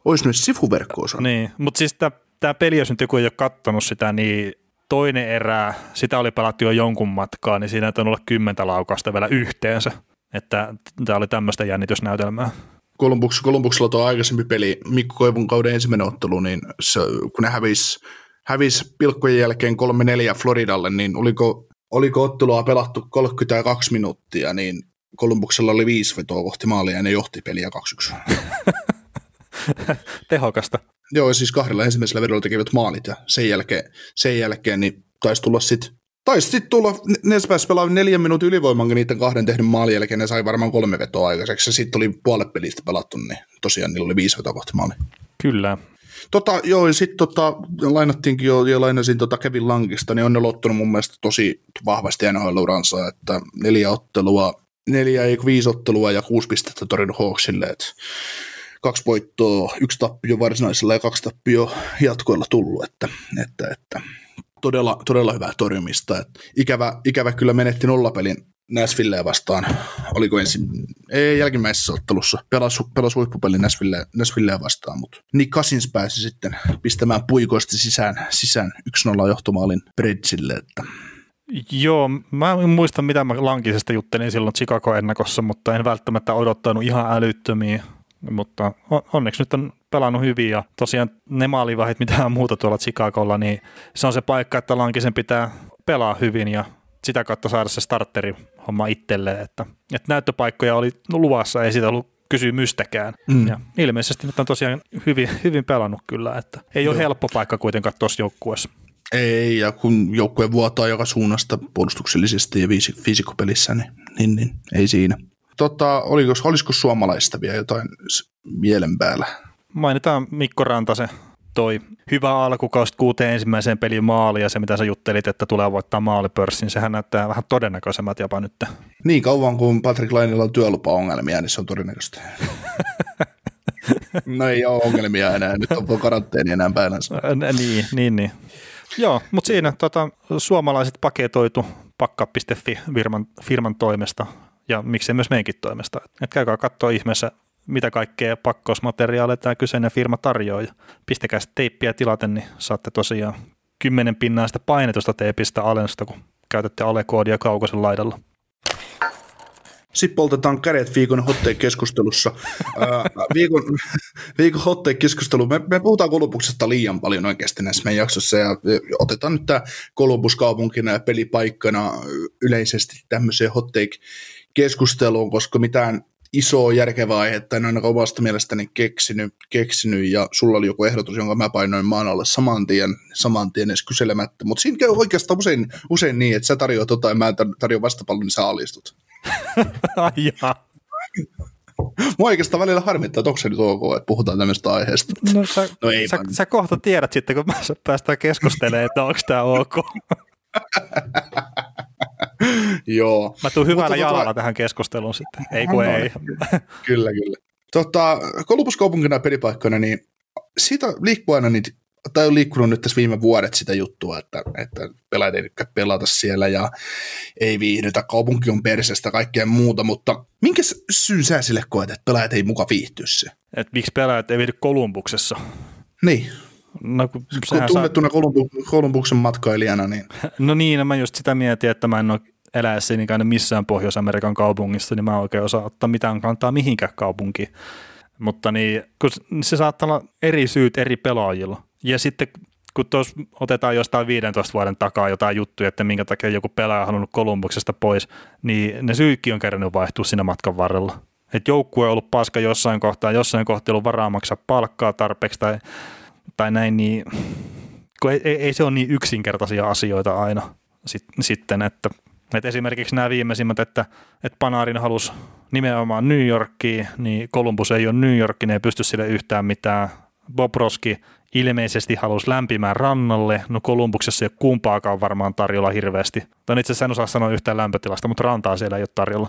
Olisi nyt sivuverkko osa. Niin, mutta siis tämä peli, jos nyt joku ei ole kattonut sitä, niin toinen erä, sitä oli pelattu jo jonkun matkaa, niin siinä on olla kymmentä laukausta vielä yhteensä. Että tämä oli tämmöistä jännitysnäytelmää. Kolumbuks, Kolumbuksella tuo aikaisempi peli, Mikko Koivun kauden ensimmäinen ottelu, niin se, kun ne hävisi hävis pilkkojen jälkeen 3-4 Floridalle, niin oliko, oliko ottelua pelattu 32 minuuttia, niin Kolumbuksella oli viisi vetoa kohti maalia ja ne johti peliä 2-1. Tehokasta. Joo, siis kahdella ensimmäisellä vedolla tekivät maalit ja sen jälkeen, sen jälkeen niin taisi tulla sitten Taisi sitten tulla, ne pääsi pelaamaan neljän minuutin ylivoiman niiden kahden tehdyn maalin jälkeen, ne sai varmaan kolme vetoa aikaiseksi, ja sitten oli puolet pelistä pelattu, niin tosiaan niillä oli viisi vetoa kohti maali. Kyllä. Tota, joo, ja sitten tota, lainattiinkin jo, ja lainasin tota Kevin Lankista, niin on ne lottunut mun mielestä tosi vahvasti NHL-uransa, että neljä ottelua, neljä ei viisi ottelua ja kuusi pistettä torjunut Hawksille, että kaksi voittoa, yksi tappio varsinaisella ja kaksi tappio jatkoilla tullut, että, että, että todella, todella hyvää torjumista. Että ikävä, ikävä kyllä menetti nollapelin Nashvilleä vastaan. Oliko ensin, ei jälkimmäisessä ottelussa. Pelasi, pelasi huippupelin Nashvilleä, Nashvilleä vastaan, mutta Nick Cousins pääsi sitten pistämään puikoista sisään, sisään 1-0 johtomaalin Bredsille, että Joo, mä en muista mitä mä Lankisesta juttelin silloin Chicago-ennakossa, mutta en välttämättä odottanut ihan älyttömiä. Mutta on- onneksi nyt on pelannut hyvin ja tosiaan ne maalivahit, mitään muuta tuolla Chicagolla, niin se on se paikka, että Lankisen pitää pelaa hyvin ja sitä kautta saada se starteri homma itselleen, että, että näyttöpaikkoja oli luvassa, ei siitä ollut kysymystäkään. Mm. Ja ilmeisesti nyt on tosiaan hyvin, hyvin pelannut kyllä, että ei ole Joo. helppo paikka kuitenkaan tuossa joukkueessa. ei, ja kun joukkue vuotaa joka suunnasta puolustuksellisesti ja viisi- niin, niin, niin, ei siinä. Tota, oliko, olisiko suomalaista vielä jotain mielen päällä? Mainitaan Mikko Rantasen toi hyvä alkukausi kuuteen ensimmäiseen pelin maali ja se mitä sä juttelit, että tulee voittaa maalipörssin, sehän näyttää vähän todennäköisemmät jopa nyt. Niin kauan kuin Patrick Lainilla on työlupaongelmia, niin se on todennäköistä. no ei ole ongelmia enää, nyt on karanteeni enää päällänsä. Ä, niin, niin, niin. Joo, mutta siinä tota, suomalaiset paketoitu pakka.fi firman, firman toimesta ja miksei myös meidänkin toimesta. Et käykää katsoa ihmeessä, mitä kaikkea pakkausmateriaaleja tämä kyseinen firma tarjoaa. Pistäkää sitten teippiä tilaten, niin saatte tosiaan 10 pinnaa sitä painetusta teipistä alennusta, kun käytätte alekoodia kaukosen laidalla. Sitten poltetaan kädet viikon hotteek-keskustelussa. Ää, viikon, viikon hotteek-keskustelu. Me, me puhutaan Kolumbuksesta liian paljon oikeasti näissä meidän jaksossa ja otetaan nyt tämä Kolumbus kaupunkina ja pelipaikkana yleisesti tämmöiseen hotteek-keskusteluun, koska mitään iso järkevä aihe, että en ainakaan omasta mielestäni keksinyt, keksinyt, ja sulla oli joku ehdotus, jonka mä painoin maan alle saman tien, saman tien edes kyselemättä, mutta siinä käy oikeastaan usein, usein niin, että sä tarjoat jotain, ja mä tarjoan vastapallon, niin sä alistut. Ai. Mua oikeastaan välillä harmittaa, että onko se nyt ok, että puhutaan tämmöistä aiheesta. No sä, No ei sä, vaan. sä kohta tiedät sitten, kun päästään keskustelemaan, että onko tämä ok. Joo, Mä tuun hyvällä Mutta tota- jalalla tähän keskusteluun sitten. Ei kun No ei. kyllä, kyllä. Tota, Columbus kaupunkina pelipaikkoina, niin siitä liikkuu aina niitä, tai on liikkunut nyt tässä viime vuodet sitä juttua, että, että pelaajat ei tykkää pelata siellä ja ei viihdytä, kaupunki on persestä kaikkea muuta, mutta minkä syyn sä sille koet, että pelaajat ei muka viihtyä se? Et miksi pelaajat ei viihdy Kolumbuksessa? Niin, No, kun kun saa, tunnettuna Kolumbu- Kolumbuksen matkailijana, niin no niin, no mä just sitä mietin, että mä en ole eläessäni käynyt missään Pohjois-Amerikan kaupungissa, niin mä en oikein osaa ottaa mitään kantaa mihinkään kaupunkiin. Mutta niin, kun se saattaa olla eri syyt eri pelaajilla. Ja sitten kun tuossa otetaan jostain 15 vuoden takaa jotain juttuja, että minkä takia joku pelaaja on halunnut Kolumbuksesta pois, niin ne syytkin on kerännyt vaihtua siinä matkan varrella. Että joukkue on ollut paska jossain kohtaa, jossain kohtaa ollut varaa maksaa palkkaa tarpeeksi tai, tai näin, niin kun ei, ei, ei, se ole niin yksinkertaisia asioita aina sit, sitten, että, että esimerkiksi nämä viimeisimmät, että, että Panarin halusi nimenomaan New Yorkiin, niin Columbus ei ole New York, ne ei pysty sille yhtään mitään. Bobroski ilmeisesti halusi lämpimään rannalle, no Kolumbuksessa ei ole kumpaakaan varmaan tarjolla hirveästi. Tai itse asiassa en osaa sanoa yhtään lämpötilasta, mutta rantaa siellä ei ole tarjolla.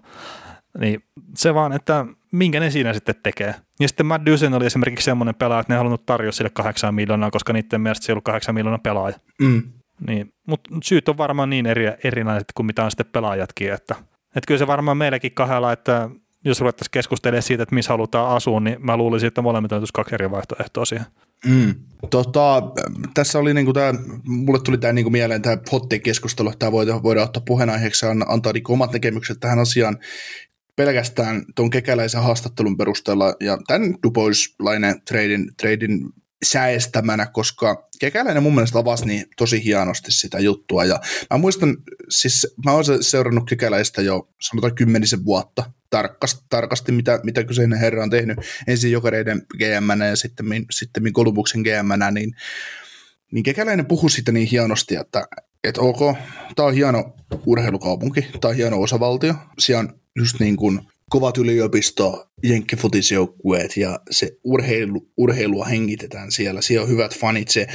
Niin se vaan, että minkä ne siinä sitten tekee. Ja sitten Matt Dusen oli esimerkiksi semmoinen pelaaja, että ne ei halunnut tarjoa sille 8 miljoonaa, koska niiden mielestä se ei ollut 8 miljoonaa pelaaja. mm, Niin, mutta syyt on varmaan niin eri, erinäiset kuin mitä on sitten pelaajatkin, että, että kyllä se varmaan meilläkin kahdella, että jos ruvettaisiin keskustelemaan siitä, että missä halutaan asua, niin mä luulisin, että molemmat on kaksi eri vaihtoehtoa siihen. Mm. Tota, tässä oli niinku tää, mulle tuli tämä niinku mieleen tämä hotti-keskustelu, että tämä voidaan, voidaan ottaa puheenaiheeksi ja antaa niinku omat näkemykset tähän asiaan pelkästään tuon kekäläisen haastattelun perusteella ja tämän Dubois-lainen treidin, treidin säestämänä, koska kekäläinen mun mielestä avasi niin tosi hienosti sitä juttua. Ja mä muistan, siis mä se- seurannut kekäläistä jo sanotaan kymmenisen vuotta tarkasti, tarkasti mitä, mitä kyseinen herra on tehnyt. Ensin jokereiden gm ja sitten, sitten Kolumbuksen gm niin, niin kekäläinen puhui siitä niin hienosti, että, että ok, tämä on hieno urheilukaupunki, tämä on hieno osavaltio, siellä on just niin kuin kovat yliopisto, jenkkifutisjoukkueet ja se urheilu, urheilua hengitetään siellä, siellä on hyvät fanit, se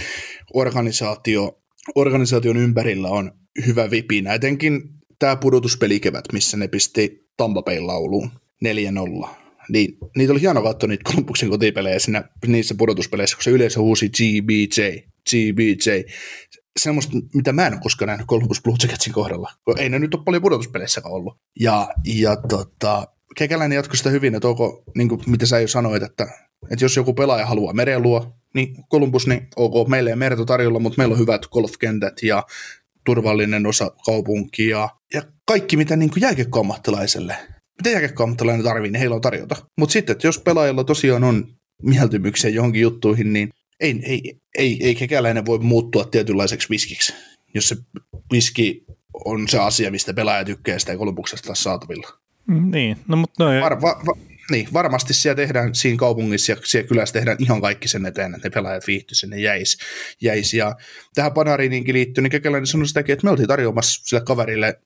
organisaatio, organisaation ympärillä on hyvä vipinä, etenkin tämä pudotuspelikevät, missä ne pisti Tampa Bayn lauluun 4-0. Niin, niitä oli hieno katsoa niitä Columbuksen kotipelejä siinä, niissä pudotuspeleissä, kun se yleisö huusi GBJ, GBJ. Semmoista, mitä mä en ole koskaan nähnyt Columbus Blue Jacketsin kohdalla. Ei ne nyt ole paljon pudotuspeleissäkään ollut. Ja, ja tota, Kekäläinen jatkoi sitä hyvin, että onko, niin kuin mitä sä jo sanoit, että, että jos joku pelaaja haluaa merenluo, niin Columbus, niin ok, meillä ei merta tarjolla, mutta meillä on hyvät golfkentät ja turvallinen osa kaupunkia ja kaikki, mitä niin jääkiekkoammattilaiselle, mitä jääkiekkoammattilainen tarvii, niin heillä on tarjota. Mutta sitten, että jos pelaajalla tosiaan on mieltymyksiä johonkin juttuihin, niin ei, ei, ei, ei kekäläinen voi muuttua tietynlaiseksi viskiksi, jos se viski on se asia, mistä pelaaja tykkää sitä taas saatavilla. Mm, Niin, no mutta no, Var, va, va, niin, varmasti siellä tehdään siinä kaupungissa ja siellä kylässä tehdään ihan kaikki sen eteen, että ne pelaajat viihtyisivät, ne jäis, jäis. Ja tähän Panarininkin liittyy, niin Kekäläinen sanoi sitäkin, että me oltiin tarjoamassa sille kaverille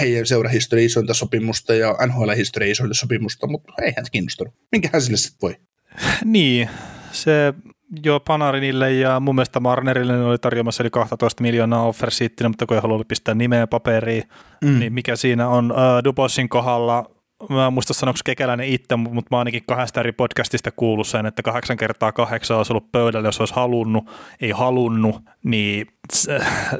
heidän seurahistoria isointa sopimusta ja NHL-historia isointa sopimusta, mutta ei hän kiinnostunut. Minkähän sille sitten voi? Niin, se jo Panarinille ja mun mielestä Marnerille ne oli tarjoamassa yli 12 miljoonaa offer sheetinä, mutta kun ei halua pistää nimeä paperiin, mm. niin mikä siinä on uh, Dubossin kohdalla, mä en muista sanoiko Kekäläinen itse, mutta mä ainakin kahdesta eri podcastista kuullut sen, että kahdeksan kertaa kahdeksan olisi ollut pöydällä, jos olisi halunnut, ei halunnut, niin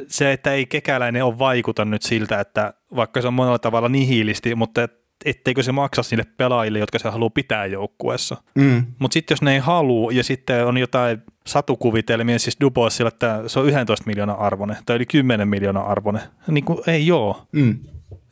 se, että ei Kekäläinen ole vaikuta nyt siltä, että vaikka se on monella tavalla nihilisti, mutta etteikö se maksa niille pelaajille, jotka se haluaa pitää joukkueessa. Mm. Mutta sitten jos ne ei halua ja sitten on jotain satukuvitelmia, siis Duboisilla, että se on 11 miljoonaa arvone tai yli 10 miljoonaa arvone, niin kuin ei oo. Mm.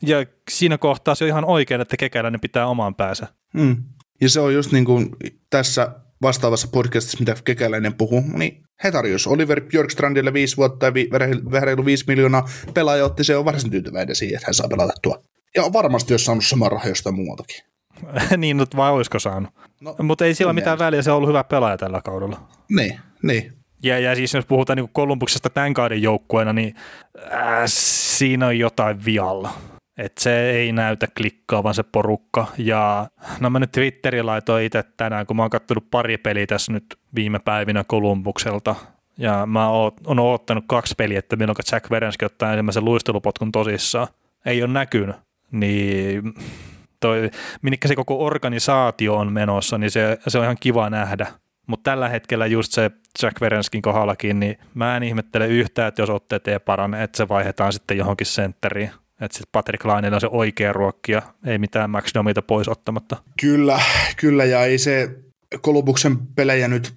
Ja siinä kohtaa se on ihan oikein, että kekäläinen pitää oman päänsä. Mm. Ja se on just niin kuin tässä vastaavassa podcastissa, mitä Kekäläinen puhuu, niin he tarjosi Oliver Björkstrandille viisi vuotta ja vi- vähän reilu viisi miljoonaa. Pelaaja otti se on varsin tyytyväinen siihen, että hän saa pelata tuo. Ja varmasti jos saanut saman rahaa jostain muualtakin. niin, vai olisiko saanut. No, Mutta ei sillä mitään väliä, se on ollut hyvä pelaaja tällä kaudella. Niin, niin. Ja, ja siis jos puhutaan niin Kolumbuksesta tämän kauden joukkueena, niin äh, siinä on jotain vialla. Et se ei näytä klikkaavan se porukka. Ja no mä nyt Twitterin laitoin itse tänään, kun mä oon katsonut pari peliä tässä nyt viime päivinä Kolumbukselta. Ja mä oon, oon ottanut kaksi peliä, että milloin Jack Verenski ottaa ensimmäisen luistelupotkun tosissaan. Ei ole näkynyt. Niin toi, minkä se koko organisaatio on menossa, niin se, se on ihan kiva nähdä. Mutta tällä hetkellä just se Jack Verenskin kohdallakin, niin mä en ihmettele yhtään, että jos otteet ei parane, että se vaihdetaan sitten johonkin sentteriin. Että sitten Patrick Lainilla on se oikea ruokkia, ei mitään Max Domita pois ottamatta. Kyllä, kyllä ja ei se Kolubuksen pelejä nyt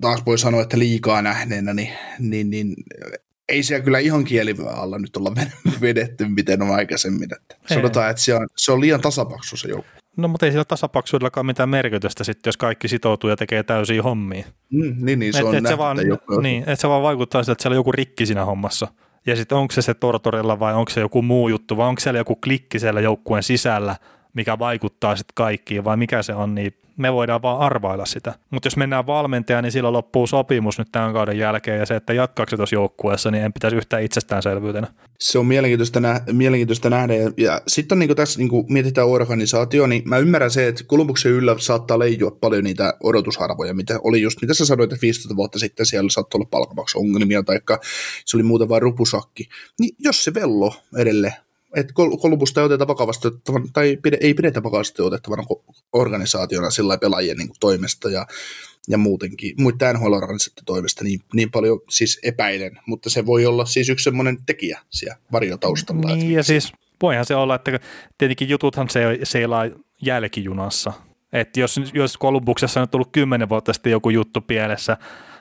taas voi sanoa, että liikaa nähneenä, niin, niin, niin ei siellä kyllä ihan kielivyä alla nyt olla vedetty, miten on aikaisemmin. Että sanotaan, että se on, se on liian tasapaksu se joukko. No mutta ei sillä tasapaksuudellakaan mitään merkitystä sitten, jos kaikki sitoutuu ja tekee täysiä hommia. Mm, niin, niin, se et, on et se vaan, niin, että se vaan vaikuttaa siltä, että siellä on joku rikki siinä hommassa. Ja sitten onko se se Tortorella vai onko se joku muu juttu, vai onko siellä joku klikki siellä joukkueen sisällä, mikä vaikuttaa sitten kaikkiin, vai mikä se on, niin me voidaan vaan arvailla sitä. Mutta jos mennään valmentajaan, niin silloin loppuu sopimus nyt tämän kauden jälkeen, ja se, että jatkaako se tuossa joukkueessa, niin en pitäisi yhtään itsestäänselvyytenä. Se on mielenkiintoista, nä- mielenkiintoista nähdä, ja, ja sitten niin tässä niin mietitään organisaatio, niin mä ymmärrän se, että Kolumbuksen yllä saattaa leijua paljon niitä odotusarvoja, mitä oli just, mitä sä sanoit, että 15 vuotta sitten siellä saattoi olla palkamaksuongelmia, tai se oli muuten vain rupusakki. Niin jos se vello edelleen että Kolumbusta ei oteta vakavasti tai ei pidetä vakavasti otettavana organisaationa sillä pelaajien niin kuin toimesta ja, ja muutenkin, muiden nhl toimesta niin, niin paljon siis epäilen, mutta se voi olla siis yksi semmoinen tekijä siellä varjotaustalla. Niin ja siis voihan se olla, että tietenkin jututhan se seilaa jälkijunassa, että jos, jos Kolumbuksessa on tullut kymmenen vuotta sitten joku juttu pielessä,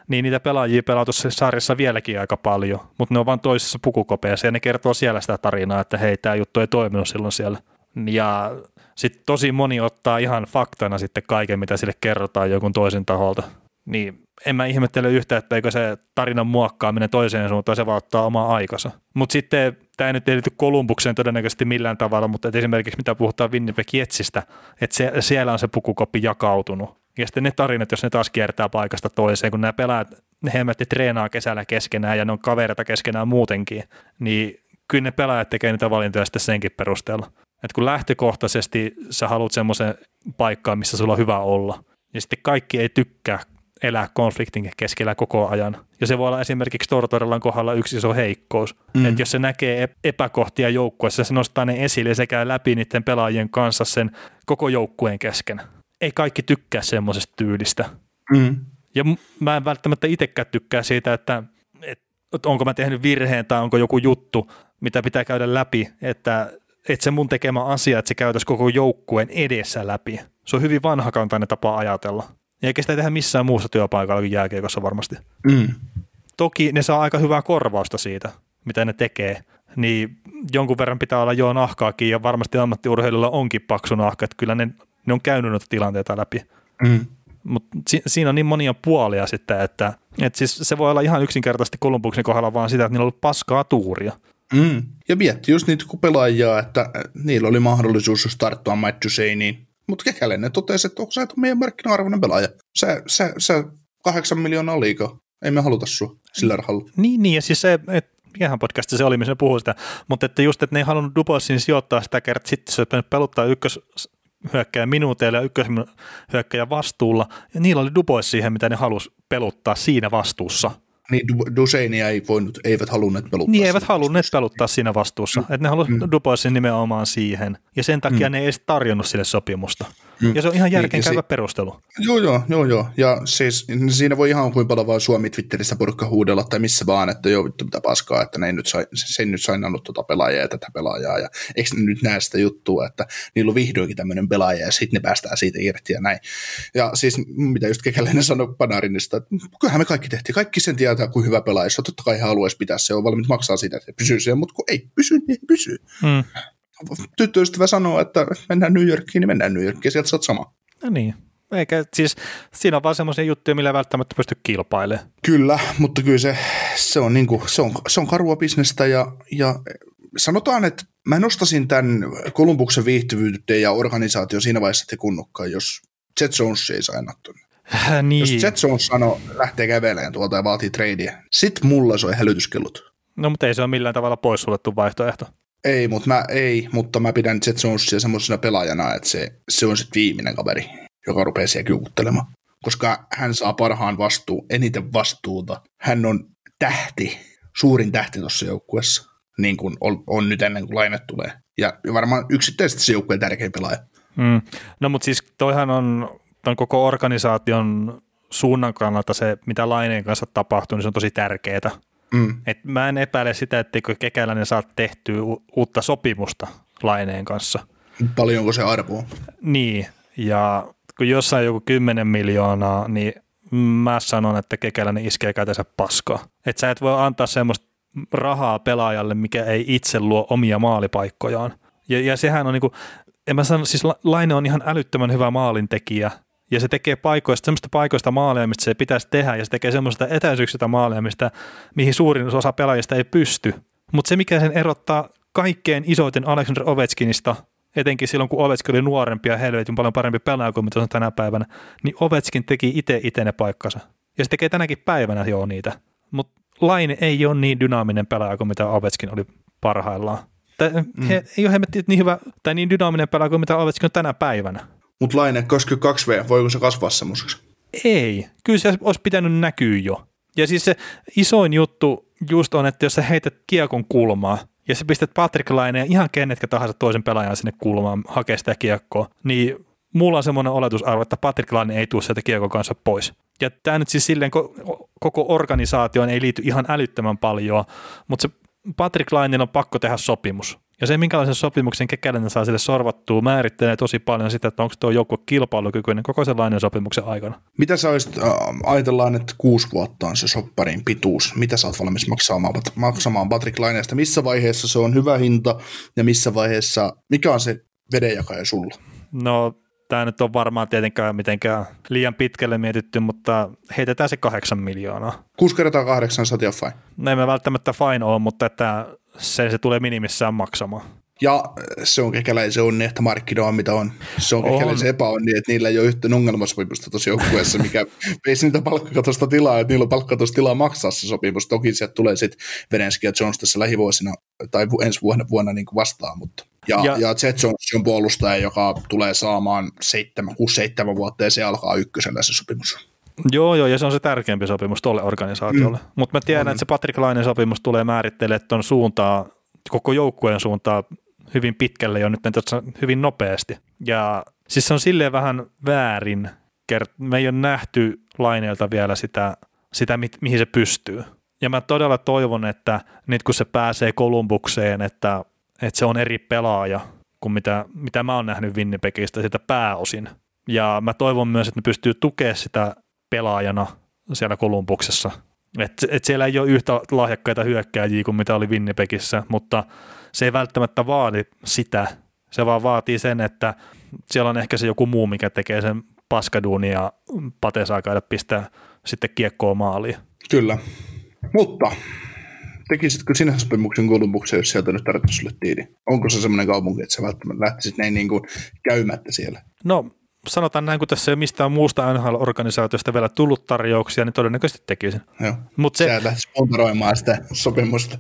niin niitä pelaajia pelaa tuossa sarjassa vieläkin aika paljon, mutta ne on vain toisessa pukukopeessa ja ne kertoo siellä sitä tarinaa, että hei, tämä juttu ei toiminut silloin siellä. Ja sitten tosi moni ottaa ihan faktana sitten kaiken, mitä sille kerrotaan jonkun toisen taholta. Niin en mä ihmettele yhtä, että eikö se tarinan muokkaaminen toiseen suuntaan, se vaan ottaa omaa aikansa. Mutta sitten tämä ei nyt liity Kolumbukseen todennäköisesti millään tavalla, mutta esimerkiksi mitä puhutaan Winnipeg Jetsistä, että se, siellä on se pukukoppi jakautunut. Ja sitten ne tarinat, jos ne taas kiertää paikasta toiseen, kun nämä pelaajat, ne hemmetti treenaa kesällä keskenään ja ne on kavereita keskenään muutenkin, niin kyllä ne pelaajat tekee niitä valintoja sitten senkin perusteella. Että kun lähtökohtaisesti sä haluat semmoisen paikkaan, missä sulla on hyvä olla, niin sitten kaikki ei tykkää elää konfliktin keskellä koko ajan. Ja se voi olla esimerkiksi Tortorellan kohdalla yksi iso heikkous. Mm. Että jos se näkee epäkohtia joukkueessa, se nostaa ne esille sekä läpi niiden pelaajien kanssa sen koko joukkueen kesken ei kaikki tykkää semmoisesta tyylistä. Mm. Ja mä en välttämättä itsekään tykkää siitä, että, että onko mä tehnyt virheen tai onko joku juttu, mitä pitää käydä läpi, että, että se mun tekemä asia, että se käytäisi koko joukkueen edessä läpi. Se on hyvin vanhakantainen tapa ajatella. Eikä sitä tehdä missään muussa työpaikalla kuin jääkiekossa varmasti. Mm. Toki ne saa aika hyvää korvausta siitä, mitä ne tekee, niin jonkun verran pitää olla jo nahkaakin ja varmasti ammattiurheilulla onkin paksu nahka, että kyllä ne ne on käynyt noita tilanteita läpi. Mm. Mutta si- siinä on niin monia puolia sitten, että, että siis se voi olla ihan yksinkertaisesti Kolumbuksen kohdalla vaan sitä, että niillä on ollut paskaa tuuria. Mm. Ja mietti just niitä pelaajia, että niillä oli mahdollisuus tarttua Matt Duseiniin. Mutta Kekäläinen totesi, että onko sä et meidän markkina-arvoinen pelaaja. Sä, sä, sä kahdeksan miljoonaa liikaa. Ei me haluta sua sillä rahalla. Niin, niin ja siis se, että mikähän podcasti se oli, missä ne puhui sitä, mutta että just, että ne ei halunnut Dubosin sijoittaa sitä kertaa, sitten se peluttaa ykkös hyökkäjä minuuteilla ja ykköshyökkäjä vastuulla, ja niillä oli Dubois siihen, mitä ne halusi peluttaa siinä vastuussa. Niin Duseinia ei voinut, eivät halunneet peluttaa. Niin, eivät halunneet vastuussa. peluttaa siinä vastuussa. Mm. Että ne halusivat mm. Duboisin nimenomaan siihen. Ja sen takia mm. ne ei edes tarjonnut sille sopimusta. Mm. Ja se on ihan niin, perustelu. Joo, joo, joo, joo. Ja siis siinä voi ihan kuin paljon vaan Suomi Twitterissä porukka huudella tai missä vaan, että joo vittu mitä paskaa, että ne ei nyt sai, se ei nyt sainannut tuota pelaajaa ja tätä pelaajaa. Ja eikö ne nyt näe sitä juttua, että niillä on vihdoinkin tämmöinen pelaaja ja sitten ne päästään siitä irti ja näin. Ja siis mitä just Kekäläinen sanoi Panarinista, että kyllähän me kaikki tehtiin. Kaikki sen tietää, kuin hyvä pelaaja. Totta kai haluaisi pitää se, on valmiit maksaa siitä, että pysyy siellä, mutta kun ei pysy, niin ei pysy. Mm tyttöystävä sanoo, että mennään New Yorkiin, niin mennään New Yorkiin, sieltä saat sama. No niin, eikä siis siinä on vaan semmoisia juttuja, millä välttämättä pysty kilpailemaan. Kyllä, mutta kyllä se, se, on, niinku, se, on, se on karua bisnestä ja, ja sanotaan, että mä nostasin tämän Kolumbuksen viihtyvyyden ja organisaatio siinä vaiheessa te kunnukkaan, jos Jet Jones ei sainattu. niin. Jos Jet Jones sanoo, lähtee kävelemään tuolta ja vaatii tradeia, sit mulla soi hälytyskellot. No, mutta ei se ole millään tavalla poissuljettu vaihtoehto. Ei, mutta mä, ei, mutta mä pidän Jet Jonesia semmoisena pelaajana, että se, se on sitten viimeinen kaveri, joka rupeaa siellä kiukuttelemaan. Koska hän saa parhaan vastuun, eniten vastuuta. Hän on tähti, suurin tähti tuossa joukkueessa, niin kuin on, on nyt ennen kuin laine tulee. Ja varmaan yksittäisesti se joukkueen tärkein pelaaja. Mm. No mutta siis toihan on ton koko organisaation suunnan kannalta se, mitä laineen kanssa tapahtuu, niin se on tosi tärkeää. Mm. Et mä en epäile sitä, etteikö kekäläinen saa tehtyä u- uutta sopimusta laineen kanssa. Paljonko se arvoa? Niin, ja kun jossain joku 10 miljoonaa, niin mä sanon, että kekäläinen iskee kätensä paskaa. Että sä et voi antaa semmoista rahaa pelaajalle, mikä ei itse luo omia maalipaikkojaan. Ja, ja sehän on niinku, en mä sano, siis Laine on ihan älyttömän hyvä maalintekijä, ja se tekee paikoista, semmoista paikoista maaleja, mistä se pitäisi tehdä, ja se tekee semmoista etäisyyksistä maaleja, mistä, mihin suurin osa pelaajista ei pysty. Mutta se, mikä sen erottaa kaikkein isoiten Alexander Ovechkinista, etenkin silloin, kun Ovechkin oli nuorempi ja helvetin paljon parempi pelaaja kuin mitä on tänä päivänä, niin Ovechkin teki itse itse ne paikkansa. Ja se tekee tänäkin päivänä jo niitä. Mutta Laine ei ole niin dynaaminen pelaaja kuin mitä Ovechkin oli parhaillaan. Tai, mm. he, ei ole hemmetti niin hyvä tai niin dynaaminen pelaaja kuin mitä Ovechkin on tänä päivänä. Mutta Laine 22V, voiko se kasvaa semmoiseksi? Ei, kyllä se olisi pitänyt näkyä jo. Ja siis se isoin juttu just on, että jos sä heität kiekon kulmaa, ja sä pistät Patrick Laineen ihan kenetkä tahansa toisen pelaajan sinne kulmaan hakee sitä kiekkoa, niin mulla on semmoinen oletusarvo, että Patrick Laine ei tule sieltä kiekon kanssa pois. Ja tämä nyt siis silleen koko organisaatioon ei liity ihan älyttömän paljon, mutta se Patrick Laineen on pakko tehdä sopimus. Ja se, minkälaisen sopimuksen kekäläinen saa sille sorvattua, määrittelee tosi paljon sitä, että onko tuo joukko kilpailukykyinen koko sellainen sopimuksen aikana. Mitä sä olisit, äh, ajatellaan, että kuusi vuotta on se sopparin pituus. Mitä sä oot valmis maksamaan, maksamaan Patrick Laineesta? Missä vaiheessa se on hyvä hinta ja missä vaiheessa, mikä on se vedenjakaja sulla? No tämä nyt on varmaan tietenkään mitenkään liian pitkälle mietitty, mutta heitetään se kahdeksan miljoonaa. 6 kertaa kahdeksan satia fine. No ei me välttämättä fine ole, mutta että se, se tulee minimissään maksamaan. Ja se on kekäläisen onni, että markkina on mitä on. Se on kekäläisen epäonni, että niillä ei ole yhtä ongelmasopimusta tuossa joukkueessa, mikä veisi niitä palkkakatosta tilaa, että niillä on palkkakatosta tilaa maksaa se sopimus. Toki sieltä tulee sitten Verenski ja Jones tässä lähivuosina tai ensi vuonna, vuonna niin vastaan, mutta ja, ja, ja Jet Jones on puolustaja, joka tulee saamaan 6-7 vuotta ja se alkaa ykkösellä se sopimus. Joo, joo, ja se on se tärkeämpi sopimus tuolle organisaatiolle. Mm. Mutta mä tiedän, on. että se Patrick Lainen sopimus tulee määrittelemään tuon suuntaa, koko joukkueen suuntaa hyvin pitkälle jo nyt hyvin nopeasti. Ja siis se on silleen vähän väärin. Me ei ole nähty Laineelta vielä sitä, sitä mihin se pystyy. Ja mä todella toivon, että nyt kun se pääsee Kolumbukseen, että, että se on eri pelaaja kuin mitä, mitä mä oon nähnyt Winnipegistä sitä pääosin. Ja mä toivon myös, että ne pystyy tukemaan sitä pelaajana siellä Kolumbuksessa. Et, et siellä ei ole yhtä lahjakkaita hyökkääjiä kuin mitä oli Winnipegissä, mutta se ei välttämättä vaadi sitä. Se vaan vaatii sen, että siellä on ehkä se joku muu, mikä tekee sen paskaduuni ja Pate saa käydä pistää sitten kiekkoa maaliin. Kyllä. Mutta tekisitkö sinä sopimuksen Kolumbukseen, jos sieltä nyt tarvitsisi sulle tiidi? Onko se semmoinen kaupunki, että sä välttämättä lähtisit näin niin kuin käymättä siellä? No sanotaan näin, kun tässä ei ole mistään muusta NHL-organisaatiosta vielä tullut tarjouksia, niin todennäköisesti tekisin. Joo. Mut se... Sä spontaroimaan sitä sopimusta.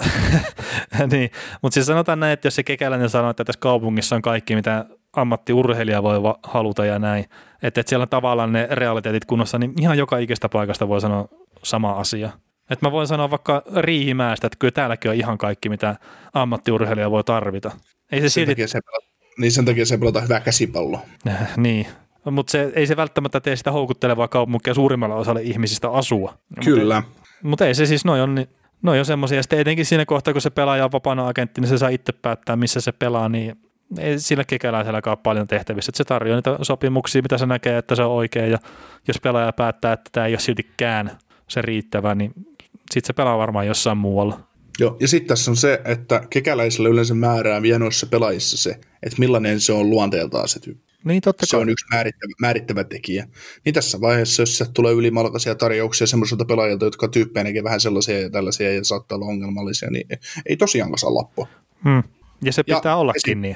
niin, mutta siis sanotaan näin, että jos se kekäläinen sanoo, että tässä kaupungissa on kaikki, mitä ammattiurheilija voi va- haluta ja näin, että, että siellä on tavallaan ne realiteetit kunnossa, niin ihan joka ikistä paikasta voi sanoa sama asia. Että mä voin sanoa vaikka Riihimäestä, että kyllä täälläkin on ihan kaikki, mitä ammattiurheilija voi tarvita. Ei se sen silti... takia se pelata, niin sen takia se pelata hyvää käsipalloa. niin, mutta se, ei se välttämättä tee sitä houkuttelevaa kaupunkia suurimmalla osalla ihmisistä asua. Kyllä. Mutta mut ei se siis, noin on, niin, noi on semmoisia. Sitten etenkin siinä kohtaa, kun se pelaaja on vapaana agentti, niin se saa itse päättää, missä se pelaa, niin ei sillä kekäläiselläkään paljon tehtävissä. Että se tarjoaa niitä sopimuksia, mitä se näkee, että se on oikein. Ja jos pelaaja päättää, että tämä ei ole siltikään se riittävä, niin sitten se pelaa varmaan jossain muualla. Joo, ja sitten tässä on se, että kekäläisellä yleensä määrää vienoissa pelaajissa se, että millainen se on luonteeltaan se tyyppi. Niin, totta se on yksi määrittävä, määrittävä tekijä. Niin tässä vaiheessa, jos tulee ylimalkaisia tarjouksia semmoisilta pelaajilta, jotka tyyppeinäkin vähän sellaisia ja tällaisia ja saattaa olla ongelmallisia, niin ei tosiaankaan saa lappua. Hmm. Ja se pitää Ja ollakin esim- niin.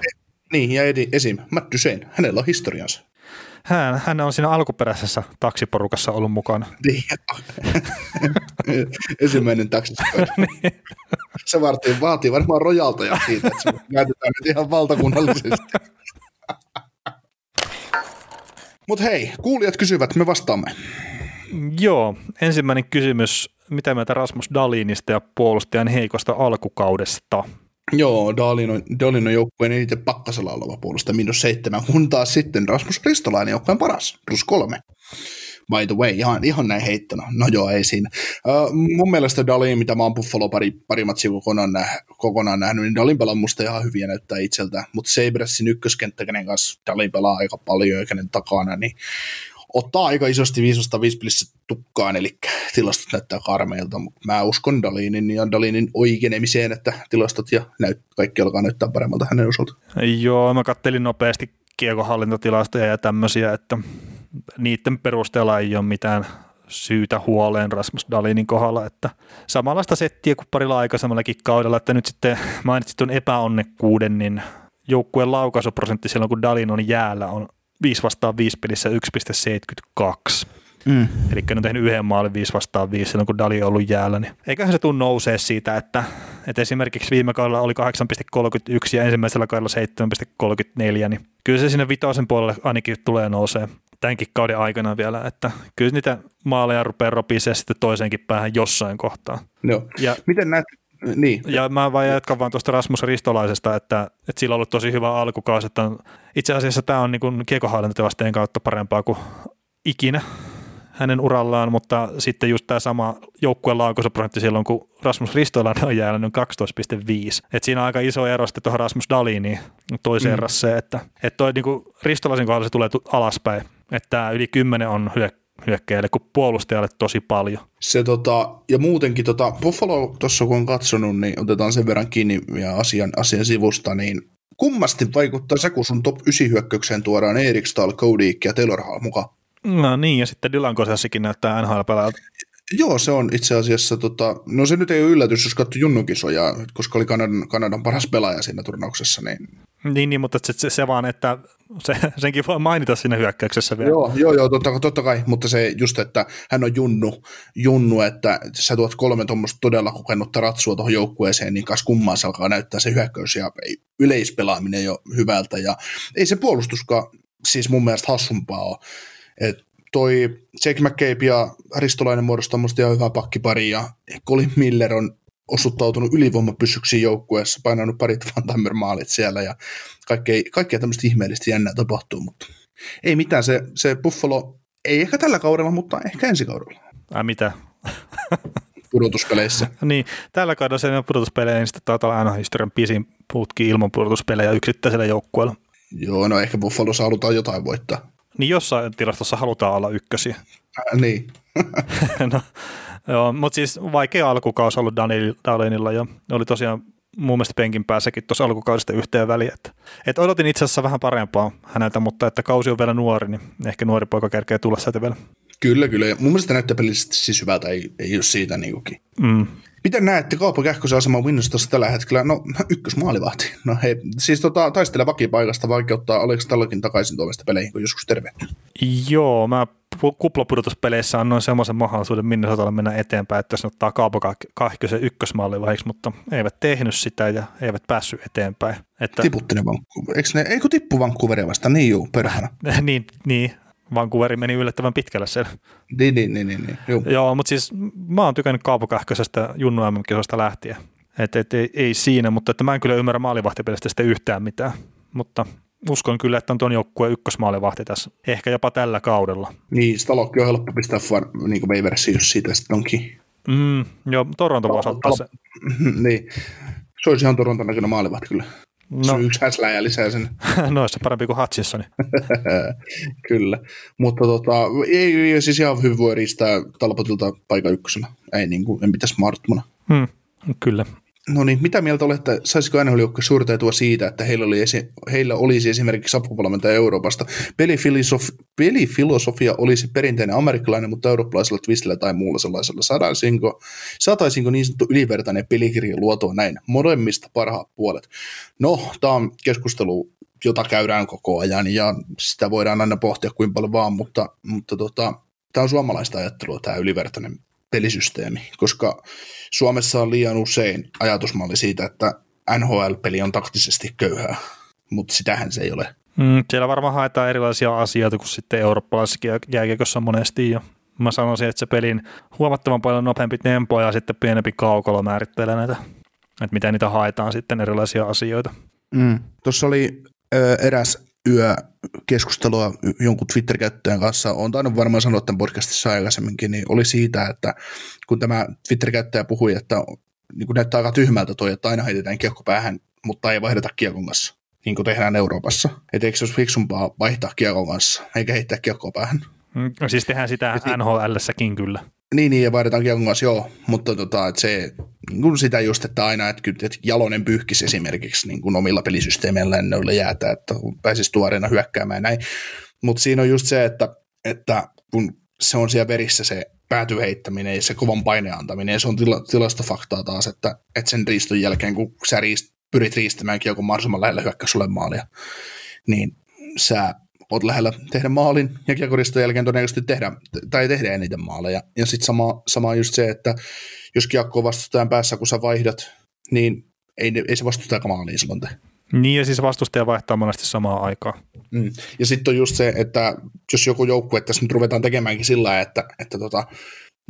Niin, ja edi, esim. Matt Duchesne, hänellä on historiansa. Hän, hän on siinä alkuperäisessä taksiporukassa ollut mukana. Niin. Ensimmäinen taksissa. Se vaatii, vaatii varmaan rojalta siitä, että se käytetään nyt ihan valtakunnallisesti. Mutta hei, kuulijat kysyvät, me vastaamme. Joo, ensimmäinen kysymys. Mitä mieltä Rasmus Dalinista ja puolustajan heikosta alkukaudesta? Joo, Dalin on, Dalin on joukkueen eniten pakkasella oleva puolustaja, miinus seitsemän, kun taas sitten Rasmus Ristolainen joukkueen paras, plus kolme. By the way, ihan, ihan näin heittona. No joo, ei siinä. Uh, mun mielestä Dalin, mitä mä oon Buffalo pari, pari matsia kokonaan, nä, kokonaan nähnyt, niin Dalin pelaa musta ihan hyviä näyttää itseltä. Mutta Sabresin ykköskenttä, kenen kanssa Dalin pelaa aika paljon ja kenen takana, niin ottaa aika isosti 505 pelissä tukkaan, eli tilastot näyttää karmeilta, mutta mä uskon Dalinin ja Dalinin oikeenemiseen, että tilastot ja näyt, kaikki alkaa näyttää paremmalta hänen osalta. Joo, mä kattelin nopeasti kiekohallintatilastoja ja tämmöisiä, että niiden perusteella ei ole mitään syytä huoleen Rasmus Dalinin kohdalla, että samanlaista settiä kuin parilla aikaisemmallakin kaudella, että nyt sitten mainitsit tuon epäonnekkuuden, niin joukkueen laukaisuprosentti silloin, kun Dalin on jäällä, on 5 vastaan 5 pelissä 1,72. Mm. Eli ne on tehnyt yhden maalin 5 vastaan 5 silloin, kun Dali on ollut jäällä. Niin eiköhän se tunnu nousee siitä, että, että esimerkiksi viime kaudella oli 8,31 ja ensimmäisellä kaudella 7,34, niin kyllä se sinne vitosen puolelle ainakin tulee nousee tämänkin kauden aikana vielä, että kyllä niitä maaleja rupeaa ropisee sitten toiseenkin päähän jossain kohtaa. Joo. Ja Miten näet? Niin. ja mä vaan jatkan vaan tuosta Rasmus Ristolaisesta, että, että sillä on ollut tosi hyvä alkukausi. Että itse asiassa tämä on niin kiekohallintatilasteen kautta parempaa kuin ikinä hänen urallaan, mutta sitten just tämä sama joukkueen laukaisuprosentti silloin, kun Rasmus Ristolainen on jäänyt on 12,5. Et siinä on aika iso ero sitten tuohon Rasmus Daliniin toiseen mm. rasseen, että, että toi niin Ristolaisen kohdalla se tulee tu- alaspäin, että tämä yli 10 on hyök- hyökkäjälle kuin puolustajalle tosi paljon. Se tota, ja muutenkin tota, Buffalo tuossa kun on katsonut, niin otetaan sen verran kiinni ja asian, asian sivusta, niin kummasti vaikuttaa se, kun sun top 9 hyökkäykseen tuodaan Erik Stahl, Cody ja Taylor Hall mukaan. No niin, ja sitten Dylan Kosessikin näyttää NHL-pelaajalta. Joo, se on itse asiassa, tota, no se nyt ei ole yllätys, jos katsoi Junnukisoja, koska oli Kanadan, Kanadan paras pelaaja siinä turnauksessa, niin Niin, niin mutta se, se, se vaan, että se, senkin voi mainita siinä hyökkäyksessä vielä. Joo, joo, joo totta, totta kai, mutta se just, että hän on junnu, junnu että sä tuot kolme tuommoista todella kokenutta ratsua tuohon joukkueeseen, niin kas kummaan se alkaa näyttää se hyökkäys ja yleispelaaminen jo hyvältä. Ja ei se puolustuskaan siis mun mielestä hassumpaa ole. Et toi Jake McCabe ja Ristolainen muodostaa musta ihan hyvää pakkipari ja Colin Miller on osuttautunut ylivoimapyssyksiin joukkueessa, painanut parit Van maalit siellä ja kaikkea, kaikkea tämmöistä ihmeellistä jännää tapahtuu, mutta ei mitään, se, se Buffalo ei ehkä tällä kaudella, mutta ehkä ensi kaudella Ai mitä? pudotuspeleissä. niin, tällä kaudella se pudotuspelejä, niin sitten taitaa olla aina historian pisin putki ilman pudotuspelejä yksittäisellä joukkueella. Joo, no ehkä Buffalo halutaan jotain voittaa. Niin jossain tilastossa halutaan olla ykkösiä. Äh, niin. no, joo, mutta siis vaikea alkukausi ollut Daniel Dalenilla ja oli tosiaan mun mielestä penkin päässäkin tuossa alkukaudesta yhteen väliin. Että, että odotin itse asiassa vähän parempaa häneltä, mutta että kausi on vielä nuori, niin ehkä nuori poika kerkee tulla sieltä vielä. Kyllä, kyllä. Ja mun mielestä näyttää pelillisesti siis hyvältä, ei, ei ole siitä niinkukin. Mm. Miten näette Kaapo Kähkösen asema Winnostossa tällä hetkellä? No, ykkösmaalivahti. No hei, siis tota, taistelee vakipaikasta vaikeuttaa Alex Tallakin takaisin tuomista peleihin, kun joskus tervehtyy. Joo, mä pu- kuplapudotuspeleissä annoin semmoisen mahdollisuuden Minnesotalle mennä eteenpäin, että jos ne ottaa Kaapo Kahkkösen ykkösmaalivahiksi, mutta eivät tehnyt sitä ja eivät päässyt eteenpäin. Että, Tiputti ne Vancouver. Eikö ne, eikö tippu Vancouveria vasta? Niin juu, perhana. niin, niin, Vancouveri meni yllättävän pitkälle siellä. Niin, niin, niin, niin, niin. Joo, mutta siis mä oon tykännyt Kaapo Kähkösestä Junnu mm lähtien. Et, et, ei, ei, siinä, mutta että mä en kyllä ymmärrä maalivahtipelistä sitten yhtään mitään. Mutta uskon kyllä, että on tuon joukkueen ykkösmaalivahti tässä, ehkä jopa tällä kaudella. Niin, Stalokki on helppo pistää var, niin Waversiin, jos siitä sitten onkin. Mm, joo, Toronto voisi ottaa se. niin. Se olisi ihan Toronton näköinen maalivahti kyllä. No. Se No, on yksi häsläjä lisää sen. noissa parempi kuin Hutchinsoni. Kyllä, mutta tota, ei, ei siis ihan hyvin voi riistää Talbotilta paikan ykkösenä. Ei niin kuin, en pitäisi Martmana. Hmm, kyllä. No niin, mitä mieltä olette, saisiko nhl suurta etua siitä, että heillä, oli esi- heillä olisi esimerkiksi apuvalmentaja Euroopasta? Pelifilosofi- pelifilosofia olisi perinteinen amerikkalainen, mutta eurooppalaisella twistillä tai muulla sellaisella. Saataisinko, saataisinko niin sanottu ylivertainen pelikirja luotua näin? Molemmista parhaat puolet. No, tämä on keskustelu, jota käydään koko ajan ja sitä voidaan aina pohtia kuin paljon vaan, mutta, mutta tota, tämä on suomalaista ajattelua, tämä ylivertainen pelisysteemi, koska Suomessa on liian usein ajatusmalli siitä, että NHL-peli on taktisesti köyhää, mutta sitähän se ei ole. Mm, siellä varmaan haetaan erilaisia asioita kuin sitten eurooppalaisessa jääkiekossa monesti. Ja mä sanoisin, että se pelin huomattavan paljon nopeampi tempo ja sitten pienempi kaukolo määrittelee näitä, että miten niitä haetaan sitten erilaisia asioita. Mm. Tuossa oli ö, eräs yö keskustelua jonkun Twitter-käyttäjän kanssa, on tainnut varmaan sanoa tämän podcastissa aikaisemminkin, niin oli siitä, että kun tämä Twitter-käyttäjä puhui, että niin kuin näyttää aika tyhmältä toi, että aina heitetään kiekko päähän, mutta ei vaihdeta kiekon kanssa, niin kuin tehdään Euroopassa. Että eikö se olisi fiksumpaa vaihtaa kiekon kanssa, eikä heittää kiekkoa päähän? Mm, siis tehdään sitä NHL-säkin kyllä. Niin, niin, ja vaihdetaan kanssa, joo, mutta tota, että se, niin kuin sitä just, että aina, että, kyllä, Jalonen pyyhkisi esimerkiksi niin kuin omilla pelisysteemeillä lennöillä jäätä, että pääsisi tuoreena hyökkäämään näin. Mutta siinä on just se, että, että kun se on siellä verissä se päätyheittäminen ja se kovan paineen antaminen, se on tila, tilastofaktaa taas, että, että sen riiston jälkeen, kun sä riist, pyrit riistämään kiekon mahdollisimman lähellä hyökkäys sulle maalia, niin sä oot lähellä tehdä maalin ja kiekoriston jälkeen todennäköisesti tehdä, tai tehdä eniten maaleja. Ja sitten sama, sama on just se, että jos kiekko on vastustajan päässä, kun sä vaihdat, niin ei, ei se vastustaja maaliin silloin tee. Niin ja siis vastustaja vaihtaa monesti samaa aikaa. Mm. Ja sitten on just se, että jos joku joukkue tässä nyt ruvetaan tekemäänkin sillä että, että, tota,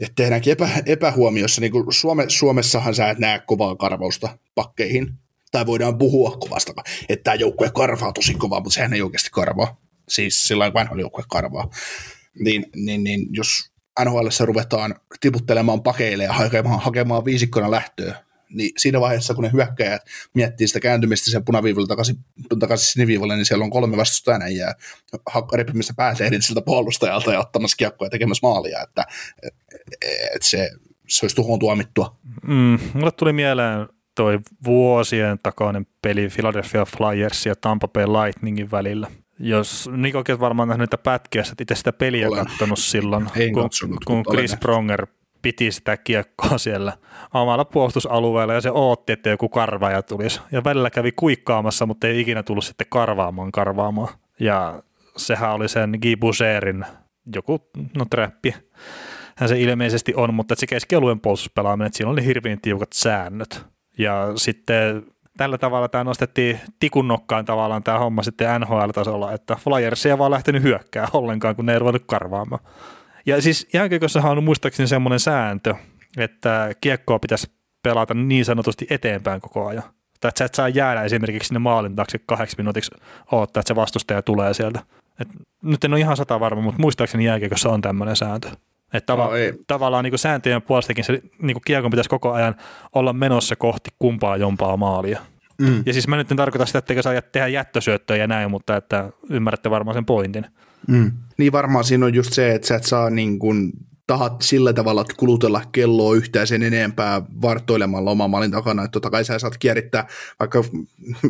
että tehdäänkin epä, epähuomiossa, niin kuin Suome, Suomessahan sä et näe kovaa karvausta pakkeihin, tai voidaan puhua kovasta, että tämä joukkue karvaa tosi kovaa, mutta sehän ei oikeasti karvaa siis sillä kun NHL-joukkue karvaa, niin, niin, niin jos NHL ruvetaan tiputtelemaan pakeille ja hakemaan, hakemaan viisikkona lähtöä, niin siinä vaiheessa, kun ne hyökkäjät miettii sitä kääntymistä sen punaviivalle takaisin, takaisin siniviivalle, niin siellä on kolme vastustajaa ja repimistä päätehdit siltä puolustajalta ja ottamassa kiekkoa ja tekemässä maalia, että, että se, se olisi tuhoon tuomittua. Mm, mulle tuli mieleen toi vuosien takainen peli Philadelphia Flyers ja Tampa Bay Lightningin välillä – jos Nikokin varmaan nähnyt niitä pätkiä, että itse sitä peliä Olen. katsonut silloin, en kun, katsonut, kun Chris Pronger piti sitä kiekkoa siellä omalla puolustusalueella ja se ootti, että joku karvaaja tulisi. Ja välillä kävi kuikkaamassa, mutta ei ikinä tullut sitten karvaamaan karvaamaan. Ja sehän oli sen Guy Boucherin joku, no trappi. Hän se ilmeisesti on, mutta se keskialueen puolustuspelaaminen, että siinä oli hirveän tiukat säännöt. Ja sitten tällä tavalla tämä nostettiin tikun nokkaan tavallaan tämä homma sitten NHL-tasolla, että Flyers ei vaan lähtenyt hyökkää ollenkaan, kun ne ei ruvennut karvaamaan. Ja siis jääkiekossahan on muistaakseni semmoinen sääntö, että kiekkoa pitäisi pelata niin sanotusti eteenpäin koko ajan. Tai että sä et saa jäädä esimerkiksi sinne maalin taakse kahdeksi minuutiksi odottaa, että se vastustaja tulee sieltä. Et nyt en ole ihan sata varma, mutta muistaakseni jääkiekossa on tämmöinen sääntö. Että tava- no, tavallaan niin sääntöjen puolestakin se niin kiekon pitäisi koko ajan olla menossa kohti kumpaa jompaa maalia. Mm. Ja siis mä nyt en tarkoita sitä, että saa tehdä jättösyöttöjä ja näin, mutta että ymmärrätte varmaan sen pointin. Mm. Niin varmaan siinä on just se, että sä et saa niin kuin tahat sillä tavalla että kulutella kelloa yhtään sen enempää vartoilemalla oman maalin takana, että totta kai sä saat kierittää vaikka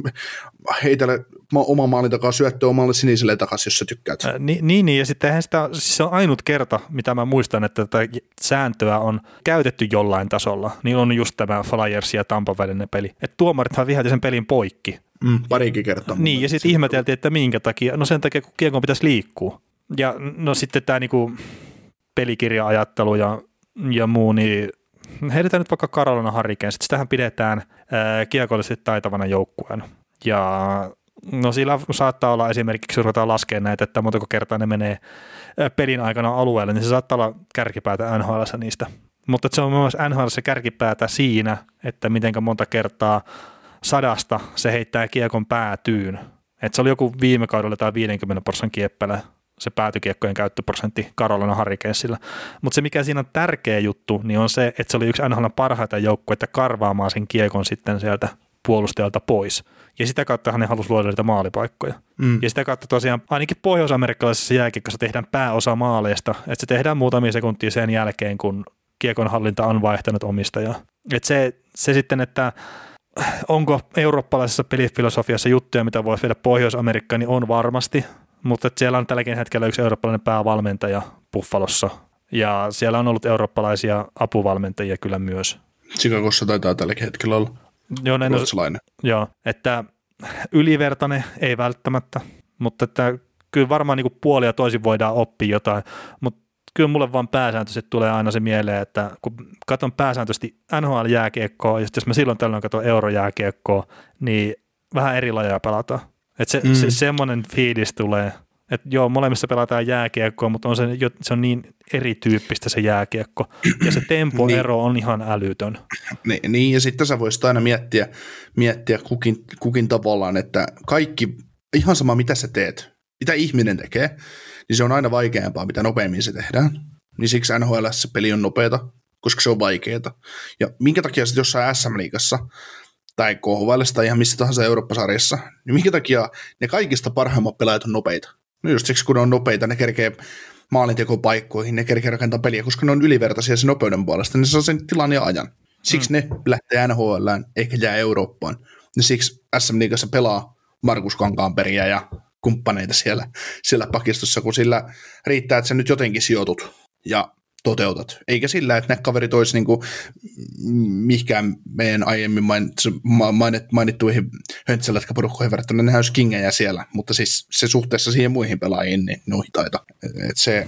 heitellä oma maalin takaa syöttöä omalle siniselle takaisin, jos sä tykkäät. Ää, niin, niin, ja sitten sitä, siis se on ainut kerta, mitä mä muistan, että tätä sääntöä on käytetty jollain tasolla, niin on just tämä Flyers ja Tampa välinen peli. Että tuomarithan vihati sen pelin poikki. Mm, parikin kertaa. Niin, ja sitten ihmeteltiin, että minkä takia. No sen takia, kun kiekon pitäisi liikkua. Ja no sitten tämä niinku, pelikirja-ajattelu ja, ja muu, niin heitetään nyt vaikka Karolina Harrikeen, sitähän pidetään ää, kiekollisesti taitavana joukkueen. Ja no sillä saattaa olla esimerkiksi, jos ruvetaan laskemaan näitä, että montako kertaa ne menee pelin aikana alueelle, niin se saattaa olla kärkipäätä NHL niistä. Mutta se on myös NHL kärkipäätä siinä, että miten monta kertaa sadasta se heittää kiekon päätyyn. Et se oli joku viime kaudella tai 50 prosentin kieppelä se päätykiekkojen käyttöprosentti Karolina Harrikensillä. Mutta se, mikä siinä on tärkeä juttu, niin on se, että se oli yksi NHL parhaita joukkueita karvaamaan sen kiekon sitten sieltä puolustajalta pois. Ja sitä kautta hän halusi luoda niitä maalipaikkoja. Mm. Ja sitä kautta tosiaan ainakin pohjois-amerikkalaisessa jääkiekossa tehdään pääosa maaleista, että se tehdään muutamia sekuntia sen jälkeen, kun kiekon hallinta on vaihtanut omistajaa. Että se se sitten, että onko eurooppalaisessa pelifilosofiassa juttuja, mitä voisi viedä Pohjois-Amerikkaan, niin on varmasti, mutta siellä on tälläkin hetkellä yksi eurooppalainen päävalmentaja Buffalossa, ja siellä on ollut eurooppalaisia apuvalmentajia kyllä myös. Chicagossa taitaa tälläkin hetkellä olla Joo, näin on- ruotsalainen. Joo, että ylivertainen ei välttämättä, mutta että kyllä varmaan niin puoli ja toisin voidaan oppia jotain, mutta kyllä mulle vaan pääsääntöisesti tulee aina se mieleen, että kun katson pääsääntöisesti NHL-jääkiekkoa ja jos mä silloin tällöin katson eurojääkiekkoa, niin vähän eri lajeja pelataan. Että se, mm. Se, semmoinen fiilis tulee, että joo, molemmissa pelataan jääkiekkoa, mutta on se, se on niin erityyppistä se jääkiekko. Ja se tempoero on ihan älytön. Niin, niin, ja sitten sä voisit aina miettiä, miettiä kukin, kukin tavallaan, että kaikki, ihan sama mitä sä teet, mitä ihminen tekee, niin se on aina vaikeampaa, mitä nopeammin se tehdään. Niin siksi NHL se peli on nopeata, koska se on vaikeaa. Ja minkä takia sitten jossain SM-liigassa tai KHL tai ihan missä tahansa Eurooppa-sarjassa, niin minkä takia ne kaikista parhaimmat pelaajat on nopeita? No just siksi, kun ne on nopeita, ne kerkee maalintekopaikkoihin, ne kerkee rakentaa peliä, koska ne on ylivertaisia sen nopeuden puolesta, niin se saa sen tilan ja ajan. Siksi mm. ne lähtee NHL, eikä jää Eurooppaan. Ja siksi SM Liigassa pelaa Markus Kankaanperiä ja kumppaneita siellä, siellä pakistossa, kun sillä riittää, että sä nyt jotenkin sijoitut ja toteutat. Eikä sillä, että ne kaverit olisi niin mihinkään meidän aiemmin mainit, mainittuihin höntsälätkäporukkoihin verrattuna, nehän olisi kingejä siellä, mutta siis se suhteessa siihen muihin pelaajiin, niin ne on hitaita. Et se,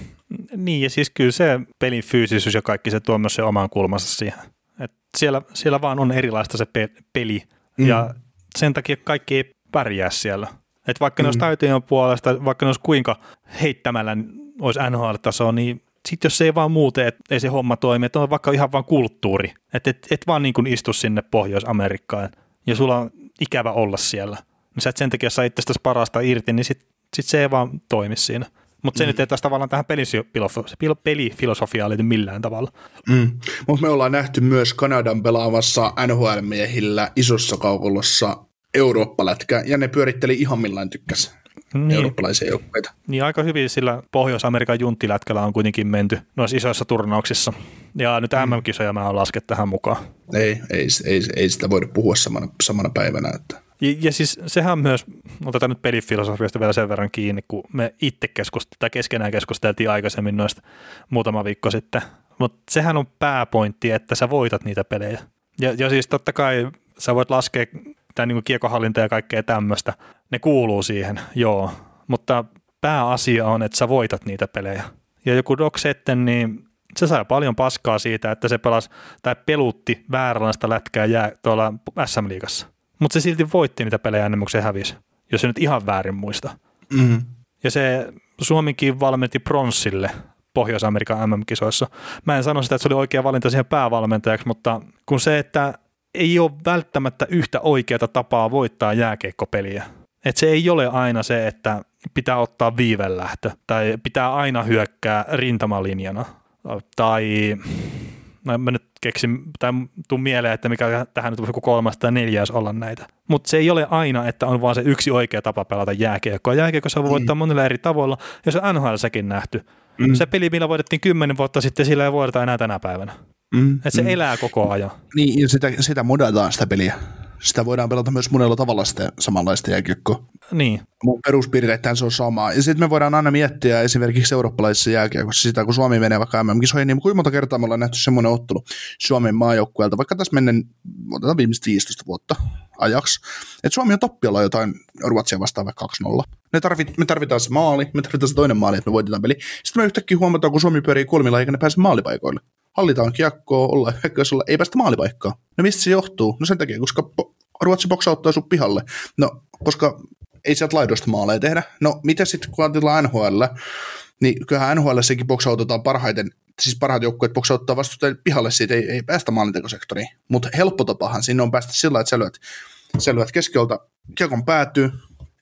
Niin, ja siis kyllä se pelin fyysisyys ja kaikki se tuo myös se oman kulmansa siihen. Et siellä, siellä vaan on erilaista se pe- peli, mm. ja sen takia kaikki ei pärjää siellä. Et vaikka mm. ne olisi taitojen puolesta, vaikka ne olisi kuinka heittämällä olisi NHL-tasoa, niin sitten jos se ei vaan muuten, että ei se homma toimi, että on vaikka ihan vaan kulttuuri, että et, et vaan niin kuin istu sinne Pohjois-Amerikkaan ja sulla on ikävä olla siellä, niin sä et sen takia saa itsestäsi parasta irti, niin sit, sit se ei vaan toimi siinä. Mutta se mm. nyt ei taas tavallaan tähän pelifilosofia- pelifilosofiaan liity millään tavalla. mm. Mutta me ollaan nähty myös Kanadan pelaamassa NHL-miehillä isossa kaukolossa Eurooppa-lätkä, ja ne pyöritteli ihan millään tykkäs Niin, eurooppalaisia joukkueita. niin aika hyvin sillä Pohjois-Amerikan junttilätkällä on kuitenkin menty noissa isoissa turnauksissa. Ja nyt MM-kisoja mä oon lasket tähän mukaan. Ei, ei, ei, ei sitä voida puhua samana, samana päivänä. Että. Ja, ja siis sehän myös, otetaan nyt pelifilosofiasta vielä sen verran kiinni, kun me itse keskusteltiin, tai keskenään keskusteltiin aikaisemmin noista muutama viikko sitten, mutta sehän on pääpointti, että sä voitat niitä pelejä. Ja, ja siis totta kai sä voit laskea tämä niin kiekohallinta ja kaikkea tämmöistä, ne kuuluu siihen, joo, mutta pääasia on, että sä voitat niitä pelejä. Ja joku Doc Setten, niin se sai paljon paskaa siitä, että se pelasi tai pelutti vääränlaista lätkää jää tuolla SM-liigassa. Mutta se silti voitti niitä pelejä ennen kuin se hävisi, jos se nyt ihan väärin muista. Mm. Ja se Suomikin valmenti pronssille Pohjois-Amerikan MM-kisoissa. Mä en sano sitä, että se oli oikea valinta siihen päävalmentajaksi, mutta kun se, että ei ole välttämättä yhtä oikeata tapaa voittaa jääkeikkopeliä. Että se ei ole aina se, että pitää ottaa viivelähtö tai pitää aina hyökkää rintamalinjana tai no mä nyt keksin, tai tuu mieleen, että mikä tähän nyt voisi joku kolmas tai neljäs olla näitä. Mutta se ei ole aina, että on vaan se yksi oikea tapa pelata jääkiekkoa. Jääkiekossa voi voittaa monilla eri tavoilla, ja se on NHLssäkin nähty. Mm. Se peli, millä voitettiin kymmenen vuotta sitten, sillä ei voideta enää tänä päivänä. Mm. Että se mm. elää koko ajan. Niin, ja sitä, sitä modataan sitä peliä. Sitä voidaan pelata myös monella tavalla sitä samanlaista jääkiekkoa. Niin. Mun peruspiirteittäin se on sama. Ja sitten me voidaan aina miettiä esimerkiksi eurooppalaisessa jääkiekossa sitä, kun Suomi menee vaikka MM-kisoihin, niin kuinka monta kertaa me ollaan nähty semmoinen ottelu Suomen maajoukkueelta, vaikka tässä menen, otetaan viimeiset 15 vuotta ajaksi, että Suomi on tappialla jotain Ruotsia vastaan vaikka 2-0. Me, tarvit, me tarvitaan se maali, me tarvitaan se toinen maali, että me voitetaan peli. Sitten me yhtäkkiä huomataan, kun Suomi pyörii kolmilla eikä ne pääse maalipaikoille. Hallitaan kiekkoa, ollaan hyökkäysolla, ei päästä maalipaikkaa. No mistä se johtuu? No sen takia, koska Ruotsi boksauttaa sun pihalle. No, koska ei sieltä laidosta maaleja tehdä. No, mitä sitten, kun ajatellaan NHL, niin kyllähän NHL sekin boksautetaan parhaiten, siis parhaat joukkueet boksauttaa vastustajien pihalle, siitä ei, ei päästä maalintekosektoriin. Mutta helppo tapahan siinä on päästä sillä, että sä lyöt, sä lyöt keskeltä, kiekon päätyy,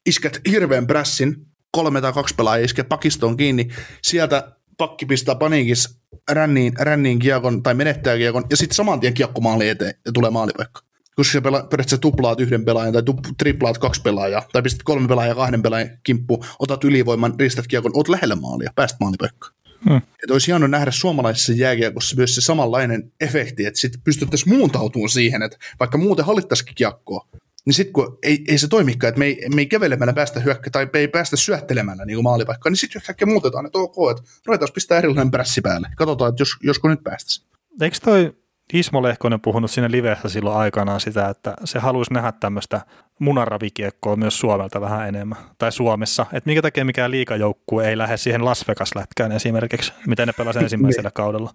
iskät hirveän prässin, kolme tai kaksi pelaajaa iskee pakistoon kiinni, sieltä pakki pistää paniikissa ränniin, ränniin kiekon tai menettää kiekon, ja sitten saman tien kiekko maali eteen ja tulee maalipaikka. Koska sä pela, periaatteessa tuplaat yhden pelaajan tai tu, triplaat kaksi pelaajaa, tai pistät kolme pelaajaa kahden pelaajan kimppu, otat ylivoiman, ristät kiekon, oot lähellä maalia, pääst maalipaikkaan. Hmm. Että olisi hienoa nähdä suomalaisessa jääkiekossa myös se samanlainen efekti, että sitten pystyttäisiin muuntautumaan siihen, että vaikka muuten hallittaisikin kiekkoa, niin sitten kun ei, ei se toimikaan, että me ei, me ei kävelemällä päästä hyökkä tai me ei päästä syöttelemällä niin maalipaikkaa, niin sitten yhtäkkiä muutetaan, että ok, että ruvetaan pistää erilainen prässi päälle. Katsotaan, että jos, josko nyt päästäisiin. Eikö toi Ismo Lehkonen puhunut siinä livessä silloin aikanaan sitä, että se haluaisi nähdä tämmöistä munaravikiekkoa myös Suomelta vähän enemmän, tai Suomessa. Että minkä takia mikään liikajoukkue ei lähde siihen Las Vegas-lätkään esimerkiksi, miten ne pelasivat ensimmäisellä niin. kaudella.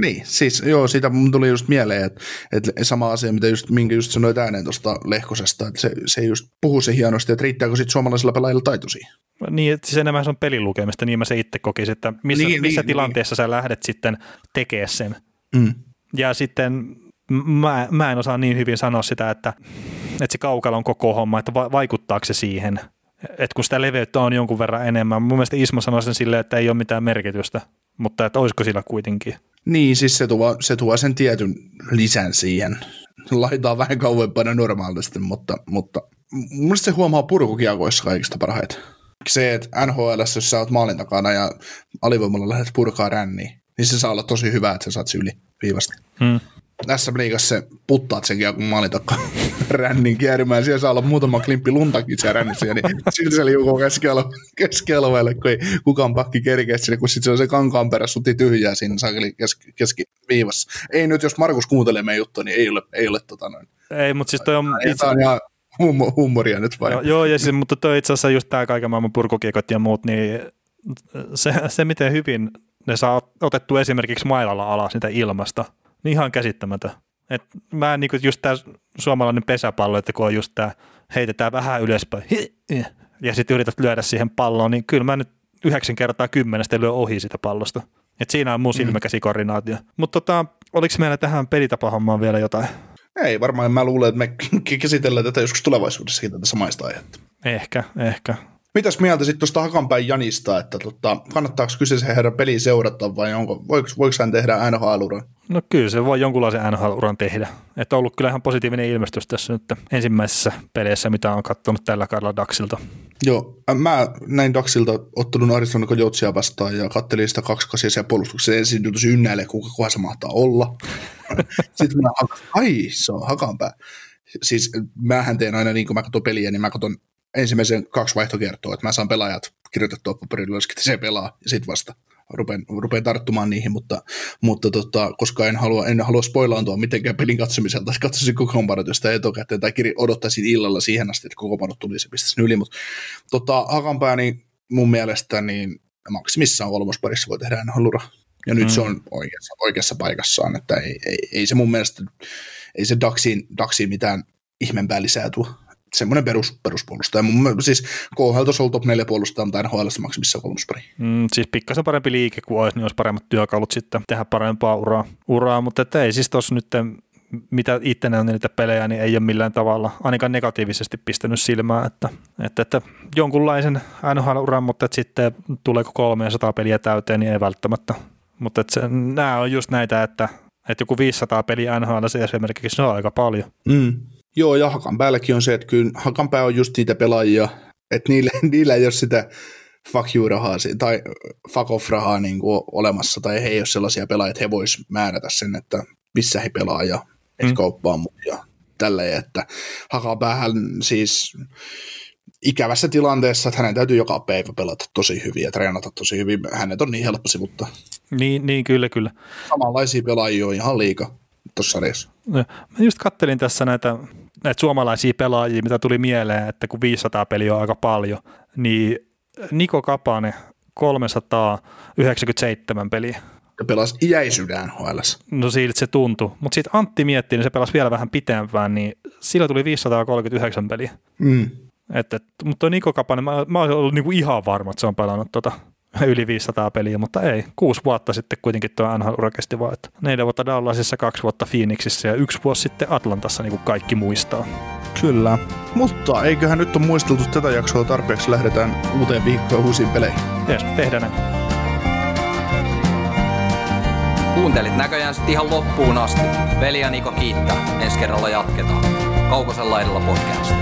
Niin, siis joo, siitä mun tuli just mieleen, että, että sama asia, mitä just, minkä just sanoit ääneen tuosta Lehkosesta, että se, se just puhuu se hienosti, että riittääkö sitten suomalaisilla pelaajilla taitoisia. Niin, että siis enemmän se on pelilukemista, niin mä se itse kokisin, että missä, niin, missä niin, tilanteessa niin. sä lähdet sitten tekemään sen. Mm. Ja sitten mä, mä en osaa niin hyvin sanoa sitä, että, että se kaukalon koko homma, että va, vaikuttaako se siihen, että kun sitä leveyttä on jonkun verran enemmän. Mun mielestä Ismo sanoi sen silleen, että ei ole mitään merkitystä, mutta että olisiko sillä kuitenkin. Niin, siis se tuo, se tuo sen tietyn lisän siihen. Laitetaan vähän kauempana normaalisti, mutta, mutta mun se huomaa purkukiakoissa kaikista parhaiten. Se, että NHL, jos sä oot maalin takana ja alivoimalla lähdet purkaa ränniin, niin se saa olla tosi hyvä, että sä saat yli viivasta. Hmm. Tässä liigassa se puttaat sen kun maalin takaa rännin kierimään. Siellä saa olla muutama klimppi luntakin siellä rännissä, niin silti se liukuu keskialueelle, kun ei kukaan pakki kerkeä sinne, kun sitten se on se kankaan perä suti tyhjää siinä sakeli keski, keskiviivassa. Ei nyt, jos Markus kuuntelee meidän juttua, niin ei ole, ei ole tota noin. Ei, mutta siis toi on... Itse... on ihan huumoria nyt vai? Joo, joo ja siis, mutta toi itse asiassa just tämä kaiken maailman purkukiekot ja muut, niin se, se miten hyvin ne saa otettu esimerkiksi mailalla alas niitä ilmasta, niin ihan käsittämätön. Et mä niin kuin just tämä suomalainen pesäpallo, että kun on just tämä heitetään vähän ylöspäin ja sitten yrität lyödä siihen palloon, niin kyllä mä nyt yhdeksän kertaa kymmenestä lyö ohi sitä pallosta. Et siinä on mun mm. silmäkäsikoordinaatio. Mm. Mutta tota, oliko meillä tähän pelitapahommaan vielä jotain? Ei varmaan, mä luulen, että me käsitellään tätä joskus tulevaisuudessakin tätä samaista aihetta. Ehkä, ehkä. Mitäs mieltä sitten tuosta Hakanpäin Janista, että tota, kannattaako kyseisen herran peli seurata vai onko, voiko, voiko hän tehdä NHL-uran? No kyllä se voi jonkunlaisen NHL-uran tehdä. Että on ollut kyllä ihan positiivinen ilmestys tässä nyt ensimmäisessä peleissä, mitä on katsonut tällä kaudella Daxilta. Joo, mä näin Daxilta ottelun Arizona Coyotesia vastaan ja kattelin sitä kaksikasia puolustuksen ensin tosi ynnäilee, kuka kohan se mahtaa olla. Sitten mä ai se on Hakanpää. Siis mähän teen aina niin, kun mä katson peliä, niin mä katson ensimmäisen kaksi vaihtokertoa, että mä saan pelaajat kirjoitettua paperille, jos se pelaa, ja sitten vasta rupean, rupean tarttumaan niihin, mutta, mutta tota, koska en halua, en halua spoilaantua mitenkään pelin katsomiselta, että katsoisin kokoonpanot josta etukäteen, tai kirja, odottaisin illalla siihen asti, että kokoonpanot tulisi ja pistäisi yli, mutta tota, Hakanpää, niin mun mielestä niin maksimissaan kolmosparissa voi tehdä halura. Ja nyt mm. se on oikeassa, oikeassa paikassaan, että ei, ei, ei se mun mielestä, ei se Daxiin, Daxiin mitään ihmeempää lisää tuo semmoinen perus, peruspuolustaja. Mun, siis KHL tuossa ollut top 4 puolustaja, mutta NHL maksimissa kolmospari. Mm, siis pikkasen parempi liike kuin olisi, niin olisi paremmat työkalut sitten tehdä parempaa uraa, uraa mutta että ei siis tuossa nyt mitä itse on niitä pelejä, niin ei ole millään tavalla ainakaan negatiivisesti pistänyt silmään, että, että, että jonkunlaisen NHL-uran, mutta että sitten tuleeko 300 peliä täyteen, niin ei välttämättä. Mutta että se, nämä on just näitä, että, että joku 500 peliä NHL esimerkiksi, se on aika paljon. Mm. Joo, ja Hakan päälläkin on se, että kyllä Hakanpää on just niitä pelaajia, että niillä, niillä ei ole sitä fuck you rahaa tai fuck off rahaa niin kuin olemassa, tai he ei ole sellaisia pelaajia, että he vois määrätä sen, että missä he pelaa ja et mm. kauppaa ja tälleen, että Hakanpäähän siis ikävässä tilanteessa, että hänen täytyy joka päivä pelata tosi hyvin ja treenata tosi hyvin. Hänet on niin helppo sivuttaa. Niin, niin kyllä, kyllä. Samanlaisia pelaajia on ihan liika tuossa sarjassa. Mä just kattelin tässä näitä, näitä suomalaisia pelaajia, mitä tuli mieleen, että kun 500 peliä on aika paljon, niin Niko Kapane 397 peliä. Ja pelasi iäisyyden NHL. No siitä se tuntui. Mutta sitten Antti mietti, niin se pelasi vielä vähän pitempään, niin sillä tuli 539 peliä. Mm. Et, et, mutta Niko Kapanen, mä, mä olisin ollut niinku ihan varma, että se on pelannut tota yli 500 peliä, mutta ei. Kuusi vuotta sitten kuitenkin tuo NHL kesti vaan, että neljä vuotta Dallasissa, kaksi vuotta Phoenixissa ja yksi vuosi sitten Atlantassa, niin kuin kaikki muistaa. Kyllä, mutta eiköhän nyt on muisteltu tätä jaksoa tarpeeksi, lähdetään uuteen viikkoon uusiin peleihin. Jes, tehdään näin. Kuuntelit näköjään sitten ihan loppuun asti. Veli ja Niko kiittää. Ensi kerralla jatketaan. Kaukosella edellä podcast.